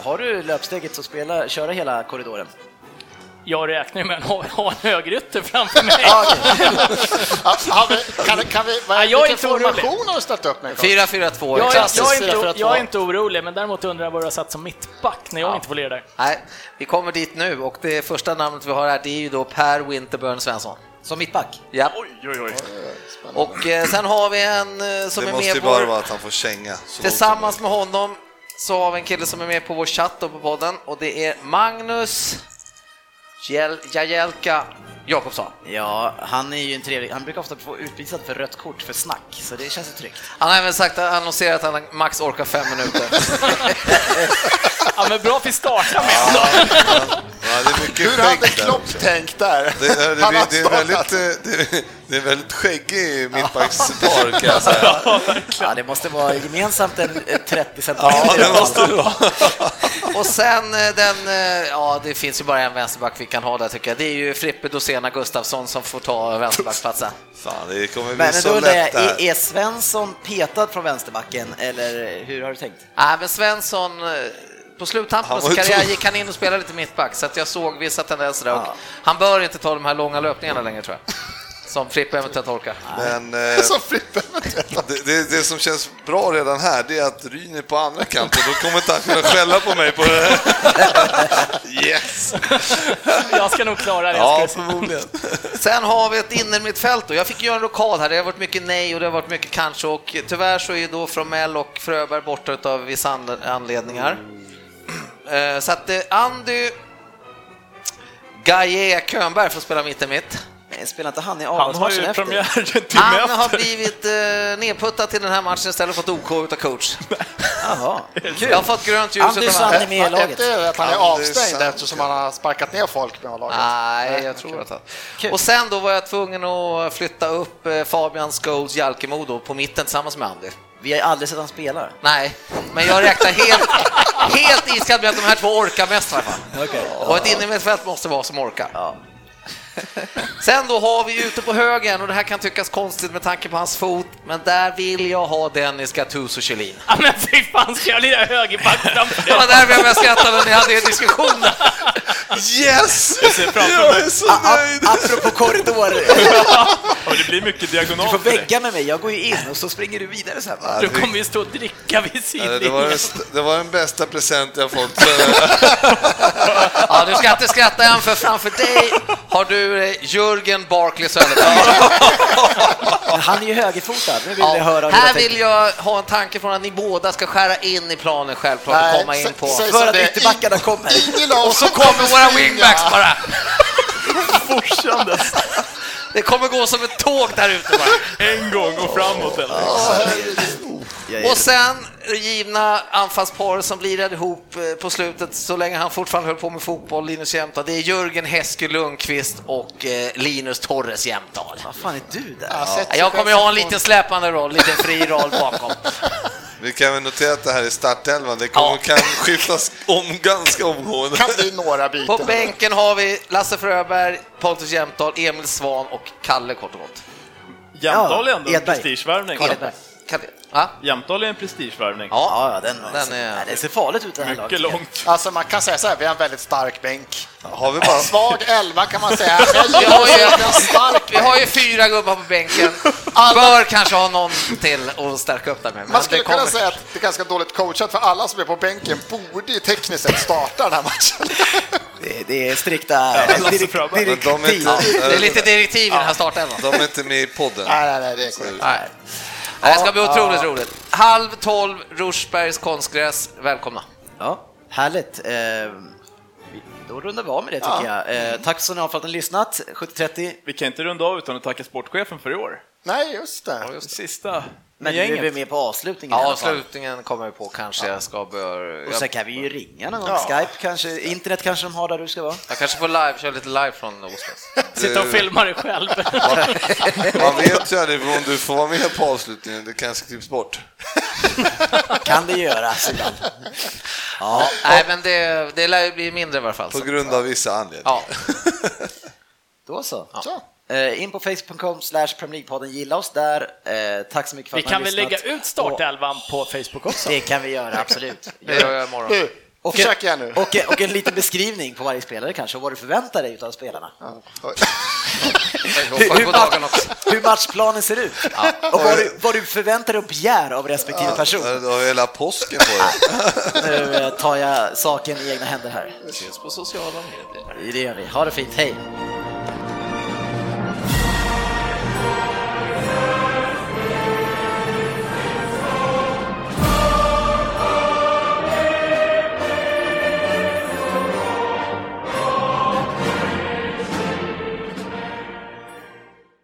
[SPEAKER 2] har du löpsteget att spela, köra hela korridoren?
[SPEAKER 6] Jag räknar med att ha, en högerytter framför mig.
[SPEAKER 2] Ja, okej.
[SPEAKER 3] Ja, har vi, kan, kan vi, vad,
[SPEAKER 6] Ja, jag är
[SPEAKER 3] vilken
[SPEAKER 6] inte orolig.
[SPEAKER 3] har du ställt upp med?
[SPEAKER 4] 4-4-2
[SPEAKER 6] Jag jag, jag är inte orolig, men däremot undrar jag vad du har satt som mittback när jag inte får lira där.
[SPEAKER 4] Nej, vi kommer dit nu och det första namnet vi har här det är ju då Per Winterburn Svensson.
[SPEAKER 2] Som mittback?
[SPEAKER 4] Ja.
[SPEAKER 7] Oj, oj, oj.
[SPEAKER 4] Och eh, sen har vi en eh, som
[SPEAKER 5] det
[SPEAKER 4] är
[SPEAKER 5] måste ju
[SPEAKER 4] med
[SPEAKER 5] bara vara att han får känga.
[SPEAKER 4] Tillsammans med honom så har vi en kille som är med på vår chatt och på podden och det är Magnus Jel- Jajelka Jakobsson.
[SPEAKER 2] Ja, han är ju en trevlig, han brukar ofta få utvisad för rött kort för snack, så det känns ju tryggt.
[SPEAKER 4] Han har även sagt annonserat att han max orkar fem minuter.
[SPEAKER 6] Ja, men bra att vi startar med.
[SPEAKER 5] Ja, det är mycket
[SPEAKER 3] Hur hade. Klopp tänkt där?
[SPEAKER 5] Det, är- det,
[SPEAKER 3] Han har
[SPEAKER 5] det, är väldigt, eh, det, det är väldigt skäggig mittbackspar kan jag säga.
[SPEAKER 2] Ja, det måste vara gemensamt en en 30
[SPEAKER 5] Ja,
[SPEAKER 2] centimeter.
[SPEAKER 5] det måste det vara.
[SPEAKER 4] och sen eh, den, eh, ja det finns ju bara en vänsterback vi kan ha där tycker jag. Det är ju Frippe Dosena Gustafsson som får ta vänsterbacksplatsen.
[SPEAKER 5] Fan, det kommer bli
[SPEAKER 2] Men
[SPEAKER 5] så lätt där.
[SPEAKER 2] är, är Svensson petad från vänsterbacken, eller hur har du tänkt?
[SPEAKER 4] Nej, men Svensson, på sluttampen av sin karriär gick han in och spelade lite mittback, så att jag såg vissa tendenser där. Och
[SPEAKER 2] Ja.
[SPEAKER 4] Han bör inte ta de här långa löpningarna längre tror jag. Som Frippe eventuellt orkar.
[SPEAKER 5] Men eh,
[SPEAKER 3] Som Frippe.
[SPEAKER 5] det, det, det som känns bra redan här, det är att Ryn är på andra kanten. Då kommer inte han kunna skälla på mig på det här. Yes!
[SPEAKER 6] Jag ska nog klara det.
[SPEAKER 5] Ja, förmodligen.
[SPEAKER 4] Sen har vi ett innermittfält och jag fick göra en rokad här. Det har varit mycket nej och det har varit mycket kanske och tyvärr så är då Fromell och Fröberg borta av vissa an- anledningar. Eh, Så att eh, Andy Gaye Könberg får spela mitten mitt.
[SPEAKER 2] Eh, Spelar inte han i
[SPEAKER 7] Han har
[SPEAKER 2] avgångsmatchen
[SPEAKER 7] ju
[SPEAKER 2] efter?
[SPEAKER 7] premiär en timme
[SPEAKER 4] Han har
[SPEAKER 7] efter.
[SPEAKER 4] blivit eh, nedputtad till den här matchen istället för fått OK utav coach.
[SPEAKER 2] Jaha, kul.
[SPEAKER 4] Jag har fått grönt ljus
[SPEAKER 2] Anders
[SPEAKER 4] utav
[SPEAKER 2] han är med i laget.
[SPEAKER 3] är att han är
[SPEAKER 5] Ja, det är
[SPEAKER 3] avstängd eftersom han har sparkat ner folk med A-laget.
[SPEAKER 4] Nej, jag tror att han... Och sen då var jag tvungen att flytta upp eh, Fabian Scholes Jalkemo på mitten tillsammans med Andy.
[SPEAKER 2] Vi har aldrig sett han spela.
[SPEAKER 4] Nej, men jag räknar helt, helt iskallt med att de här två orkar mest i alla fall.
[SPEAKER 2] Okay.
[SPEAKER 4] Och ett innermittfält måste vara som orkar.
[SPEAKER 2] Ja.
[SPEAKER 4] Sen då har vi ute på högen och det här kan tyckas konstigt med tanke på hans fot, men där vill jag ha Dennis Gattuso Kjellin.
[SPEAKER 6] Ja, men fy fan, ska jag lira högerback framför
[SPEAKER 4] Det var därför jag skrattade när ni hade en diskussion.
[SPEAKER 5] Yes!
[SPEAKER 7] Jag
[SPEAKER 5] Jag är så
[SPEAKER 2] a-
[SPEAKER 5] nöjd!
[SPEAKER 2] apropå korridor,
[SPEAKER 7] Ja, det blir mycket
[SPEAKER 2] du
[SPEAKER 7] diagonal
[SPEAKER 2] får vägga med mig, jag går ju in och så springer du vidare sen. Va?
[SPEAKER 6] Du kommer ju stå och dricka vid
[SPEAKER 5] Nej, Det var, den,
[SPEAKER 6] sidlinjen.
[SPEAKER 5] st- det var den bästa present jag fått.
[SPEAKER 4] Ja, du ska inte skratta än, för framför dig har du eh, Jörgen Barkley Söderberg.
[SPEAKER 2] Han är ju högerfotad, nu vill jag höra
[SPEAKER 4] Ja,
[SPEAKER 2] hur
[SPEAKER 4] här vill jag ha en tanke från att ni båda ska skära in i planen självklart och komma in på...
[SPEAKER 2] För att ytterbackarna kommer.
[SPEAKER 4] Och så kommer våra wingbacks bara.
[SPEAKER 7] Forsandes.
[SPEAKER 4] Det kommer gå som ett tåg där ute bara.
[SPEAKER 7] En gång och framåt eller?
[SPEAKER 4] Och sen givna anfallspar som lirar ihop eh, på slutet så länge han fortfarande höll på med fotboll, Linus Jämtdal. Det är Jörgen Häske Lundqvist och eh, Linus Torres Jämtdal.
[SPEAKER 2] Vad fan är du där?
[SPEAKER 3] Ja,
[SPEAKER 4] Jag kommer ju ha en
[SPEAKER 3] på-
[SPEAKER 4] liten släpande roll, liten fri roll bakom.
[SPEAKER 5] Vi kan väl notera att det här är startelvan. Det kommer,
[SPEAKER 4] Ja.
[SPEAKER 5] kan skiftas om ganska omgående.
[SPEAKER 3] kan bli några
[SPEAKER 4] På
[SPEAKER 3] byten.
[SPEAKER 4] bänken har vi Lasse Fröberg, Pontus Jämtdal, Emil Svan och Kalle kort och gott.
[SPEAKER 7] Jämtdal är ändå en prestigevärvning.
[SPEAKER 2] Edberg.
[SPEAKER 4] Kalle. Ja,
[SPEAKER 7] Jämtdal är en prestigevärvning.
[SPEAKER 4] ja.
[SPEAKER 2] Ja, ja, den,
[SPEAKER 4] Den är-
[SPEAKER 2] Nej, det ser farligt ut det här
[SPEAKER 7] Mycket
[SPEAKER 2] laget.
[SPEAKER 7] långt.
[SPEAKER 3] Alltså man kan säga så här, vi har en väldigt stark bänk.
[SPEAKER 5] Har vi bara...
[SPEAKER 3] Svag elva kan man säga.
[SPEAKER 4] Vi har, ju,
[SPEAKER 3] En stark
[SPEAKER 4] vi har ju fyra gubbar på bänken. Bör kanske ha någon till att stärka upp där med.
[SPEAKER 3] Man skulle kunna säga att det är ganska dåligt coachat för alla som är på bänken borde ju tekniskt sett starta den här matchen.
[SPEAKER 2] Det, det är strikta
[SPEAKER 7] Lasse
[SPEAKER 2] direkt,
[SPEAKER 7] Fröberg.
[SPEAKER 5] Men de är,
[SPEAKER 2] direktiv.
[SPEAKER 5] inte,
[SPEAKER 4] Det är lite direktiv i den här startelvan.
[SPEAKER 5] de är inte med i podden.
[SPEAKER 3] nej, nej, nej, det är korrekt.
[SPEAKER 4] Det här ska bli otroligt roligt. Halv tolv, Rushbergs konstgräs. Välkomna.
[SPEAKER 2] Ja, härligt. Eh, då rundar vi av med det tycker jag. Eh, tack så ni har för att ni har lyssnat. 70-30.
[SPEAKER 7] Vi kan inte runda av utan att tacka sportchefen för i år.
[SPEAKER 3] Nej, just det.
[SPEAKER 7] Sista
[SPEAKER 2] Men nu är vi med på avslutningen
[SPEAKER 4] Ja, avslutningen kommer vi på kanske. Jag ska bör...
[SPEAKER 2] Och sen kan vi ju ringa någon gång.
[SPEAKER 3] Ja.
[SPEAKER 2] Skype kanske, internet kanske de har där du ska vara.
[SPEAKER 4] jag kanske får live, köra lite live från Oslo.
[SPEAKER 6] Sitta och filma dig själv.
[SPEAKER 5] Man vet ju aldrig om du får vara med på avslutningen. Det kanske klipps bort.
[SPEAKER 2] Kan det göras ibland. Ja,
[SPEAKER 4] Nej, men det, det lär ju bli mindre i alla fall.
[SPEAKER 5] På grund av vissa anledningar.
[SPEAKER 4] Ja.
[SPEAKER 2] då så.
[SPEAKER 3] Så.
[SPEAKER 2] Eh, in på facebook.com slash League-podden, gilla oss där. Eh, tack så mycket för
[SPEAKER 6] Vi
[SPEAKER 2] att ni har
[SPEAKER 6] kan väl lägga ut startelvan på Facebook också?
[SPEAKER 2] Det kan vi göra, absolut.
[SPEAKER 4] Det gör jag imorgon.
[SPEAKER 3] Du,
[SPEAKER 2] Och
[SPEAKER 3] försök
[SPEAKER 2] en,
[SPEAKER 3] igen nu.
[SPEAKER 2] och, och en liten beskrivning på varje spelare kanske, och vad du förväntar dig av spelarna.
[SPEAKER 4] På dagen också.
[SPEAKER 2] hur matchplanen ser ut. Och vad du, vad du förväntar dig och begär av respektive person.
[SPEAKER 5] Du har hela påsken på dig.
[SPEAKER 2] Nu eh, tar jag saken i egna händer här.
[SPEAKER 4] Ses på sociala medier.
[SPEAKER 2] Det gör vi. Ha det fint, hej!